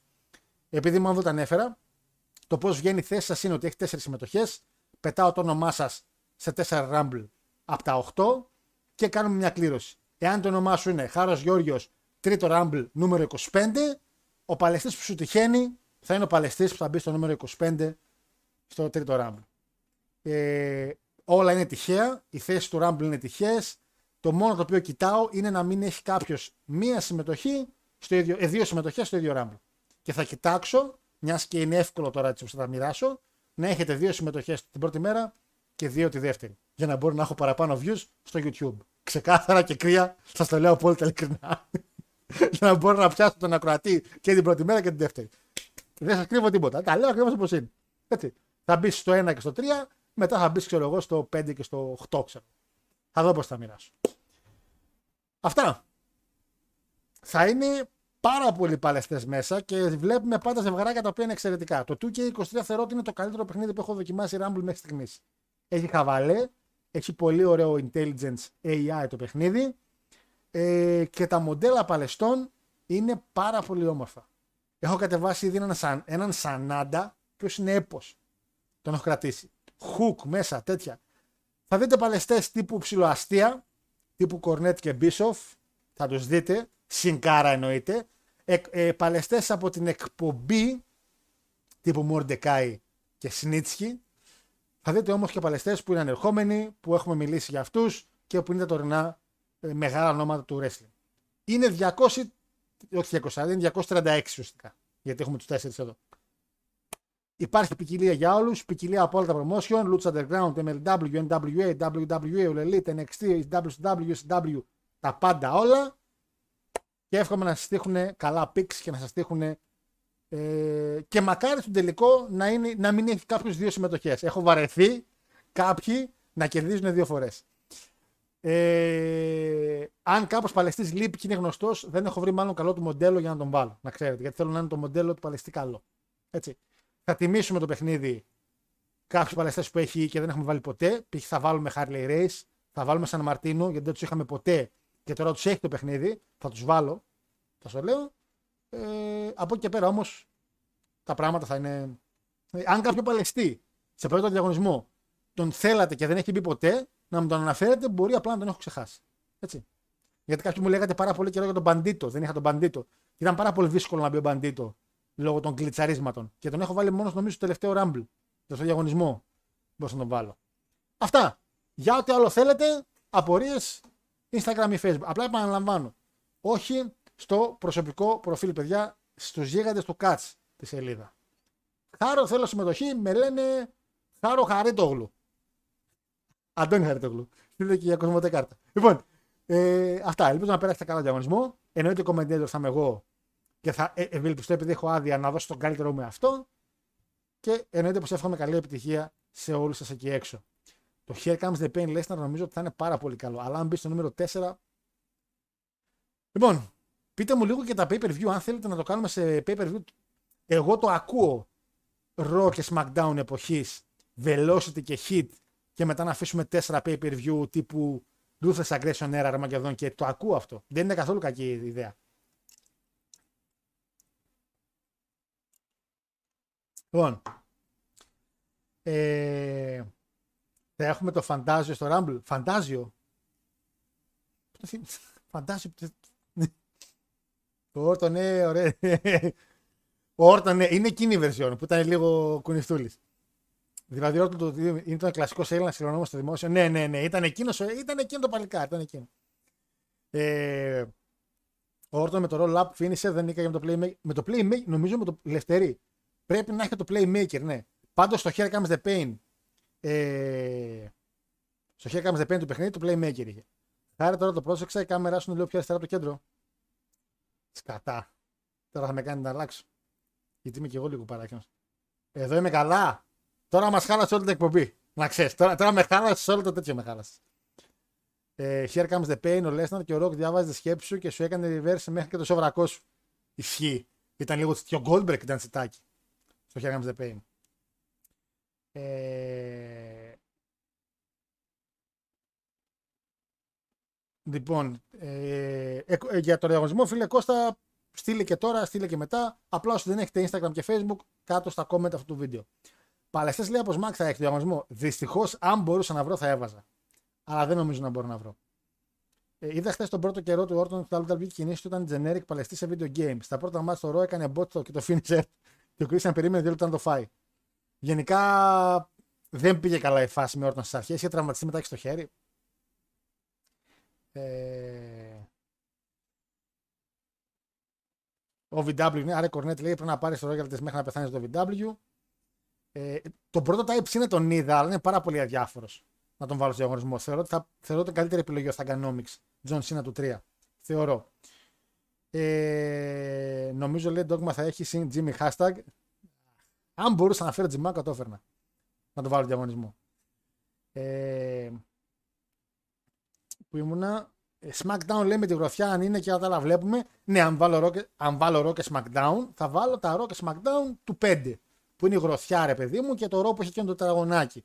A: Επειδή μου το ανέφερα, το πώς βγαίνει η θέση σας είναι ότι έχει 4 συμμετοχές, πετάω το όνομά σας σε 4 Rumble από τα 8 και κάνουμε μια κλήρωση. Εάν το όνομά σου είναι Χάρος Γιώργιος, τρίτο Rumble νούμερο 25, ο παλαιστή που σου τυχαίνει θα είναι ο παλαιστή που θα μπει στο νούμερο 25 στο τρίτο Rumble. Ε, όλα είναι τυχαία, οι θέσεις του Rumble είναι τυχαίες. Το μόνο το οποίο κοιτάω είναι να μην έχει κάποιος μία συμμετοχή, στο ίδιο, ε, δύο συμμετοχές στο ίδιο Rumble. Και θα κοιτάξω, μιας και είναι εύκολο τώρα έτσι όπω θα τα μοιράσω, να έχετε δύο συμμετοχές την πρώτη μέρα και δύο τη δεύτερη. Για να μπορώ να έχω παραπάνω views στο YouTube. Ξεκάθαρα και κρύα, σας το λέω πολύ ειλικρινά. Για να μπορώ να πιάσω τον ακροατή και την πρώτη μέρα και την δεύτερη. Δεν σας κρύβω τίποτα. Τα λέω ακριβώς όπως είναι. Έτσι. Θα μπεις στο 1 και στο 3, μετά θα μπεις, ξέρω εγώ, στο 5 και στο 8, ξέρω. Θα δω πώς θα μοιράσω. Αυτά. Θα είναι πάρα πολλοί παλαιστές μέσα και βλέπουμε πάντα ζευγαράκια τα οποία είναι εξαιρετικά. Το 2K23 θεωρώ ότι είναι το καλύτερο παιχνίδι που έχω δοκιμάσει Rumble μέχρι στιγμής. Έχει χαβαλέ, έχει πολύ ωραίο intelligence AI το παιχνίδι ε, και τα μοντέλα παλαιστών είναι πάρα πολύ όμορφα. Έχω κατεβάσει ήδη έναν, σαν, έναν Σανάντα, ποιο είναι έπος. Τον έχω κρατήσει. Hook μέσα, τέτοια. Θα δείτε παλαιστές τύπου ψιλοαστία, τύπου Κορνέτ και Μπίσοφ. Θα τους δείτε. Συγκάρα εννοείται. Ε, ε, παλαιστές από την εκπομπή τύπου Μορντεκάη και Σνίτσκι. Θα δείτε όμως και παλαιστές που είναι ανερχόμενοι, που έχουμε μιλήσει για αυτούς και που είναι τα τωρινά ε, μεγάλα ονόματα του wrestling. Είναι 200, όχι 200, είναι 236 ουσιαστικά. Γιατί έχουμε τους 4 εδώ. Υπάρχει ποικιλία για όλους, ποικιλία από όλα τα promotion, Lucha Underground, MLW, NWA, WWE, All Elite, NXT, WCW, SW, τα πάντα όλα. Και εύχομαι να σας τύχουν καλά picks και να σας τύχουν. Ε, και μακάρι στο τελικό να, είναι, να μην έχει κάποιο δύο συμμετοχές. Έχω βαρεθεί κάποιοι να κερδίζουν δύο φορές. Ε, αν κάπως παλαιστής λείπει και είναι γνωστός, δεν έχω βρει μάλλον καλό του μοντέλο για να τον βάλω. Να ξέρετε, γιατί θέλω να είναι το μοντέλο του παλαιστή καλό. Έτσι. Θα τιμήσουμε το παιχνίδι κάποιους παλαιστές που έχει και δεν έχουμε βάλει ποτέ. Π.χ. θα βάλουμε Harley Race, θα βάλουμε Σαν Μαρτίνο, γιατί δεν τους είχαμε ποτέ και τώρα τους έχει το παιχνίδι. Θα τους βάλω. Θα σου λέω. Ε, από εκεί και πέρα όμως τα πράγματα θα είναι. Ε, αν κάποιο παλαιστή σε πρώτο διαγωνισμό τον θέλατε και δεν έχει μπει ποτέ, να μου τον αναφέρετε, μπορεί απλά να τον έχω ξεχάσει. Έτσι. Γιατί κάποιοι μου λέγατε πάρα πολύ καιρό για τον Μπαντίτο. Δεν είχα τον Μπαντίτο. Ήταν πάρα πολύ δύσκολο να μπει ο Μπαντίτο λόγω των κλιτσαρίσματων. Και τον έχω βάλει μόνο νομίζω στο τελευταίο Rumble. Στο διαγωνισμό. Μπορώ να τον βάλω. Αυτά. Για ό,τι άλλο θέλετε, απορίες Instagram ή Facebook. Απλά επαναλαμβάνω. Όχι στο προσωπικό προφίλ, παιδιά, στους γίγαντες του Catch τη σελίδα. Χάρο, θέλω συμμετοχή, με λένε Χάρο Χαρίτογλου. Αντώνη Χαρίτογλου. Στείλτε και για κοσμοτέ κάρτα. Λοιπόν, ε, αυτά. Ελπίζω να πέρασετε καλά διαγωνισμό. Εννοείται commentator θα είμαι εγώ και θα ε, ευελπιστώ επειδή έχω άδεια να δώσω τον καλύτερο μου αυτό. Και εννοείται πως εύχομαι καλή επιτυχία σε όλους σας εκεί έξω. Το Here Comes the Pain Lesnar νομίζω ότι θα είναι πάρα πολύ καλό. Αλλά αν μπει στο νούμερο 4. Λοιπόν, πείτε μου λίγο και τα pay per view. Αν θέλετε να το κάνουμε σε pay per view. Εγώ το ακούω Raw και SmackDown εποχής. Velocity και Hit. Και μετά να αφήσουμε 4 pay per view τύπου Ruthless Aggression Era Armageddon και το ακούω αυτό. Δεν είναι καθόλου κακή ιδέα. Λοιπόν, ε, θα έχουμε το φαντάζιο στο Rumble. Φαντάζιο. Φαντάζιο. Το Όρτον, ναι, ωραία. Ο Όρτον, ναι, είναι εκείνη η βερσιόν που ήταν λίγο κουνιστούλη. Δηλαδή, ο το είναι το κλασικό Έλληνα συγγνώμη στο δημόσιο. Ναι, ναι, ναι, ήταν εκείνος, ήταν εκείνο το παλικάρι. Ήταν εκείνο. Ε, ο Όρτον με το roll up φίνισε, δεν νίκαγε με το playmaker. Με το playmaker, νομίζω με το λευτερή. Πρέπει να έχει το playmaker, ναι. Πάντως στο Here Comes the Pain. Ε, στο Here Comes the Pain του παιχνίδι το playmaker είχε. Άρα τώρα το πρόσεξα, η κάμερα σου είναι λίγο πιο αριστερά από το κέντρο. Σκατά. Τώρα θα με κάνει να αλλάξω. Γιατί είμαι και εγώ λίγο παράκινο. Εδώ είμαι καλά. Τώρα μας χάλασε όλη την εκπομπή. Να ξέρεις. Τώρα, τώρα με χάλασες όλο το τέτοιο με χάλασες. Ε, here comes the pain, ο Λέσναρ και ο Ροκ διάβαζε τη σκέψη σου και σου έκανε reverse μέχρι και το σοβρακό σου. Ισχύει. Ήταν λίγο και ο Goldberg ήταν τσιτάκι. Στο here comes the pain. Ε, Λοιπόν, ε, ε, ε, για το διαγωνισμό, φίλε Κώστα, στείλε και τώρα, στείλε και μετά. Απλά όσοι δεν έχετε Instagram και Facebook, κάτω στα comment αυτού του βίντεο. Παλαιστές λέει από Max θα έχει το διαγωνισμό. Δυστυχώς, αν μπορούσα να βρω, θα έβαζα. Αλλά δεν νομίζω να μπορώ να βρω. Ε, είδα χθες τον πρώτο καιρό του Orton του WWE κινήσει του ήταν generic παλαιστή σε video games. Στα πρώτα μάτια το Ρο έκανε μπότσο και το finisher και ο Christian περίμενε δύο λεπτά να το φάει. Γενικά δεν πήγε καλά η φάση με Orton στις αρχές. Είχε τραυματιστεί μετά και στο χέρι. Ε... Ο VW είναι, άρα Κορνέτ λέει πρέπει να πάρεις το royalties μέχρι να πεθάνεις το VW. Ε, το πρώτο type είναι τον είδα, αλλά είναι πάρα πολύ αδιάφορος να τον βάλω στο διαγωνισμό. Θεωρώ ότι θα θεωρώ την καλύτερη επιλογή ο Thaganomics, John Cena του 3. Θεωρώ. Ε, νομίζω λέει Dogma θα έχει συν Jimmy hashtag. Αν μπορούσα να φέρω Jimmy, το έφερνα. Να το βάλω στο διαγωνισμό. Ε, που ήμουνα. Ε, SmackDown λέει με τη γροθιά αν είναι και αν τα άλλα βλέπουμε. Ναι, αν βάλω, Raw, αν βάλω Raw και SmackDown, θα βάλω τα Raw και SmackDown του 5. Που είναι η γροθιά, ρε παιδί μου, και το Raw που έχει και το τραγωνάκι.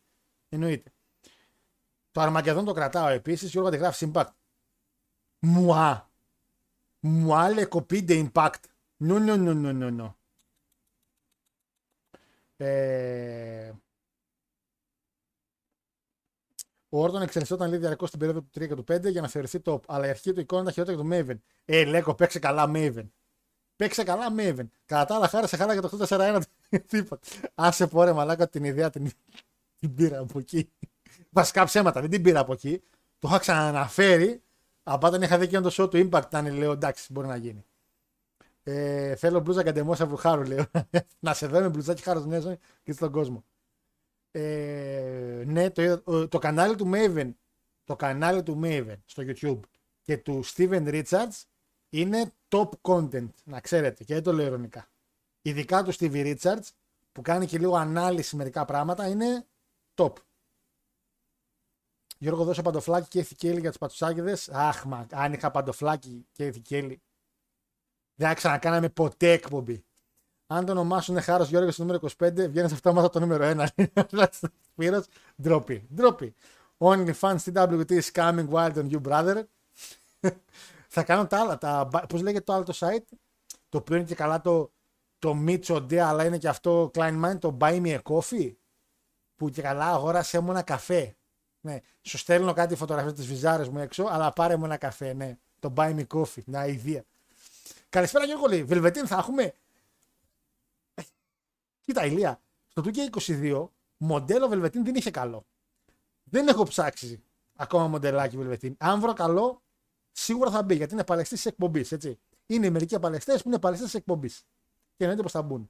A: Εννοείται. Το Αρμαγκεδόν το κρατάω επίσης. Γιώργο γράφει Impact. Μουά. Μουά λε κοπίντε Impact. Νο, νο, νο, νο, νο, νο. Ε, Ο Όρτον εξελισσόταν λίγο διαρκώς στην περίοδο του 3 και του 5 για να θεωρηθεί top. Αλλά η αρχή του εικόνα ήταν χειρότερη του Maven. Ε, Λέκο, παίξε καλά Maven. Παίξε καλά Maven. Κατά τα άλλα, χάρη χαρά για το 8-4-1. Τίποτα. Άσε πόρε μαλάκα την ιδέα την, την πήρα από εκεί. Βασικά ψέματα, δεν την πήρα από εκεί. Το είχα ξαναναφέρει. Από όταν είχα δει και το show του Impact, ήταν λέω εντάξει, μπορεί να γίνει. Ε, θέλω μπλούζα καντεμόσα βουχάρου, λέω. να σε δω με μπλουζάκι χάρος νέο και στον κόσμο. Ε, ναι, το, το κανάλι του Maven, το κανάλι του Maven στο YouTube και του Steven Richards είναι top content, να ξέρετε, και δεν το λέω ειρωνικά. Ειδικά του Steve Richards, που κάνει και λίγο ανάλυση μερικά πράγματα, είναι top. Γιώργο, δώσε παντοφλάκι και ηθικέλη για του πατουσάκιδε. Αχ, μα, αν είχα παντοφλάκι και ηθικέλη. Δεν θα ξανακάναμε ποτέ εκπομπή. Αν το όνομά σου είναι Χάρος Γιώργος στο νούμερο 25, βγαίνεις αυτόματα το νούμερο 1. Σπύρος, ντροπή. Ντροπή. Only fans TWT is coming wild on you, brother. θα κάνω τα άλλα. Τα, Πώς λέγεται το άλλο το site, το οποίο είναι και καλά το, το Mitch Day, αλλά είναι και αυτό Klein Mind, το Buy Me a Coffee. Που και καλά αγόρασε μου ένα καφέ. Ναι. Σου στέλνω κάτι φωτογραφίες της βυζάρε μου έξω, αλλά πάρε μου ένα καφέ. Ναι. Το Buy Me Coffee. Μια ιδέα. Καλησπέρα Γιώργο λέει. Βελβετίν θα έχουμε Κοίτα, Ηλία, στο 2K22 μοντέλο Velveteen δεν είχε καλό. Δεν έχω ψάξει ακόμα μοντελάκι Velveteen. Αν βρω καλό, σίγουρα θα μπει γιατί είναι παλαιστής της εκπομπής. Είναι μερικοί παλαιστές που είναι παλαιστές της εκπομπής. Και εννοείται πως θα μπουν.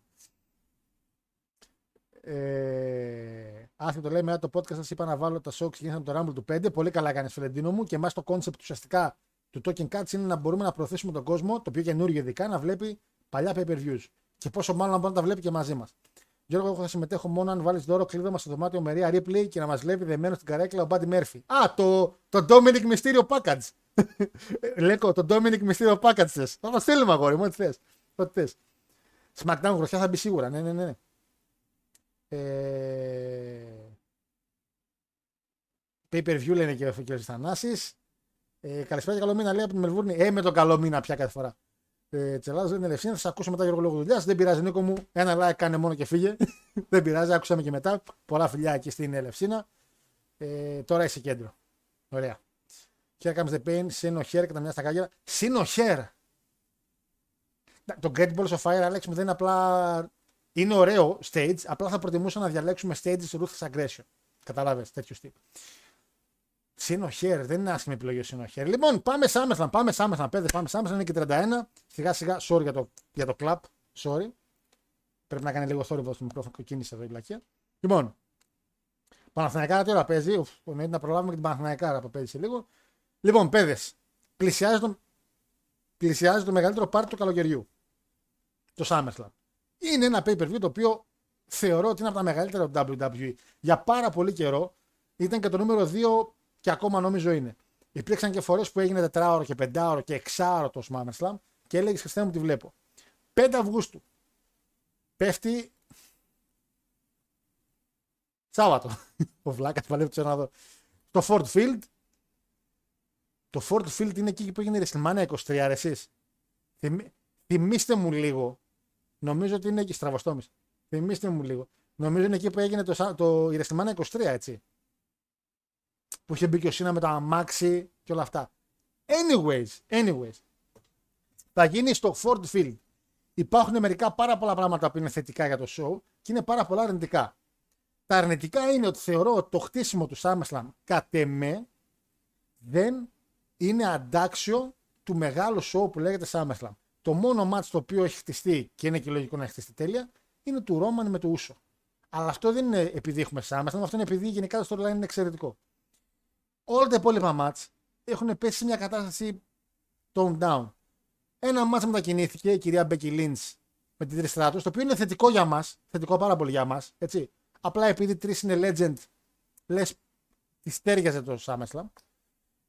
A: Ε, το λέει μετά το podcast σας είπα να βάλω τα show ξεκίνησαν το Rumble του 5. Πολύ καλά έκανε Φελεντίνο μου και εμάς το concept ουσιαστικά του Talking Cuts είναι να μπορούμε να προωθήσουμε τον κόσμο, το πιο καινούργιο ειδικά, να βλέπει παλιά pay per views. Και πόσο μάλλον να μπορεί να τα βλέπει και μαζί μας. Γιώργο, εγώ θα συμμετέχω μόνο αν βάλεις δώρο κλείδωμα στο δωμάτιο Μερία Ripley και να μας βλέπει δεμένο στην καρέκλα ο Μπάντι Μέρφυ. Α, το, το Dominic Mysterio Package. Λέκο, το Dominic Mysterio Package θες. Θα το στείλουμε αγόρι μου, ό,τι θες. Ό,τι θε. SmackDown γροθιά θα μπει σίγουρα. Ναι, ναι, ναι. Ε... Pay per view λένε και ο κ. Θανάσης. Ε, καλησπέρα και καλό μήνα λέει από τη Μελβούρνη. Ε, με τον καλό μήνα πια κάθε φορά. Ε, Τσελάδο δεν είναι ελευθερία, θα σα ακούσω μετά για λόγο δουλειά. Δεν πειράζει, Νίκο μου. Ένα like κάνε μόνο και φύγε. δεν πειράζει, άκουσαμε και μετά. Πολλά φιλιά εκεί στην Ελευσίνα. Ε, τώρα είσαι κέντρο. Ωραία. Here comes the pain, σύνο χέρ και τα μια στα κάγερα. Σύνο χέρ. Το Great Balls of Fire, Alex μου δεν είναι απλά. Είναι ωραίο stage, απλά θα προτιμούσα να διαλέξουμε stages Ruthless Aggression. Καταλάβες, τέτοιος τύπος. Σύνοχερ, δεν είναι άσχημη επιλογή ο Σύνοχερ. Λοιπόν, πάμε Σάμεθαν, πάμε Σάμεθαν, πέδε, πάμε Σάμεθαν, είναι και 31. Σιγά σιγά, sorry για το, για το clap, sorry. Πρέπει να κάνει λίγο θόρυβο στο μικρόφωνο που κίνησε εδώ η πλακία. Λοιπόν, Παναθηναϊκά τι ώρα παίζει, ουφ, να προλάβουμε και την Παναθηναϊκά που παίζει σε λίγο. Λοιπόν, παιδες, πλησιάζει το, πλησιάζει το μεγαλύτερο πάρτι του καλοκαιριού. Το Σάμεθλα. Είναι ένα pay per view το οποίο θεωρώ ότι είναι από τα μεγαλύτερα του WWE. Για πάρα πολύ καιρό ήταν και το νούμερο 2 και ακόμα νομίζω είναι. Υπήρξαν και φορές που έγινε 4ωρο και 5ωρο και 6ωρο το SummerSlam και έλεγες Χριστέ μου τη βλέπω. 5 Αυγούστου πέφτει Σάββατο. Ο Βλάκας παλεύει το να Το Ford Field. Το Ford Field είναι εκεί που έγινε η WrestleMania 23, ρε εσείς. Θυμ... Θυμήστε μου λίγο. Νομίζω ότι είναι εκεί στραβοστόμης. Θυμήστε μου λίγο. Νομίζω είναι εκεί που έγινε το, το, η WrestleMania 23, έτσι. Που είχε μπει και ο Σίνα με τα αμάξι και όλα αυτά. Anyways, anyways. Θα γίνει στο Ford Field. Υπάρχουν μερικά πάρα πολλά πράγματα που είναι θετικά για το show και είναι πάρα πολλά αρνητικά. Τα αρνητικά είναι ότι θεωρώ ότι το χτίσιμο του SummerSlam κατ' εμέ δεν είναι αντάξιο του μεγάλου show που λέγεται SummerSlam. Το μόνο match το οποίο έχει χτιστεί και είναι και λογικό να έχει χτιστεί τέλεια είναι του Ρόμαν με το Ούσο. Αλλά αυτό δεν είναι επειδή έχουμε SummerSlam, αυτό είναι επειδή γενικά το storyline είναι εξαιρετικό. Όλα τα υπόλοιπα match έχουν πέσει σε μια κατάσταση tone down. Ένα match μετακινήθηκε η κυρία Μπέκι Lynch με την Τριστράτου, το οποίο είναι θετικό για μας, θετικό πάρα πολύ για μας, έτσι. Απλά επειδή τρεις είναι legend, λες, της στέργιαζε το SummerSlam.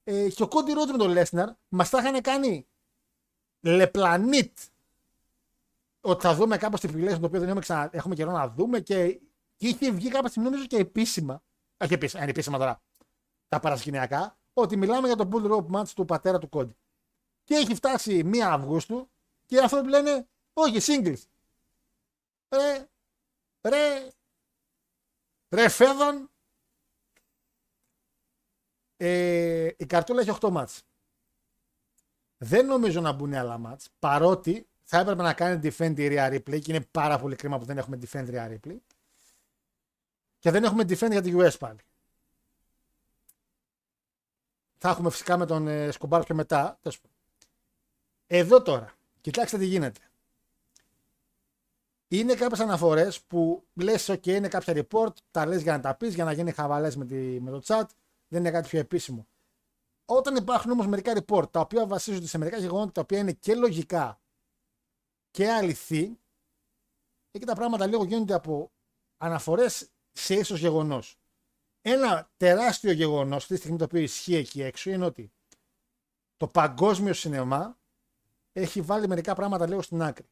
A: Ε, και ο Κόντι Ρότ με τον Λέσναρ μας τα είχαν κάνει λεπλανίτ ότι θα δούμε κάπως την επιλέξη το οποίο δεν έχουμε, ξανα... έχουμε καιρό να δούμε και, και είχε βγει κάποια στιγμή νομίζω και επίσημα. Όχι επίσημα, είναι επίσημα τώρα τα παρασκηνιακά, ότι μιλάμε για το bull rope match του πατέρα του Κόντι. Και έχει φτάσει 1 Αυγούστου και αυτό που λένε, όχι, singles. Ρε, ρε, ρε Φέδων, ε, η καρτούλα έχει 8 μάτς. Δεν νομίζω να μπουν άλλα μάτς, παρότι θα έπρεπε να κάνει defend η Rhea Ripley και είναι πάρα πολύ κρίμα που δεν έχουμε defend Rhea Ripley. Και δεν έχουμε defend για τη US πάλι. Θα έχουμε φυσικά με τον ε, Σκομπάρ πιο μετά. Εδώ τώρα, κοιτάξτε τι γίνεται. Είναι κάποιες αναφορές που λες: OK, είναι κάποια report, τα λες για να τα πεις, για να γίνει χαβαλές με, με το chat. Δεν είναι κάτι πιο επίσημο. Όταν υπάρχουν όμως μερικά report τα οποία βασίζονται σε μερικά γεγονότα τα οποία είναι και λογικά και αληθή, εκεί τα πράγματα λίγο γίνονται από αναφορές σε ίσως γεγονός. Ένα τεράστιο γεγονός αυτή τη στιγμή το οποίο ισχύει εκεί έξω είναι ότι το παγκόσμιο σινεμά έχει βάλει μερικά πράγματα λίγο στην άκρη.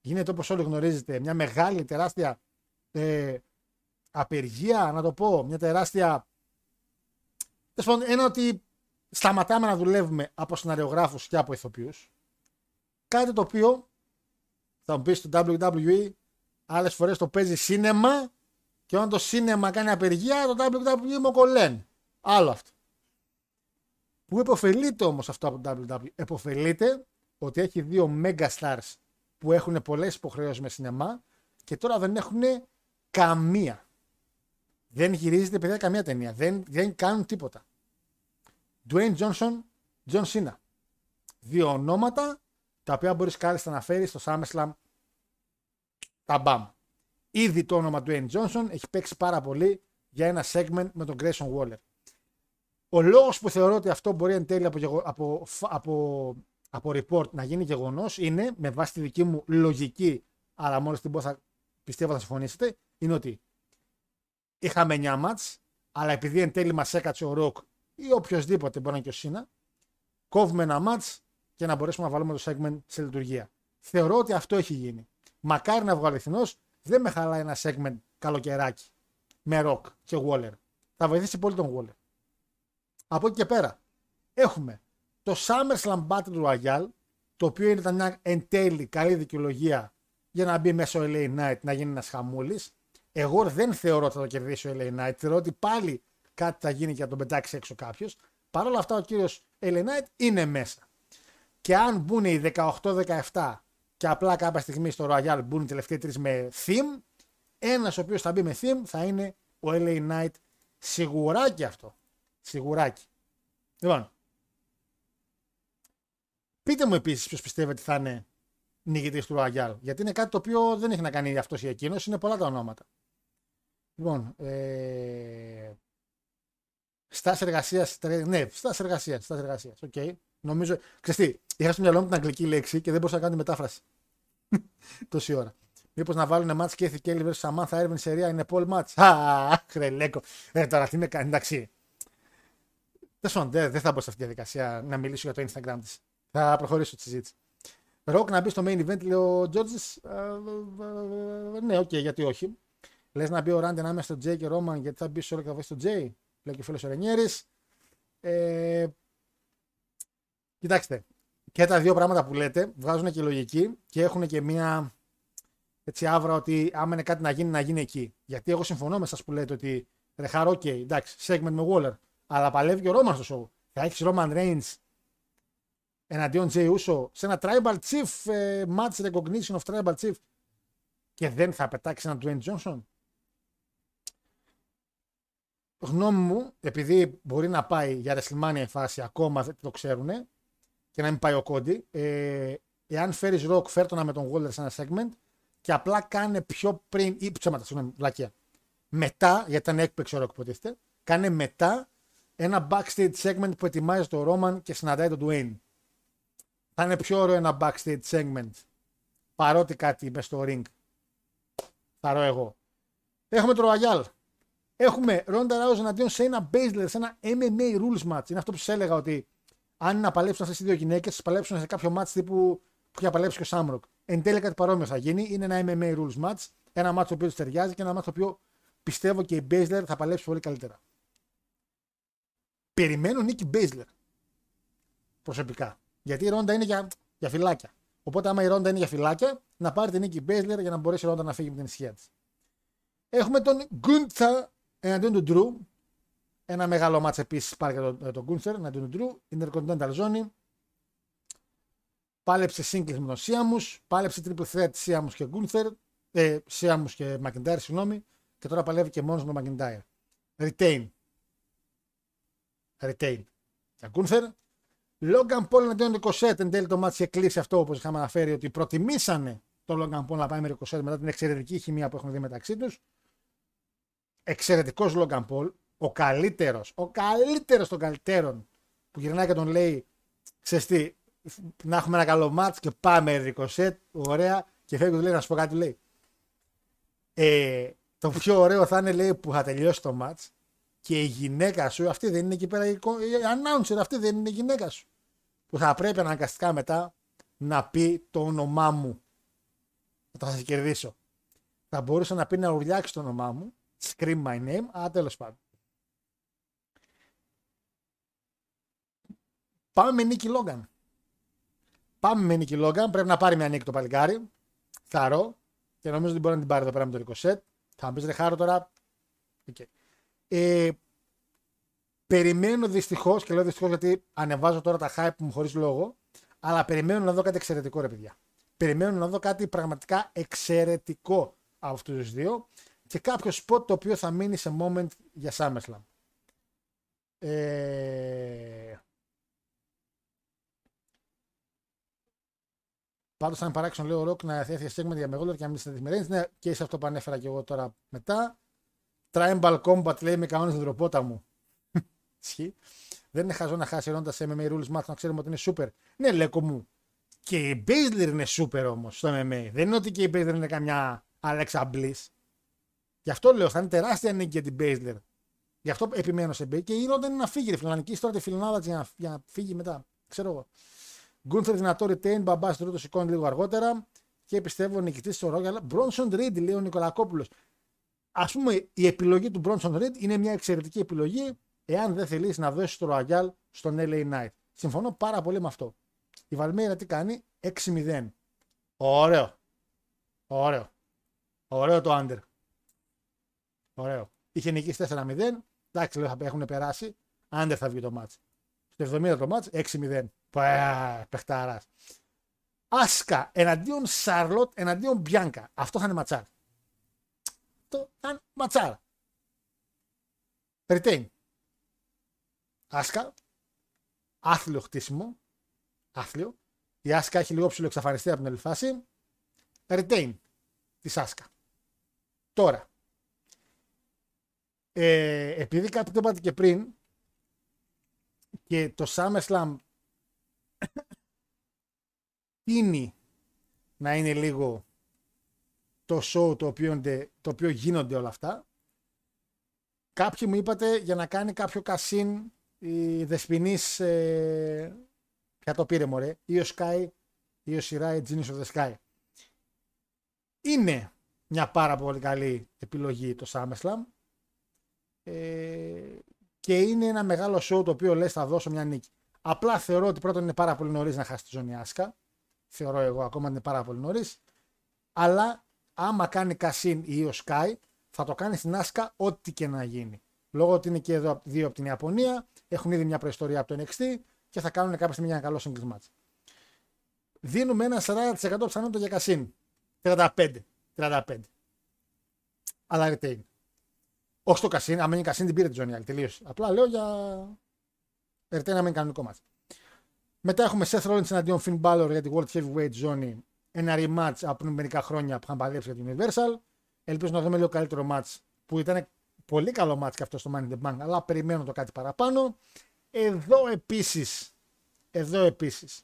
A: Γίνεται όπως όλοι γνωρίζετε μια μεγάλη τεράστια ε, απεργία, να το πω, μια τεράστια... Ένα ότι σταματάμε να δουλεύουμε από σεναριογράφους και από ηθοποιούς. Κάτι το οποίο θα μου πεις στο WWE άλλες φορές το παίζει σίνεμα και όταν το σίνεμα κάνει απεργία το WWE μοκολέν. Άλλο αυτό. Που υποφελείται όμως αυτό από το WWE. Εποφελείται ότι έχει δύο mega stars που έχουν πολλές υποχρεώσεις με σινεμά και τώρα δεν έχουν καμία. Δεν γυρίζεται παιδιά καμία ταινία. Δεν, δεν κάνουν τίποτα. Dwayne Johnson, John Cena. Δύο ονόματα τα οποία μπορείς κάλλιστα να φέρεις στο SummerSlam τα μπαμ. Ήδη το όνομα Dwayne Johnson έχει παίξει πάρα πολύ για ένα segment με τον Grayson Waller. Ο λόγος που θεωρώ ότι αυτό μπορεί εν τέλει από, από, από από report να γίνει γεγονός είναι, με βάση τη δική μου λογική, αλλά μόλις την πω θα πιστεύω θα συμφωνήσετε, είναι ότι είχαμε 9 μάτς, αλλά επειδή εν τέλει μας έκατσε ο Ροκ ή οποιοδήποτε μπορεί να είναι και ο Σίνα, κόβουμε ένα μάτς και να μπορέσουμε να βάλουμε το segment σε λειτουργία. Θεωρώ ότι αυτό έχει γίνει. Μακάρι να βγω αληθινό, δεν με χαλάει ένα segment καλοκαιράκι με Ροκ και Waller. Θα βοηθήσει πολύ τον Waller. Από εκεί και πέρα έχουμε το SummerSlam Battle Royale, το οποίο ήταν μια εν τέλει καλή δικαιολογία για να μπει μέσω LA Knight να γίνει ένας χαμούλης. Εγώ δεν θεωρώ ότι θα το κερδίσει ο LA Knight. Θεωρώ ότι πάλι κάτι θα γίνει και να τον πετάξει έξω κάποιος. Παρ' όλα αυτά ο κύριος LA Knight είναι μέσα. Και αν μπουν οι 18-17 και απλά κάποια στιγμή στο Royale μπουν οι τελευταίοι τρεις με theme, ένας ο οποίος θα μπει με theme θα είναι ο LA Knight. Σιγουράκι αυτό. Σιγουράκι. Λοιπόν, Πείτε μου επίσης ποιος πιστεύετε ότι θα είναι νικητής του Ρουαγιάλ. Γιατί είναι κάτι το οποίο δεν έχει να κάνει αυτό ή εκείνος, είναι πολλά τα ονόματα. Λοιπόν, ε... στάση εργασία. Ναι, στάση εργασία. Στάση εργασία. Οκ. Okay. Νομίζω. Ξέρετε, είχα στο μυαλό μου την αγγλική λέξη και δεν μπορούσα να κάνω τη μετάφραση. Τόση ώρα. Μήπω να βάλουν μάτς και Keith Kelly vs. Samantha Irvin σερία είναι Paul match. Αχ, χρελέκο. Ε, τώρα τι με κάνει, εντάξει. Δεν δεν δεν θα μπω σε αυτή τη διαδικασία να μιλήσω για το Instagram τη. Θα προχωρήσω τη συζήτηση. Ροκ να μπει στο main event, λέει ο Τζόρτζη. Ναι, οκ, γιατί όχι. Λε να μπει ο Ράντι ανάμεσα στο Τζέι και Ρόμαν, γιατί θα μπει σε όλο και θα στο Τζέι. Λέει και ο φίλος ο Ρενιέρης. Ε, κοιτάξτε, και τα δύο πράγματα που λέτε βγάζουν και λογική και έχουν και μία έτσι άβρα ότι άμα είναι κάτι να γίνει, να γίνει εκεί. Γιατί εγώ συμφωνώ με εσάς που λέτε ότι ρε χαρό, okay, εντάξει, segment με Waller, αλλά παλεύει και ο Ρόμαν στο show. Θα έχεις Roman Reigns εναντίον Jay Uso σε ένα Tribal Chief ε, match recognition of Tribal Chief και δεν θα πετάξεις έναν Dwayne Johnson. Γνώμη μου, επειδή μπορεί να πάει για WrestleMania η φάση, ακόμα δεν το ξέρουν και να μην πάει ο Κόντι, ε, εάν φέρει Rock, φέρ με τον Waller σε ένα segment και απλά κάνε πιο πριν, ή ψέματα, συγγνώμη, βλακία. Μετά, γιατί ήταν έκπληξη ο Rock υποτίθεται, κάνε μετά ένα backstage segment που ετοιμάζει το Roman και συναντάει τον Dwayne. Θα είναι πιο ωραίο ένα backstage segment παρότι κάτι μες στο ring. Θα ρω εγώ. Έχουμε το Royal. Έχουμε Ronda Rousey εναντίον σε ένα Baszler, σε ένα MMA rules match. Είναι αυτό που σας έλεγα ότι αν είναι να παλέψουν αυτές οι δύο γυναίκες, θα παλέψουν σε κάποιο match τύπου που είχε παλέψει και ο Σάμροκ. Εν τέλει κάτι παρόμοιο θα γίνει. Είναι ένα MMA rules match. Ένα match το οποίο τους ταιριάζει και ένα match το οποίο πιστεύω και η Baszler θα παλέψει πολύ καλύτερα. Περιμένω νίκη Μπέιζλερ. Προσωπικά. Γιατί η Ρόντα είναι για, για φυλάκια. Οπότε, άμα η Ρόντα είναι για φυλάκια, να πάρει την νίκη Μπέιζλερ για να μπορέσει η Ρόντα να φύγει με την ισχύα της. Έχουμε τον Γκούντσα εναντίον του Ντρου. Ένα μεγάλο μάτς επίσης πάρει για τον, τον Γκούντσερ εναντίον του Ντρου. Intercontinental Zone. Πάλεψε σύγκληση με τον Σίαμου. Πάλεψε triple threat Σίαμου και Γκούντσερ. Ε, Σίαμου και Μακεντάιρ, συγγνώμη. Και τώρα παλεύει και μόνος με τον Μακεντάιρ. Retain retain. Για Γκούνθερ. Λόγκαν Πολ εναντίον Ρικοσέτ. Εν τέλει το μάτι είχε κλείσει αυτό όπως είχαμε αναφέρει ότι προτιμήσανε το Λόγκαν Πολ να πάει με Ρικοσέτ μετά την εξαιρετική χημεία που έχουν δει μεταξύ τους. Εξαιρετικός Λόγκαν Πολ. Ο καλύτερος, ο καλύτερος των καλύτερων που γυρνάει και τον λέει, ξέρεις να έχουμε ένα καλό μάτ και πάμε Ρικοσέτ. Ωραία. Και φεύγει και του λέει να σου πω κάτι, λέει. Ε, το πιο ωραίο θα είναι λέει, που θα τελειώσει το μάτς και η γυναίκα σου, αυτή δεν είναι εκεί πέρα η announcer, αυτή δεν είναι η γυναίκα σου. Που θα πρέπει αναγκαστικά μετά να πει το όνομά μου. Θα σα κερδίσω. Θα μπορούσε να πει να ουρλιάξει το όνομά μου. Scream my name, αλλά τέλος πάντων. Πάμε με Νίκη Λόγκαν. Πάμε με Νίκη Λόγκαν. Πρέπει να πάρει μια νίκη το παλικάρι. Θαρώ. Και νομίζω ότι μπορεί να την πάρει εδώ πέρα με το Ρικοσέτ. Θα μου πεις ρε χάρο τώρα. Okay. Ε, περιμένω δυστυχώς, και λέω δυστυχώς γιατί ανεβάζω τώρα τα hype μου χωρίς λόγο, αλλά περιμένω να δω κάτι εξαιρετικό, ρε παιδιά. Περιμένω να δω κάτι πραγματικά εξαιρετικό από αυτούς τους δύο και κάποιος spot το οποίο θα μείνει σε moment για SummerSlam. Ε... Πάντως θα είναι παράξενο, λέει ο Ροκ, να έθεσε segment για μεγαλύτερο και να μιλήσει τη Ναι, και σε αυτό που ανέφερα και εγώ τώρα μετά. Tribal Combat λέει με κανόνες μου. Ισχύει. Δεν είναι χαζό να χάσει ρόντας σε MMA rules match να ξέρουμε ότι είναι super. Ναι, λέκο μου. Και η Baszler είναι super όμως στο MMA. Δεν είναι ότι και η Baszler είναι καμιά Alexa Bliss. Γι' αυτό λέω, θα είναι τεράστια νίκη για την Baszler. Γι' αυτό επιμένω σε Baszler. Και η Ρόντα είναι να φύγει. Φιλανική τώρα τη φιλανάδα για, να, για να φύγει μετά. Ξέρω εγώ. Γκούνθερ δυνατό retain, μπαμπά στο το σηκώνει λίγο αργότερα. Και πιστεύω νικητής στο Ρόγια. Μπρόνσον Ρίντ λέει ο Νικολακόπουλος ας πούμε, η επιλογή του Bronson Reed είναι μια εξαιρετική επιλογή εάν δεν θελήσει να δώσεις το Royal στον LA Knight. Συμφωνώ πάρα πολύ με αυτό. Η Βαλμέιρα τι κάνει, 6-0. Ωραίο. Ωραίο. Ωραίο το under. Ωραίο. Είχε νικήσει 4-0. Εντάξει, λέω θα έχουν περάσει. Under θα βγει το match. Στο 70 το match, 6-0. Πεχταρά. Άσκα εναντίον Σάρλοτ εναντίον Μπιάνκα. Αυτό θα είναι ματσάρ το ήταν ματσάρα. Retain. Άσκα. Άθλιο χτίσιμο. Άθλιο. Η Άσκα έχει λίγο ψηλό εξαφανιστεί από την άλλη φάση. Retain της Άσκα. Τώρα. Ε, επειδή κάτι το είπατε και πριν και το SummerSlam τίνει να είναι λίγο το show το οποίο, είναι- το οποίο γίνονται όλα αυτά. Κάποιοι μου είπατε για να κάνει κάποιο κασίν η Δεσποινής ε, ποια το πήρε μωρέ, ή ο Sky ή ο Shirai Genius of the Sky. Είναι μια πάρα πολύ καλή επιλογή το SummerSlam ε, και είναι ένα μεγάλο show το οποίο λες θα δώσω μια νίκη. Απλά θεωρώ ότι πρώτον είναι πάρα πολύ νωρίς να χάσει τη ζώνη Άσκα. Θεωρώ εγώ ακόμα ότι είναι πάρα πολύ νωρίς. Αλλά άμα κάνει Κασίν ή ο Sky, θα το κάνει στην Άσκα ό,τι και να γίνει. Λόγω ότι είναι και εδώ απ- δύο από την Ιαπωνία, έχουν ήδη μια προϊστορία από το NXT και θα κάνουν κάποια στιγμή ένα καλό singles match. Δίνουμε ένα 40% πιθανότητα για Κασίν. 35. 35. Αλλά retain. Όχι στο Κασίν, άμα είναι Κασίν την πήρε τη ζώνη άλλη. Τελείωσε. Απλά λέω για retain να μην κανονικό match. Μετά έχουμε Seth Rollins εναντίον Finn Balor για τη World Heavyweight ζώνη. Ένα rematch από πριν μερικά χρόνια που είχαν παλέψει για την Universal. Ελπίζω να δούμε λίγο καλύτερο match που ήταν πολύ καλό match και αυτό στο Money in the Bank, αλλά περιμένω το κάτι παραπάνω. Εδώ επίσης, εδώ επίσης,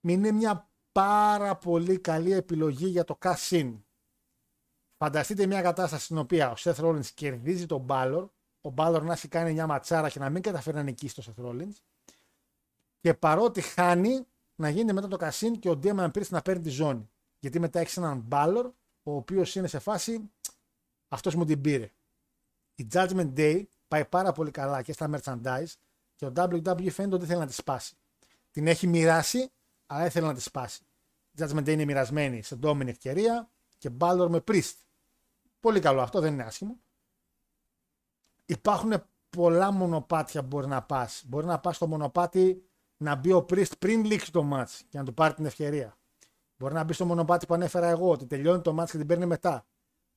A: είναι μια πάρα πολύ καλή επιλογή για το cash in. Φανταστείτε μια κατάσταση στην οποία ο Seth Rollins κερδίζει τον Balor, ο Balor να έχει κάνει μια ματσάρα και να μην καταφέρει να νικήσει τον Seth Rollins και παρότι χάνει να γίνει μετά το Κασίν και ο Ντέμαν Pierce να παίρνει τη ζώνη. Γιατί μετά έχεις έναν Balor ο οποίος είναι σε φάση αυτός μου την πήρε. Η Judgment Day πάει πάρα πολύ καλά και στα merchandise και ο WWE φαίνεται ότι θέλει να τη σπάσει. Την έχει μοιράσει, αλλά δεν θέλει να τη σπάσει. Η Judgment Day είναι μοιρασμένη σε Dominic ευκαιρία και Balor με Priest. Πολύ καλό αυτό, δεν είναι άσχημο. Υπάρχουν πολλά μονοπάτια που μπορεί να πας. Μπορεί να πας στο μονοπάτι να μπει ο Priest πριν λήξει το match και να του πάρει την ευκαιρία. Μπορεί να μπει στο μονοπάτι που ανέφερα εγώ, ότι τελειώνει το match και την παίρνει μετά.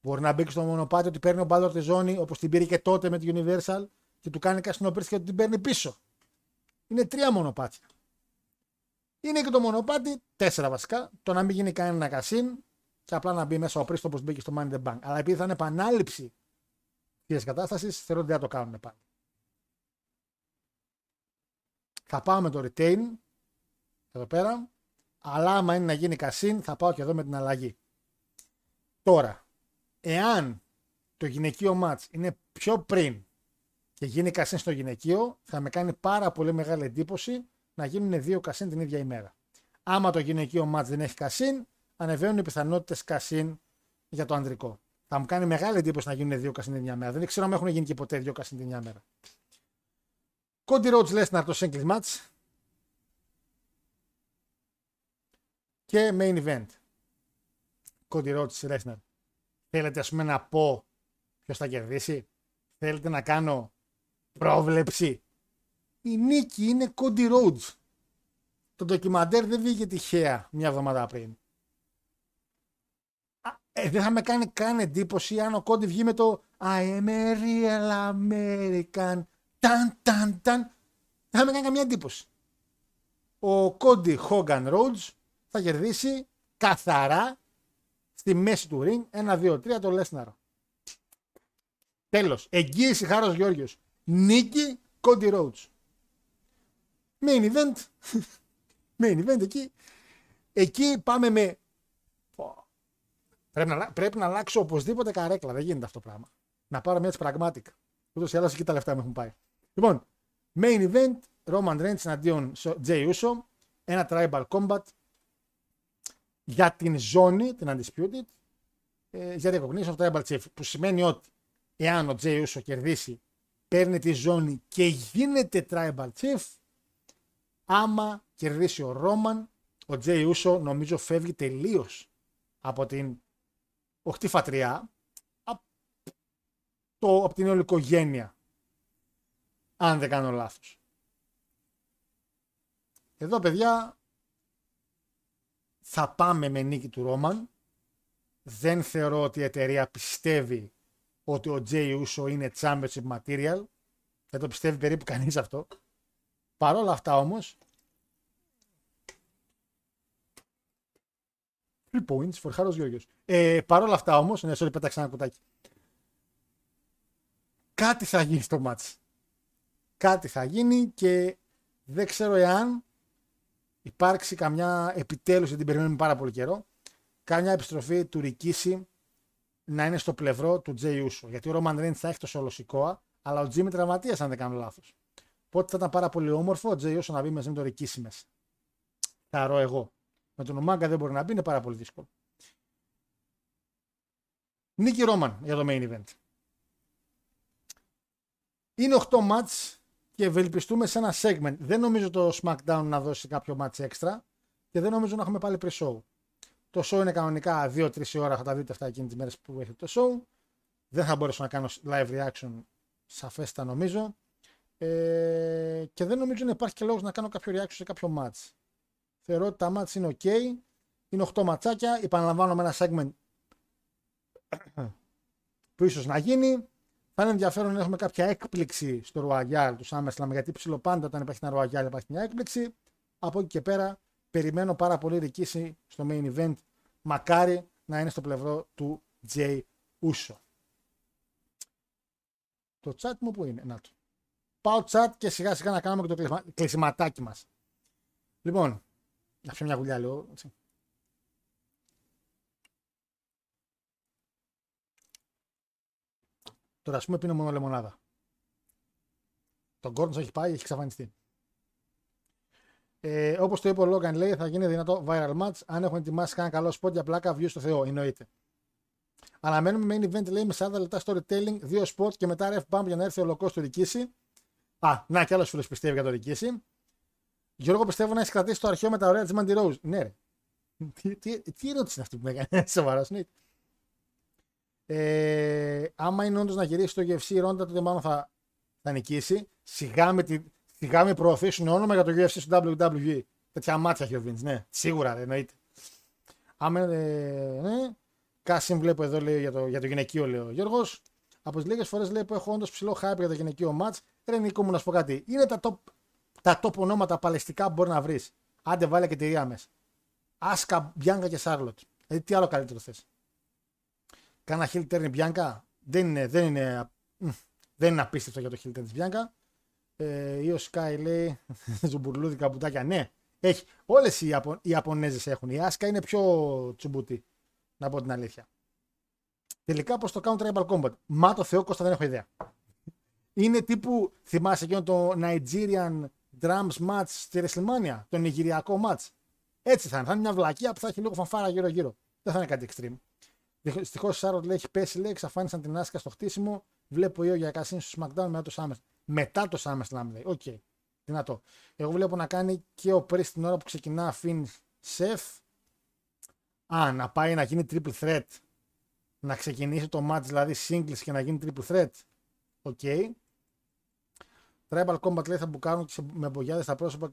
A: Μπορεί να μπει και στο μονοπάτι ότι παίρνει ο Balor τη ζώνη όπως την πήρε και τότε με τη Universal και του κάνει καστινό Priest και ότι την παίρνει πίσω. Είναι τρία μονοπάτια. Είναι και το μονοπάτι, τέσσερα βασικά, το να μην γίνει κανένα κασίν και απλά να μπει μέσα ο Priest όπως μπήκε στο Money in the Bank. Αλλά επειδή θα είναι επανάληψη της κατάστασης, θεωρώ ότι δεν θα το κάνουν πάλι. Θα πάω με το retain εδώ πέρα. Αλλά άμα είναι να γίνει κασίν, θα πάω και εδώ με την αλλαγή. Τώρα, εάν το γυναικείο μάτς είναι πιο πριν και γίνει κασίν στο γυναικείο, θα με κάνει πάρα πολύ μεγάλη εντύπωση να γίνουν δύο κασίν την ίδια ημέρα. Άμα το γυναικείο μάτς δεν έχει κασίν, ανεβαίνουν οι πιθανότητες κασίν για το ανδρικό. Θα μου κάνει μεγάλη εντύπωση να γίνουν δύο κασίν την ίδια μέρα. Δεν ξέρω αν έχουν γίνει και ποτέ δύο κασίν την ίδια μέρα. Cody Rhodes Lesnar το singles match και main event. Cody Rhodes Lesnar. Θέλετε ας πούμε να πω ποιος θα κερδίσει; Θέλετε να κάνω πρόβλεψη; Η νίκη είναι Cody Rhodes. Το ντοκιμαντέρ δεν βγήκε τυχαία μια εβδομάδα πριν. Α, Ε, δεν θα με κάνει καν εντύπωση αν ο Cody βγει με το I am a real American. Ταν, ταν, ταν. Δεν θα με κάνει καμία εντύπωση. Ο Cody Hogan Rhodes θα κερδίσει καθαρά στη μέση του ring 1-2-3 το Lesnar. Τέλος. Εγγύηση Χάρος Γιώργιος. Νίκη Cody Rhodes. Main event. Main event εκεί. Εκεί πάμε με... Πω. Πρέπει να, αλλα- πρέπει να αλλάξω οπωσδήποτε καρέκλα. Δεν γίνεται αυτό το πράγμα. Να πάρω μια της Pragmatic. Ούτως ή άλλως εκεί τα λεφτά μου έχουν πάει. Λοιπόν, main event. Roman Reigns εναντίον Jay Uso. Ένα tribal combat για την ζώνη, την Undisputed, ε, για recognition of tribal chief. Που σημαίνει ότι εάν ο Jay Uso κερδίσει, παίρνει τη ζώνη και γίνεται tribal chief, άμα κερδίσει ο Roman, ο Jay Uso νομίζω φεύγει τελείως από την όχι τη φατριά, από, το, από την όλη οικογένεια. Αν δεν κάνω λάθος. Εδώ παιδιά θα πάμε με νίκη του Ρόμαν. Δεν θεωρώ ότι η εταιρεία πιστεύει ότι ο Jay Uso είναι championship material. Δεν το πιστεύει περίπου κανείς αυτό. Παρ' όλα αυτά όμως, Three points for Χάρος Γιώργιος. Ε, Παρ' όλα αυτά όμως, ναι, sorry, πέταξα ένα κουτάκι. Κάτι θα γίνει στο μάτς. Κάτι θα γίνει και δεν ξέρω εάν υπάρξει καμιά επιτέλους, γιατί την περιμένουμε πάρα πολύ καιρό, κάνει μια επιστροφή του Ρικίση να είναι στο πλευρό του Τζέι Ούσο. Γιατί ο Ρόμαν Ρέιντ θα έχει το σόλο Σικόα, αλλά ο Τζίμι τραυματίας αν δεν κάνω λάθος. Οπότε θα ήταν πάρα πολύ όμορφο ο Τζέι Ούσο να μπει μαζί με το Ρικίση μέσα. Θα ρω εγώ. Με τον Ομάγκα δεν μπορεί να μπει, είναι πάρα πολύ δύσκολο. Νίκη Ρόμαν για το main event. Είναι 8 μάτς και ευελπιστούμε σε ένα segment. Δεν νομίζω το SmackDown να δώσει κάποιο μάτς έξτρα και δεν νομίζω να έχουμε πάλι pre-show. Το show είναι κανονικά 2-3 ώρα, θα τα δείτε αυτά εκείνη τις μέρες που έχετε το show. Δεν θα μπορέσω να κάνω live reaction σαφέστα νομίζω. Ε, και δεν νομίζω να υπάρχει και λόγος να κάνω κάποιο reaction σε κάποιο match. Θεωρώ ότι τα match είναι ok. Είναι 8 ματσάκια. Επαναλαμβάνω με ένα segment που ίσως να γίνει. Θα είναι ενδιαφέρον να έχουμε κάποια έκπληξη στο Royal του SummerSlam γιατί ψηλοπάντα όταν υπάρχει ένα Royal υπάρχει μια έκπληξη. Από εκεί και πέρα περιμένω πάρα πολύ ρικίση στο main event. Μακάρι να είναι στο πλευρό του Jay Uso. Το chat μου που είναι, να το. Πάω chat και σιγά σιγά να κάνουμε και το κλεισμα... κλεισιματάκι μας. Λοιπόν, να πιω μια γουλιά λέω. έτσι. Τώρα ας πούμε πίνω μόνο λεμονάδα. Τον κόρνο έχει πάει, έχει εξαφανιστεί. Ε, Όπως το είπε ο Λόγκαν, λέει θα γίνει δυνατό viral match αν έχουν ετοιμάσει κανένα καλό spot για πλάκα view στο Θεό. Εννοείται. Αναμένουμε main event λέει με 40 λεπτά storytelling, δύο spot και μετά ref bump για να έρθει ο λοκός του Ρικίση. Α, να κι άλλος φίλος πιστεύει για το Ρικίση. Γιώργο, πιστεύω να έχεις κρατήσει το αρχαίο με τα ωραία της Mandy Rose. Ναι, ρε. Τι, τι, τι ερώτηση είναι αυτή που με έκανε, σοβαρό, ναι. Ε, άμα είναι όντως να γυρίσει το UFC η Ρόντα, τότε μάλλον θα, θα νικήσει. Σιγά με, τη, σιγά με προωθήσουν όνομα για το UFC στο WWE. Τέτοια μάτια έχει ο Vince, ναι, σίγουρα ρε, εννοείται. Άμα ε, ναι. Κάσιμ βλέπω εδώ λέει για το, για το γυναικείο, λέει ο Γιώργος. Από τις λίγες φορές λέει που έχω όντως ψηλό hype για το γυναικείο match. Ρε Νίκο μου να σου πω κάτι. Είναι τα top, τα top ονόματα παλαιστικά που μπορεί να βρεις. Άντε βάλε και τη Ρία μέσα. Άσκα, Μπιάνκα και Σάρλοτ. Δηλαδή τι άλλο καλύτερο θες. Κάνα heel turn Μπιάνκα. Δεν είναι, δεν είναι, μ, δεν είναι απίστευτο για το heel turn τη Μπιάνκα. Ε, η Sky λέει ζουμπουρλούδι καπουτάκια. Ναι, έχει. Όλες οι, Ιαπω, οι Ιαπωνέζες έχουν. Η Άσκα είναι πιο τσουμπουτή. Να πω την αλήθεια. Τελικά πώ το κάνουν Tribal Combat. Μα το Θεό Κώστα δεν έχω ιδέα. Είναι τύπου, θυμάσαι εκείνο το Nigerian Drums Match στη WrestleMania, το Νιγηριακό match. Έτσι θα είναι. Θα είναι μια βλακία που θα έχει λίγο φανφάρα γύρω-γύρω. Δεν θα είναι κάτι extreme. Δυστυχώς ο Σάροτ λέει έχει πέσει, λέει, εξαφάνισαν την άσκα στο χτίσιμο. Βλέπω η για Κασίν στο SmackDown μετά το SummerSlam. Μετά το SummerSlam λέει. Οκ. Okay. Δυνατό. Εγώ βλέπω να κάνει και ο Priest την ώρα που ξεκινά Finn Seth. Α, να πάει να γίνει triple threat. Να ξεκινήσει το match δηλαδή singles και να γίνει triple threat. Οκ. Okay. Tribal Combat λέει θα μπουκάρουν και σε, με μπογιάδες στα πρόσωπα.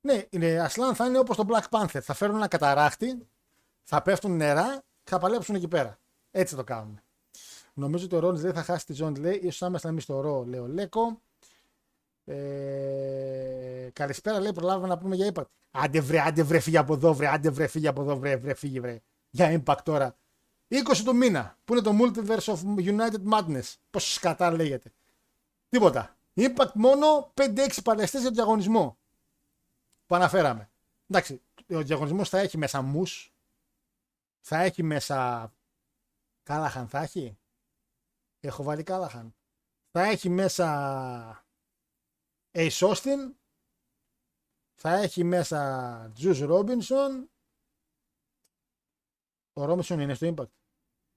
A: Ναι, είναι, Ασλάν θα είναι όπως το Black Panther. Θα φέρουν ένα καταράχτη, θα πέφτουν νερά θα παλέψουν εκεί πέρα. Έτσι το κάνουν. Νομίζω ότι ο Ρόνι δεν θα χάσει τη ζώνη, λέει. σω άμεσα να μην στο ρο, λέει ο Λέκο. Ε, καλησπέρα, λέει. Προλάβαμε να πούμε για impact. Άντε βρε, άντε βρε, φύγει από εδώ, βρε, άντε βρε, φύγει από εδώ, βρε, βρε, φύγει, βρε. Για impact τώρα. 20 του μήνα, που είναι το Multiverse of United Madness. Πώς σκατά λέγεται. Τίποτα. Impact μόνο 5-6 παλαιστές για τον διαγωνισμό. Που αναφέραμε. Εντάξει, ο διαγωνισμός θα έχει μέσα μους, θα έχει μέσα. Κάλαχαν θα έχει. Έχω βάλει Κάλαχαν. Θα έχει μέσα. Ace Austin. Θα έχει μέσα Τζους Ρόμπινσον. Ο Ρόμπινσον είναι στο Impact.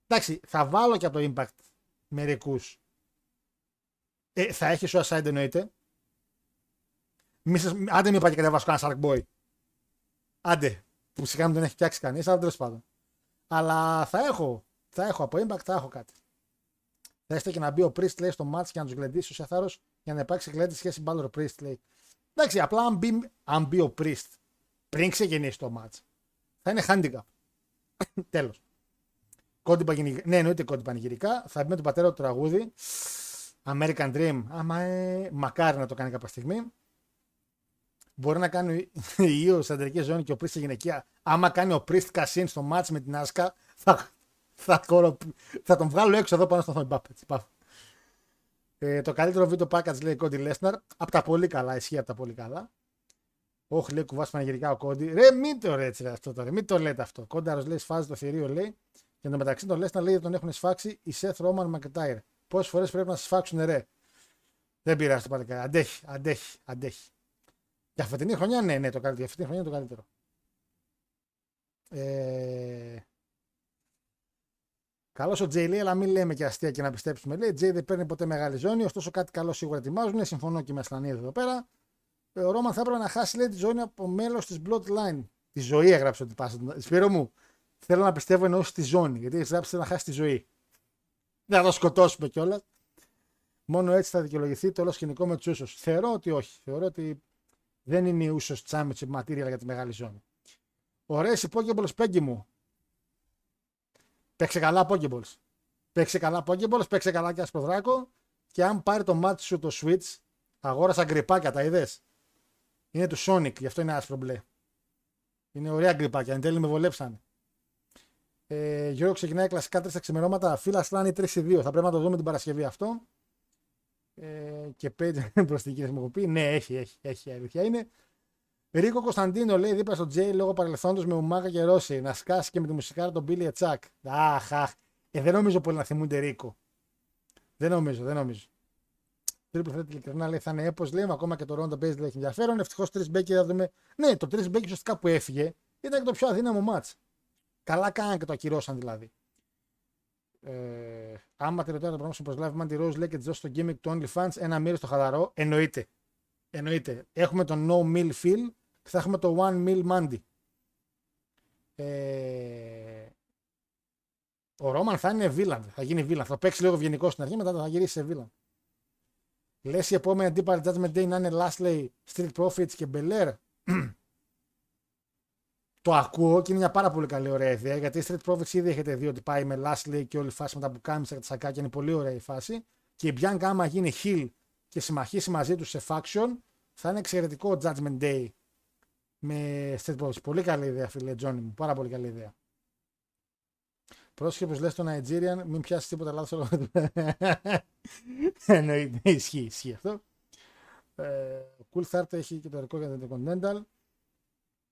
A: Εντάξει, θα βάλω και από το Impact μερικούς. Ε, θα έχεις Suicide εννοείται. Μη σας, άντε μην πάει και κατεβάσω κανένα Shark Boy. Άντε, που σιγά μην τον έχει φτιάξει κανείς, αλλά τέλος πάντων. Αλλά θα έχω, θα έχω από impact, θα έχω κάτι. Θα έστω και να μπει ο Priest λέει στο match και να τους γλεντήσει ο Σεθάρο για να υπάρξει γλέντη σχέση Balor Priest λέει. Εντάξει, απλά αν μπει, αν μπει ο Priest πριν ξεκινήσει το match, θα είναι handicap. Τέλος. Κόντι πανηγυρικά. Ναι, εννοείται κόντι πανηγυρικά. Θα μπει με τον πατέρα του τραγούδι. American Dream. Άμα ε, μακάρι να το κάνει κάποια στιγμή. Μπορεί να κάνει η Ιω στην αντρική ζώνη και ο Priest γυναικεία. Άμα κάνει ο Priest Κασίν στο match με την Άσκα, θα, θα, κορο... θα τον βγάλω έξω εδώ πάνω στο θόντ. Ε, το καλύτερο βίντεο package λέει Cody Lesnar. Από τα πολύ καλά, ισχύει από τα πολύ καλά. Όχι, λέει κουβάς πανηγυρικά ο Κόντι. Ρε, μην το ρε, έτσι, αυτό τώρα. Μην το λέτε αυτό. Κόνταρος λέει σφάζει το θηρίο, λέει. Και εν μεταξύ τον λε να λέει ότι τον έχουν σφάξει η Seth Roman McIntyre. Πόσες φορές πρέπει να σφάξουν ρε. Δεν πειράζει το παλικάρι. Αντέχει, αντέχει, αντέχει. Για φετινή χρονιά, ναι, ναι, το καλύτερο. Για φετινή χρονιά είναι το καλύτερο. Ε... Καλό ο Τζέι λέει, αλλά μην λέμε και αστεία και να πιστέψουμε. Λέει, Τζέι δεν παίρνει ποτέ μεγάλη ζώνη, ωστόσο κάτι καλό σίγουρα ετοιμάζουν. Συμφωνώ και με Ασλανίδη εδώ πέρα. Ε, Ο Ρόμαν θα έπρεπε να χάσει λέει, τη ζώνη από μέλος της Bloodline. Τη ζωή έγραψε ότι πα. Σπύρο μου, θέλω να πιστεύω εννοώ στη ζώνη, γιατί έχεις γράψει να χάσεις τη ζωή. Δεν θα το σκοτώσουμε κιόλας. Μόνο έτσι θα δικαιολογηθεί το όλο σκηνικό με τους ούσους. Θεωρώ ότι όχι. Θεωρώ ότι δεν είναι η ούσο championship material για τη μεγάλη ζώνη. Ωραίες οι Pokeballs Πέγγι μου. Παίξε καλά Pokeballs. Παίξε καλά Pokeballs, παίξε καλά και Ασπροδράκο. Και αν πάρει το μάτι σου το Switch, αγόρασα γκριπάκια, τα είδες; Είναι του Sonic, γι' αυτό είναι άσπρο μπλε. Είναι ωραία γκριπάκια, εν τέλει με βολέψανε. Ε, Γιώργο ξεκινάει κλασικά τρεις τα ξημερώματα. Φίλα Σλάνη 3 ή 2. Θα πρέπει να το δούμε την Παρασκευή αυτό. Ε, και πέντε προς την κυρία μου πει. Ναι, έχει, έχει, έχει, αλήθεια είναι. Ρίκο Κωνσταντίνο λέει δίπλα στο Τζέι λόγω παρελθόντος με Ουμάκα και Ρώση. Να σκάσει και με τη μουσικάρα τον Μπίλι Ετσάκ. Αχ, αχ. Ε, δεν νομίζω πολύ να θυμούνται Ρίκο. Δεν νομίζω, δεν νομίζω. Τρίπλο θέτει ειλικρινά λέει θα είναι έπω. Λέει ακόμα και το Ρόντα Μπέζ έχει ενδιαφέρον. Ευτυχώς τρεις μπέκι θα δούμε. Ναι, το τρεις μπέκι ουσιαστικά που έφυγε ήταν και το πιο αδύναμο μάτ. Καλά κάναν και το ακυρώσαν δηλαδή. Ε, άμα τη ρωτάει το πράγμα σου προσλάβει Μάντι Rose λέει και της δώσει το gimmick του OnlyFans ένα μύριο στο χαλαρό, εννοείται. Εννοείται. Έχουμε το no meal feel και θα έχουμε το one meal Mandy. Ε, ο Ρόμαν θα είναι villain, θα γίνει villain. Θα παίξει λίγο ευγενικό στην αρχή, μετά θα γυρίσει σε villain. Λες η επόμενη αντίπαλη Judgment Day να είναι Lashley, Street Profits και Belair. Το ακούω και είναι μια πάρα πολύ καλή ωραία ιδέα γιατί η Street Profits ήδη έχετε δει ότι πάει με Lashley και όλη η φάση με τα μπουκάμισα και τα σακάκια είναι πολύ ωραία η φάση. Και η Bianca άμα γίνει heel και συμμαχίσει μαζί τους σε faction θα είναι εξαιρετικό Judgment Day με Street Profits. Πολύ καλή ιδέα φίλε Τζόνι μου, πάρα πολύ καλή ιδέα. Πρόσχε πως λες το Nigerian, μην πιάσεις τίποτα λάθος. Εννοείται, ισχύει, ισχύει αυτό. Ε, cool Thart έχει και το ρεκόρ για το Intercontinental.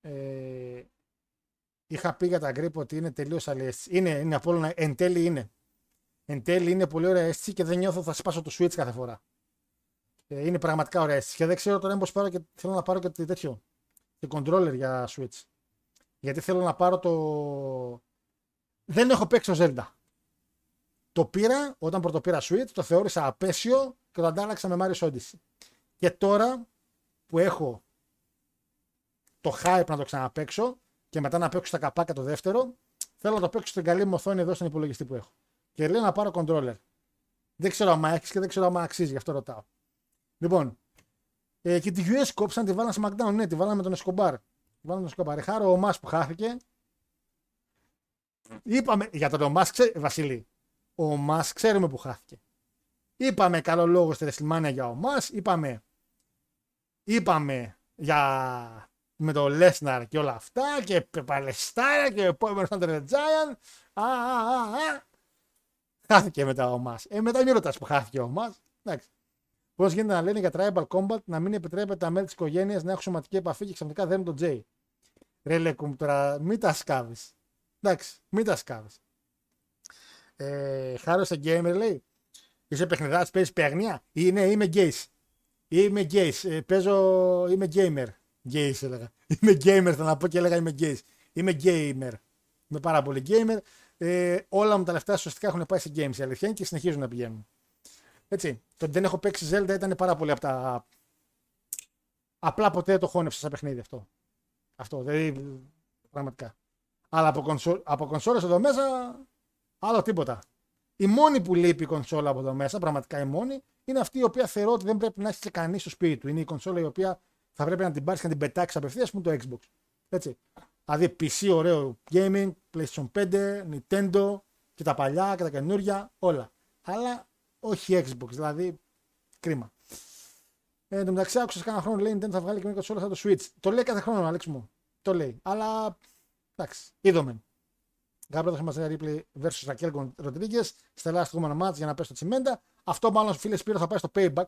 A: Ε, είχα πει για τα γκρίπ ότι είναι τελείως αλλιέστηση. Είναι, είναι από όλα, εν τέλει είναι. Εν τέλει είναι πολύ ωραία αίσθηση και δεν νιώθω θα σπάσω το switch κάθε φορά. Ε, είναι πραγματικά ωραία αίσθηση. Και δεν ξέρω τώρα πώ πάρω και θέλω να πάρω και τέτοιο. Και controller για switch. Γιατί θέλω να πάρω το. Δεν έχω παίξει το Zelda. Το πήρα όταν πρωτοπήρα Switch, το θεώρησα απέσιο και το αντάλλαξα με Mario Odyssey. Και τώρα που έχω το hype να το ξαναπαίξω και μετά να παίξω στα καπάκια το δεύτερο, θέλω να το παίξω στην καλή μου οθόνη εδώ στον υπολογιστή που έχω. Και λέω να πάρω controller. Δεν ξέρω αν έχεις και δεν ξέρω αν αξίζει, γι' αυτό ρωτάω. Λοιπόν, ε, και τη US κόψαν, τη βάλαν σε SmackDown. Ναι, τη βάλαν με τον Escobar. Τη βάλαν με τον Escobar. Χάρο ο Μάς που χάθηκε. Είπαμε, για τον Μάς, ξέ, Βασίλη, ο Μάς ξέρουμε που χάθηκε. Είπαμε καλό λόγο στη WrestleMania για ο Μάς, είπαμε, είπαμε για με το Λέσναρ και όλα αυτά και Παλαιστάρα και ο επόμενος Under the Giant. Α, α, α, α. Χάθηκε μετά ο Μάς. Ε, μετά μην ρωτάς που χάθηκε ο Μάς. Εντάξει. Πώς γίνεται να λένε για Tribal Combat να μην επιτρέπεται τα μέλη της οικογένειας να έχουν σωματική επαφή και ξαφνικά δένουν τον Τζέι. Ρε Λέκουμ, τώρα μην τα σκάβεις. Εντάξει, μην τα σκάβεις. Ε, Χάρος σε gamer λέει. Είσαι παιχνιδά, παίζεις παιχνιά. Ή ναι, είμαι gays. Είμαι gays. Ε, παίζω, είμαι gamer. Gays έλεγα. Είμαι gamer, θα να πω και έλεγα είμαι gays. Είμαι gamer. Είμαι πάρα πολύ gamer. Ε, όλα μου τα λεφτά ουσιαστικά έχουν πάει σε games η αλήθεια είναι και συνεχίζουν να πηγαίνουν. Έτσι. Το ότι δεν έχω παίξει Zelda ήταν πάρα πολύ από τα. Απλά ποτέ το χώνευσα σαν παιχνίδι αυτό. Αυτό. Δηλαδή. Πραγματικά. Αλλά από, κονσο... από κονσόλες εδώ μέσα. Άλλο τίποτα. Η μόνη που λείπει η κονσόλα από εδώ μέσα, πραγματικά η μόνη, είναι αυτή η οποία θεωρώ ότι δεν πρέπει να έχει κανείς στο σπίτι του. Είναι η κονσόλα η οποία θα πρέπει να την πάρεις και να την πετάξεις απευθείας μου το Xbox. Έτσι. Δηλαδή PC, ωραίο gaming, PlayStation 5, Nintendo και τα παλιά και τα καινούργια, όλα. Αλλά όχι Xbox, δηλαδή κρίμα. Ε, εν τω μεταξύ, άκουσα σε κάνα χρόνο λέει Nintendo θα βγάλει και μια κονσόλα σαν το Switch. Το λέει κάθε χρόνο, Αλέξ μου. Το λέει. Αλλά εντάξει, είδαμε. Γάμπρε το μας Ripley vs Raquel Rodriguez στα last match για να πέσει το τσιμέντα. Αυτό μάλλον φίλες Σπύρο θα πάει στο payback,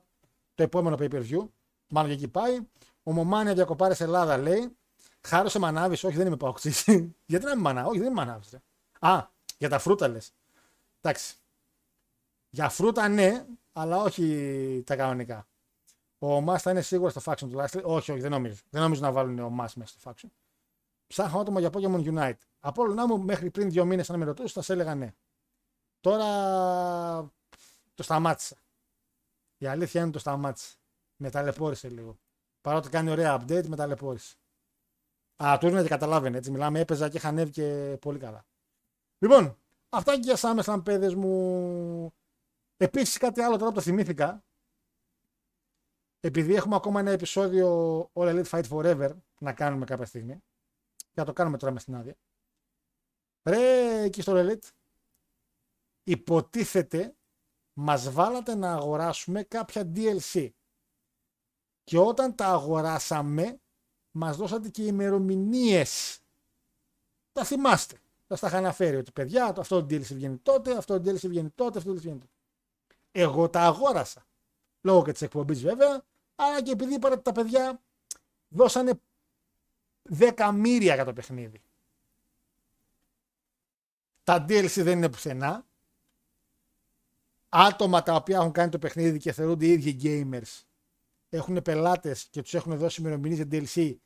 A: το επόμενο pay per view. Μάλλον και εκεί πάει. Ο Μωμάνια διακοπάρε Ελλάδα λέει. Χάρωσε μανάβης, όχι δεν είμαι παοξή. Γιατί να είμαι μανάβη, όχι δεν είμαι μανάβης. Α, για τα φρούτα λες. Εντάξει. Για φρούτα ναι, αλλά όχι τα κανονικά. Ο Μα θα είναι σίγουρα στο faction του Lashley. Όχι, όχι, δεν νομίζω. Δεν νομίζω να βάλουν ο Μα μέσα στο faction. Ψάχνω άτομα για Pokemon Unite. Από όλο να μου μέχρι πριν δύο μήνες, αν με ρωτούσες, θα σε έλεγα ναι. Τώρα το σταμάτησα. Η αλήθεια είναι το σταμάτησα. Με ταλαιπώρησε λίγο. Παρότι κάνει ωραία update, με ταλαιπώρησε. Α, του και καταλάβαινε. Έτσι μιλάμε, έπαιζα και είχα ανέβει και πολύ καλά. Λοιπόν, αυτά και για SummerSlam, παιδες μου. Επίσης κάτι άλλο τώρα που το θυμήθηκα. Επειδή έχουμε ακόμα ένα επεισόδιο All Elite Fight Forever να κάνουμε κάποια στιγμή. Και θα το κάνουμε τώρα με στην άδεια. Ρε, εκεί στο All Elite. Υποτίθεται μας βάλατε να αγοράσουμε κάποια DLC. Και όταν τα αγοράσαμε, μας δώσατε και ημερομηνίες. Τα θυμάστε. Θα στα είχα αναφέρει ότι παιδιά, αυτό το DLC βγαίνει τότε, αυτό το DLC βγαίνει τότε, αυτό το DLC βγαίνει τότε. Εγώ τα αγόρασα. Λόγω και της εκπομπής βέβαια, αλλά και επειδή είπατε τα παιδιά δώσανε 10 μύρια για το παιχνίδι. Τα DLC δεν είναι πουθενά. Άτομα τα οποία έχουν κάνει το παιχνίδι και θεωρούνται οι ίδιοι gamers έχουν πελάτες και τους έχουν δώσει ημερομηνίες για DLC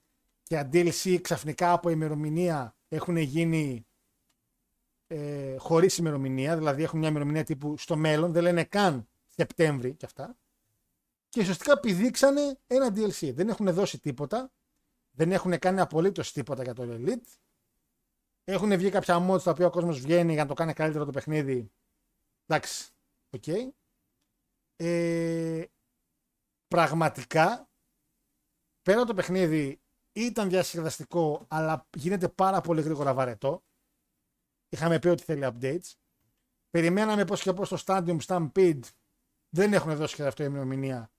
A: και DLC ξαφνικά από ημερομηνία έχουν γίνει ε, χωρίς ημερομηνία, δηλαδή έχουν μια ημερομηνία τύπου στο μέλλον, δεν λένε καν Σεπτέμβρη και αυτά. Και ουσιαστικά πηδήξανε ένα DLC. Δεν έχουν δώσει τίποτα, δεν έχουν κάνει απολύτως τίποτα για το Elite. Έχουν βγει κάποια mods τα οποία ο κόσμος βγαίνει για να το κάνει καλύτερο το παιχνίδι. Εντάξει, OK. Okay. Ε, πραγματικά πέρα το παιχνίδι ήταν διασκεδαστικό, αλλά γίνεται πάρα πολύ γρήγορα βαρετό. Είχαμε πει ότι θέλει updates. Περιμέναμε πώς και πώς το Stadium Stampede δεν έχουν δώσει και αυτό η ημερομηνία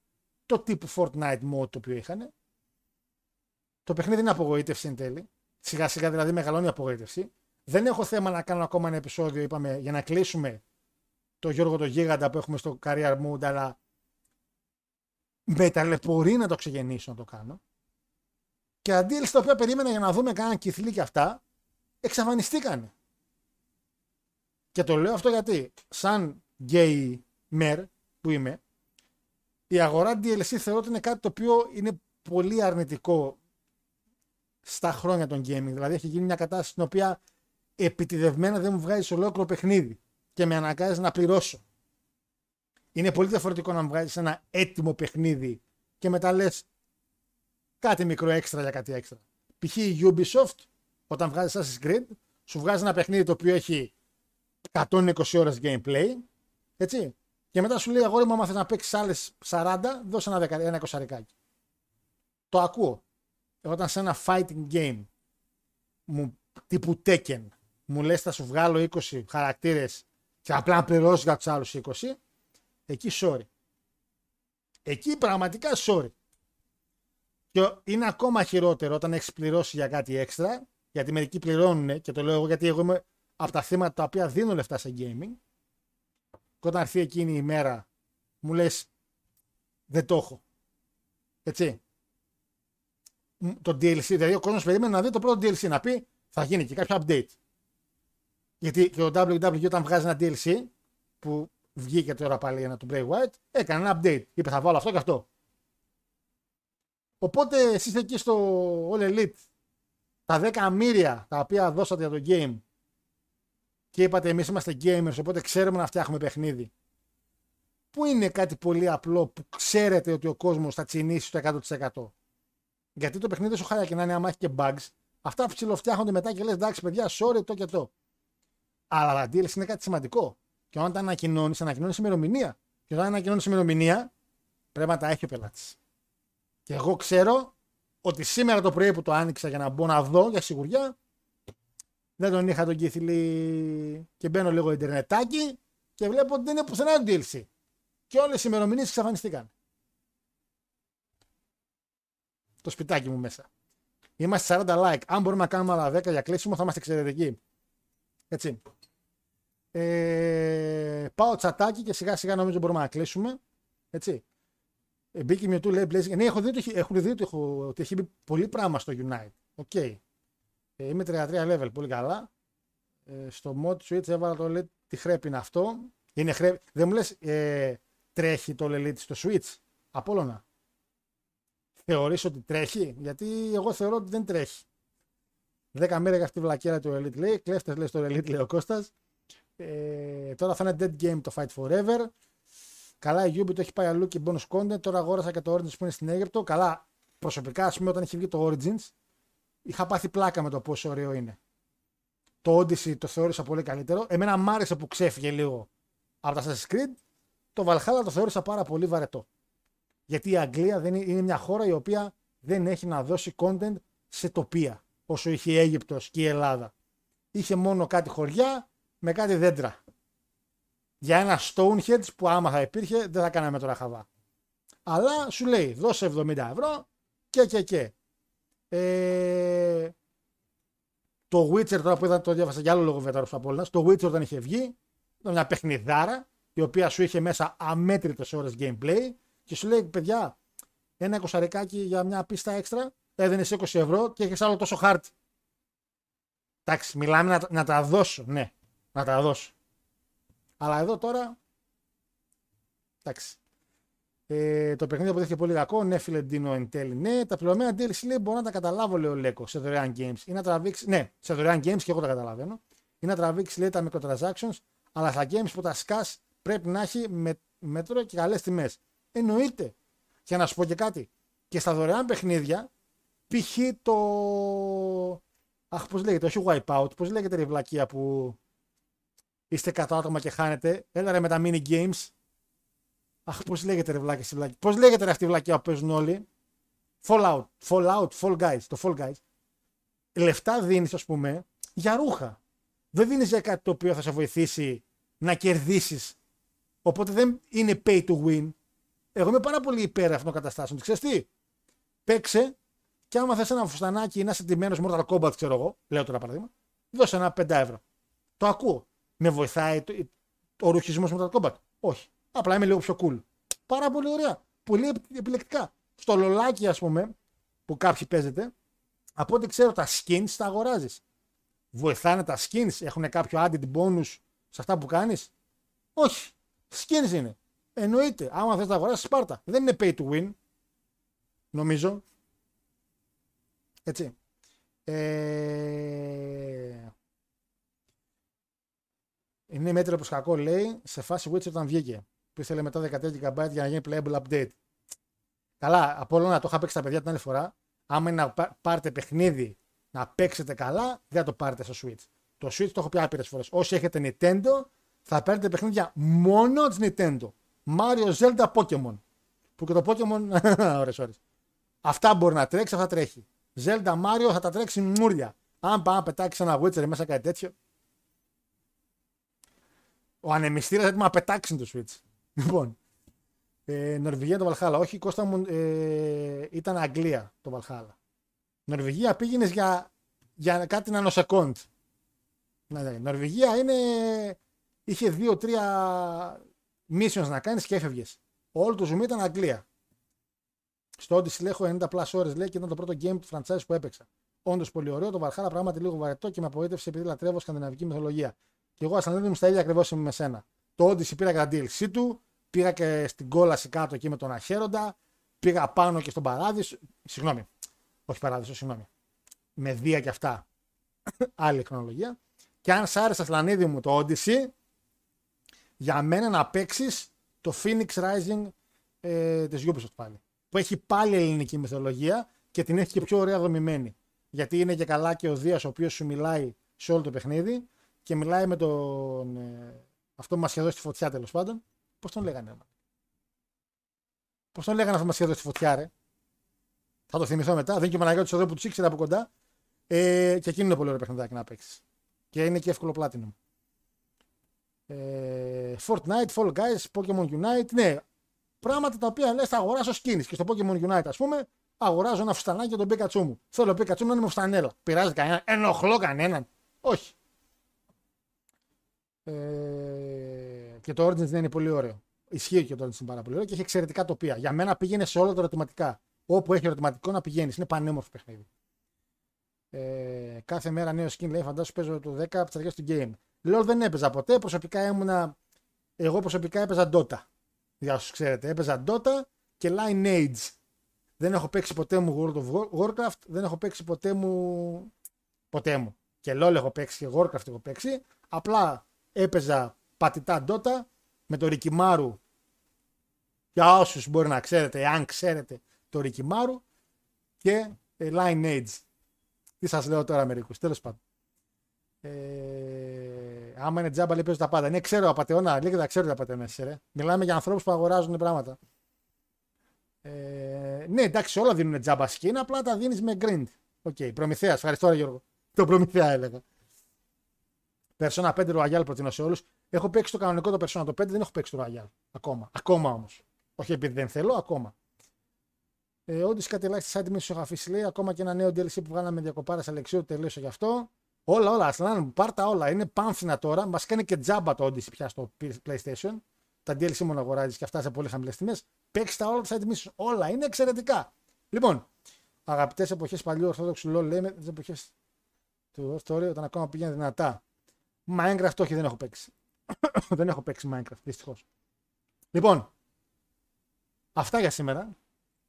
A: το τύπου Fortnite mode το οποίο είχαν. Το παιχνίδι είναι απογοήτευση εν τέλει. Σιγά σιγά δηλαδή μεγαλώνει η απογοήτευση. Δεν έχω θέμα να κάνω ακόμα ένα επεισόδιο, είπαμε, για να κλείσουμε το Γιώργο το Γίγαντα που έχουμε στο Career Mode, αλλά με ταλαιπωρεί να το ξεγεννήσω να το κάνω. Και αντίληψη τα οποία περίμενα για να δούμε κανένα κυθλί και αυτά, εξαφανιστήκανε. Και το λέω αυτό γιατί, σαν gay mer που είμαι, η αγορά DLC θεωρώ ότι είναι κάτι το οποίο είναι πολύ αρνητικό στα χρόνια των gaming. Δηλαδή έχει γίνει μια κατάσταση στην οποία επιτιδευμένα δεν μου βγάζει ολόκληρο παιχνίδι και με αναγκάζει να πληρώσω. Είναι πολύ διαφορετικό να βγάλεις ένα έτοιμο παιχνίδι και μετά λες κάτι μικρό έξτρα για κάτι έξτρα. Π.χ. η Ubisoft, όταν βγάζει Assassin's Creed, σου βγάζει ένα παιχνίδι το οποίο έχει 120 ώρες gameplay, έτσι. Και μετά σου λέει αγόρι μου, άμα θες να παίξεις άλλες 40, δώσε ένα, δεκα, ένα εικοσαρικάκι. Το ακούω. Όταν σε ένα fighting game μου, τύπου Tekken μου λες θα σου βγάλω 20 χαρακτήρες και απλά να πληρώσεις για τους άλλους 20, Εκεί sorry. Εκεί πραγματικά sorry. Και είναι ακόμα χειρότερο όταν έχεις πληρώσει για κάτι έξτρα, γιατί μερικοί πληρώνουν και το λέω εγώ γιατί εγώ είμαι από τα θύματα τα οποία δίνουν λεφτά σε gaming. Και όταν έρθει εκείνη η μέρα, μου λες, δεν το έχω. Έτσι. Το DLC, δηλαδή ο κόσμος περίμενε να δει το πρώτο DLC, να πει θα γίνει και κάποιο update. Γιατί και ο WWE όταν βγάζει ένα DLC που βγήκε τώρα πάλι ένα του Bray Wyatt, έκανε ένα update. Είπε θα βάλω αυτό και αυτό. Οπότε εσείς εκεί στο All Elite τα 10 αμύρια τα οποία δώσατε για το game και είπατε εμείς είμαστε gamers οπότε ξέρουμε να φτιάχνουμε παιχνίδι που είναι κάτι πολύ απλό που ξέρετε ότι ο κόσμος θα τσινήσει το 100%. Γιατί το παιχνίδι σου χάλια και να είναι άμα έχει και bugs, αυτά ψιλοφτιάχνονται μετά και λες εντάξει παιδιά sorry το και το. Αλλά τα deals είναι κάτι σημαντικό. Και όταν τα ανακοινώνεις, ανακοινώνεις ημερομηνία. Και όταν ανακοινώνεις ημερομηνία, πρέπει να τα έχει ο πελάτης. Και εγώ ξέρω ότι σήμερα το πρωί που το άνοιξα για να μπω να δω για σιγουριά, δεν τον είχα τον κύθιλι και μπαίνω λίγο Ιντερνετάκι και βλέπω ότι δεν είναι πουθενά το DLC. Και όλες οι ημερομηνίες εξαφανιστήκαν. Το σπιτάκι μου μέσα. Είμαστε 40 like. Αν μπορούμε να κάνουμε άλλα 10 για κλείσιμο, θα είμαστε εξαιρετικοί. Έτσι. Ε, πάω τσατάκι και σιγά σιγά νομίζω μπορούμε να κλείσουμε. Έτσι. Ε, Μπήκε η Mewtwo λέει Blazing. Ναι, έχω δει, ότι έχει- έχουν δει ότι, έχω, ότι έχει μπει πολύ πράγμα στο Unite. Οκ. Ε, είμαι 33 level, πολύ καλά. Ε, στο mod Switch έβαλα το LED. Τι χρέπει είναι αυτό. Είναι χρέπ... Δεν μου λες ε, τρέχει το Elite στο Switch; Απόλλωνα. Θεωρείς ότι τρέχει; Γιατί εγώ θεωρώ ότι δεν τρέχει. 10 μέρε για αυτή τη βλακέρα του Elite λέει. Κλέφτες λέει στο Elite λέει ο Κώστας. Ε, τώρα θα είναι dead game το Fight Forever. Καλά, η Ubi το έχει πάει αλλού και bonus content. Τώρα αγόρασα και το Origins που είναι στην Αίγυπτο. Καλά, προσωπικά, ας πούμε, όταν είχε βγει το Origins, είχα πάθει πλάκα με το πόσο ωραίο είναι. Το Odyssey το θεώρησα πολύ καλύτερο. Εμένα μ' άρεσε που ξέφυγε λίγο από τα Assassin's Creed. Το Valhalla το θεώρησα πάρα πολύ βαρετό. Γιατί η Αγγλία δεν είναι, είναι μια χώρα η οποία δεν έχει να δώσει content σε τοπία όσο είχε η Αίγυπτος και η Ελλάδα. Είχε μόνο κάτι χωριά με κάτι δέντρα για ένα Stonehenge που άμα θα υπήρχε δεν θα κάναμε τώρα χαβά. Αλλά σου λέει δώσε 70 ευρώ και και και. Ε, το Witcher τώρα που είδα το διάβασα για άλλο λόγο βέταρος από όλας. Το Witcher όταν είχε βγει ήταν μια παιχνιδάρα η οποία σου είχε μέσα αμέτρητες ώρες gameplay και σου λέει παιδιά ένα εικοσαρικάκι για μια πίστα έξτρα έδινες 20 ευρώ και έχεις άλλο τόσο χάρτη. Εντάξει, μιλάμε να, να τα δώσω, ναι, να τα δώσω. Αλλά εδώ τώρα. Εντάξει. Ε, το παιχνίδι αποδείχθηκε πολύ κακό. Ναι, φίλε Ντίνο εν τέλει. Ναι, τα πληρωμένα DLC λέει μπορώ να τα καταλάβω, λέει ο Λέκος, σε δωρεάν games. Ή να τραβήξει. Ναι, σε δωρεάν games και εγώ τα καταλαβαίνω. Ή να τραβήξει, λέει, τα microtransactions. Αλλά στα games που τα σκάς πρέπει να έχει με, μέτρο και καλές τιμές. Εννοείται. Και να σου πω και κάτι. Και στα δωρεάν παιχνίδια, π.χ. το. Αχ, πώς λέγεται, όχι wipeout, πώς λέγεται η βλακεία που είστε 100 άτομα και χάνετε. Έλα ρε με τα mini games. Αχ, πώς λέγεται ρε βλάκια στη βλακία. Πώς λέγεται ρε αυτή η βλακία που παίζουν όλοι. Fallout, Fallout, Fall Guys, το Fall Guys. Λεφτά δίνεις, ας πούμε, για ρούχα. Δεν δίνεις για κάτι το οποίο θα σε βοηθήσει να κερδίσεις. Οπότε δεν είναι pay to win. Εγώ είμαι πάρα πολύ υπέρ αυτών των καταστάσεων. Ξέρεις τι, παίξε και άμα θες ένα φουστανάκι να είσαι τιμένος Mortal Kombat, ξέρω εγώ, λέω τώρα παράδειγμα, δώσε ένα 5 ευρώ. Το ακούω. Με βοηθάει το, ο ρουχισμός με Mortal Kombat. Όχι. Απλά είμαι λίγο πιο cool. Πάρα πολύ ωραία. Πολύ επι- επιλεκτικά. Στο λολάκι, ας πούμε, που κάποιοι παίζετε, από ό,τι ξέρω τα skins τα αγοράζεις. Βοηθάνε τα skins, έχουν κάποιο added bonus σε αυτά που κάνεις; Όχι. Skins είναι. Εννοείται. Άμα θες να αγοράσεις, πάρτα. Δεν είναι pay to win. Νομίζω. Έτσι. Ε... Είναι μέτρο προς κακό, λέει, σε φάση Witcher όταν βγήκε. Που ήθελε μετά 13 GB για να γίνει playable update. Καλά, από όλο να το είχα παίξει τα παιδιά την άλλη φορά. Άμα είναι να πά- πάρετε παιχνίδι να παίξετε καλά, δεν θα το πάρετε στο Switch. Το Switch το έχω πει άπειρες φορές. Όσοι έχετε Nintendo, θα παίρνετε παιχνίδια μόνο της Nintendo. Mario, Zelda, Pokemon. Που και το Pokemon. ώρες, ώρες. Αυτά μπορεί να τρέξει, αυτά τρέχει. Zelda, Mario θα τα τρέξει μούρια. Αν πάει να πετάξει ένα Witcher μέσα κάτι τέτοιο. Ο ανεμιστήρας έτοιμο να πετάξει το Switch. Λοιπόν. Ε, Νορβηγία το Βαλχάλα. Όχι, Κώστα μου ε, ήταν Αγγλία το Βαλχάλα. Νορβηγία πήγαινες για, για κάτι νανοσεκόντ. Ναι, ναι. Νορβηγία είναι. είχε δύο-τρία missions να κάνεις και έφευγες. Όλο το zoom ήταν Αγγλία. Στο Odyssey έχω 90 plus ώρες λέει και ήταν το πρώτο game του franchise που έπαιξα. Όντως πολύ ωραίο. Το Βαλχάλα πράγματι λίγο βαρετό και με απογοήτευσε επειδή λατρεύω σκανδιναβική μυθολογία. Και εγώ σαν μου στα ίδια ακριβώς είμαι με σένα. Το Odyssey πήρα και τα DLC του, πήγα και στην κόλαση κάτω εκεί με τον Αχέροντα, πήγα πάνω και στον Παράδεισο. Συγγνώμη. Όχι Παράδεισο, συγγνώμη. Με Δία και αυτά. Άλλη χρονολογία. Και αν σ' άρεσε Σλανίδη μου το Odyssey, για μένα να παίξεις το Phoenix Rising ε, της Ubisoft πάλι. Που έχει πάλι ελληνική μυθολογία και την έχει και πιο ωραία δομημένη. Γιατί είναι και καλά και ο Δίας ο οποίος σου μιλάει σε όλο το παιχνίδι και μιλάει με τον. Ε, αυτό που μας είχε δώσει τη φωτιά τέλος πάντων. Πώς τον λέγανε, Πώς τον λέγανε αυτό που μας είχε δώσει τη φωτιά, ρε; Θα το θυμηθώ μετά. Δεν είναι και ο Παναγιώτης εδώ που τους ήξερα από κοντά. Ε, και εκείνο είναι πολύ ωραίο παιχνιδάκι να παίξεις. Και είναι και εύκολο platinum. Ε, Fortnite, Fall Guys, Pokemon Unite. Ναι, πράγματα τα οποία λες θα αγοράσω skins. Και στο Pokemon Unite, ας πούμε, αγοράζω ένα φουστανάκι για τον Pikachu μου. Θέλω Pikachu μου να είναι με φουστανέλα. Πειράζει κανέναν, ενοχλώ κανέναν. Όχι. Ε, και το Origins δεν είναι πολύ ωραίο. Ισχύει και ο Ντόντσιτ είναι πάρα πολύ ωραίο και έχει εξαιρετικά τοπία. Για μένα πήγαινε σε όλα τα ερωτηματικά. Όπου έχει ερωτηματικό να πηγαίνεις. Είναι πανέμορφο παιχνίδι. Ε, κάθε μέρα νέο skin λέει φαντάσου παίζω το 10 από τις αρχές του game. Λέω δεν έπαιζα ποτέ. Προσωπικά ήμουνα. Εγώ προσωπικά έπαιζα Dota. Για όσους ξέρετε. Έπαιζα Dota και Lineage. Δεν έχω παίξει ποτέ μου World of Warcraft. Δεν έχω παίξει ποτέ μου. Ποτέ μου. Και LOL έχω παίξει και Warcraft έχω παίξει. Απλά έπαιζα πατητά Dota με το Ρικιμάρου. Για όσους μπορεί να ξέρετε, αν ξέρετε το Ρικιμάρου και ε, Lineage. Τι σας λέω τώρα μερικούς, τέλος πάντων. Ε, άμα είναι τζάμπα, λέει παίζω τα πάντα. Ναι, ξέρω απαταιώνα, λίγα τα ξέρω τα απαταιώνα. Ρε. Μιλάμε για ανθρώπους που αγοράζουν πράγματα. Ε, ναι, εντάξει, όλα δίνουν τζάμπα skin, απλά τα δίνεις με grind. Οκ, okay, Προμηθέας, ευχαριστώ, Γιώργο. Το Προμηθέα έλεγα. Persona 5 Royal προτείνω σε όλους. Έχω παίξει το κανονικό το Persona το 5, δεν έχω παίξει το Royal. Ακόμα. Ακόμα όμως. Όχι επειδή δεν θέλω, ακόμα. Ε, Όντως κάτι ελάχιστη site μίσου έχω αφήσει λέει. Ακόμα και ένα νέο DLC που βγάλαμε διακοπάρα Αλεξίου τελείωσε γι' αυτό. Όλα, όλα. Ασλάν μου, πάρτα όλα. Είναι πάμφινα τώρα. Μας κάνει και τζάμπα το Odyssey πια στο PlayStation. Τα DLC μόνο αγοράζεις και αυτά σε πολύ χαμηλές τιμές. Παίξει τα όλα τα site μίσου. Όλα είναι εξαιρετικά. Λοιπόν, αγαπητές εποχές παλιού Ορθόδοξου λόγου λέμε τις εποχές του Story όταν ακόμα πήγαινε δυνατά. Minecraft όχι, δεν έχω παίξει. δεν έχω παίξει Minecraft, δυστυχώς. Λοιπόν, αυτά για σήμερα.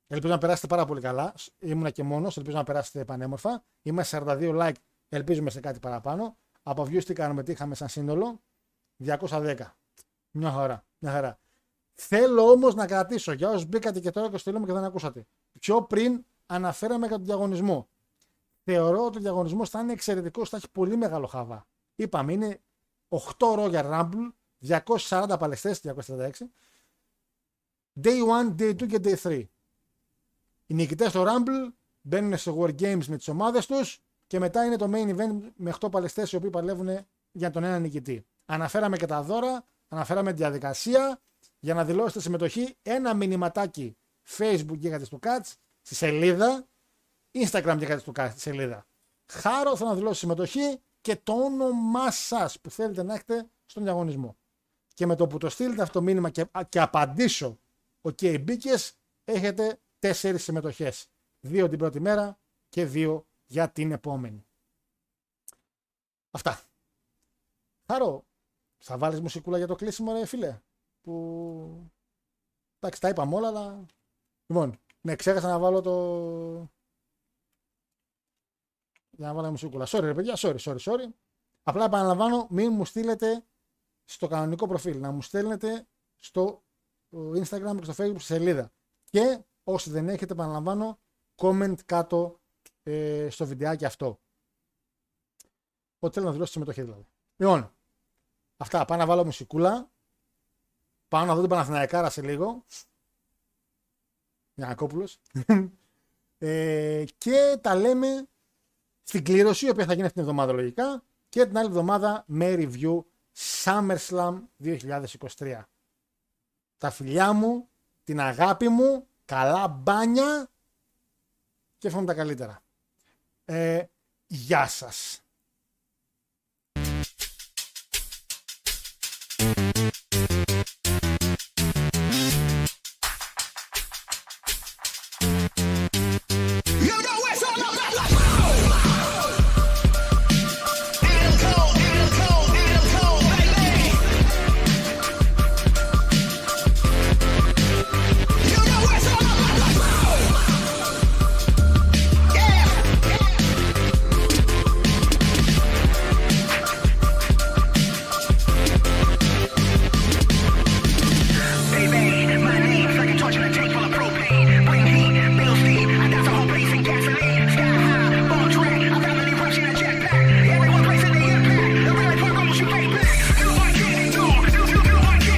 A: Ελπίζω να περάσετε πάρα πολύ καλά. Ήμουνα και μόνος, ελπίζω να περάσετε πανέμορφα. Είμαστε 42 like, ελπίζουμε σε κάτι παραπάνω. Από views τι κάνουμε, τι είχαμε σαν σύνολο. 210. Μια χαρά. Μια χαρά. Θέλω όμως να κρατήσω για όσους μπήκατε και τώρα και στείλουμε και δεν ακούσατε. Πιο πριν αναφέραμε για τον διαγωνισμό. Θεωρώ ότι ο διαγωνισμός θα είναι εξαιρετικός, θα έχει πολύ μεγάλο χαβά. Είπαμε, είναι 8 Royal Rumble, 240 παλαιστέ, 246. Day 1, Day 2 και Day 3. Οι νικητές στο Rumble μπαίνουν σε War Games με τις ομάδες τους και μετά είναι το main event με 8 παλαιστές οι οποίοι παλεύουν για τον ένα νικητή. Αναφέραμε και τα δώρα, αναφέραμε τη διαδικασία για να δηλώσετε συμμετοχή. Ένα μηνυματάκι Facebook για στο Catch στη σελίδα, Instagram για στο Catch στη σελίδα. Χάρο θα να δηλώσει συμμετοχή και το όνομά σας που θέλετε να έχετε στον διαγωνισμό. Και με το που το στείλετε αυτό το μήνυμα και, και απαντήσω, OK, okay, μπήκε, έχετε τέσσερις συμμετοχές. Δύο την πρώτη μέρα και δύο για την επόμενη. Αυτά. Χάρο, θα βάλεις μουσικούλα για το κλείσιμο ρε φίλε. Που... Εντάξει, τα είπαμε όλα, αλλά... Λοιπόν, ναι, ξέχασα να βάλω το... Για να βάλω μουσικούλα. Sorry ρε παιδιά, sorry, sorry, sorry. Απλά επαναλαμβάνω, μην μου στείλετε στο κανονικό προφίλ. Να μου στέλνετε στο Instagram και στο Facebook σελίδα. Και Όσοι δεν έχετε, επαναλαμβάνω, comment κάτω ε, στο βιντεάκι αυτό. Ό,τι θέλω να δηλώσω συμμετοχή δηλαδή. Λοιπόν, αυτά. Πάω να βάλω μουσικούλα. Πάω να δω την Παναθηναϊκάρα σε λίγο. Γιανακόπουλος. ε, και τα λέμε στην κλήρωση, η οποία θα γίνει αυτήν την εβδομάδα λογικά. Και την άλλη εβδομάδα με review SummerSlam 2023. Τα φιλιά μου, την αγάπη μου καλά μπάνια και εύχομαι τα καλύτερα. Ε, γεια σας.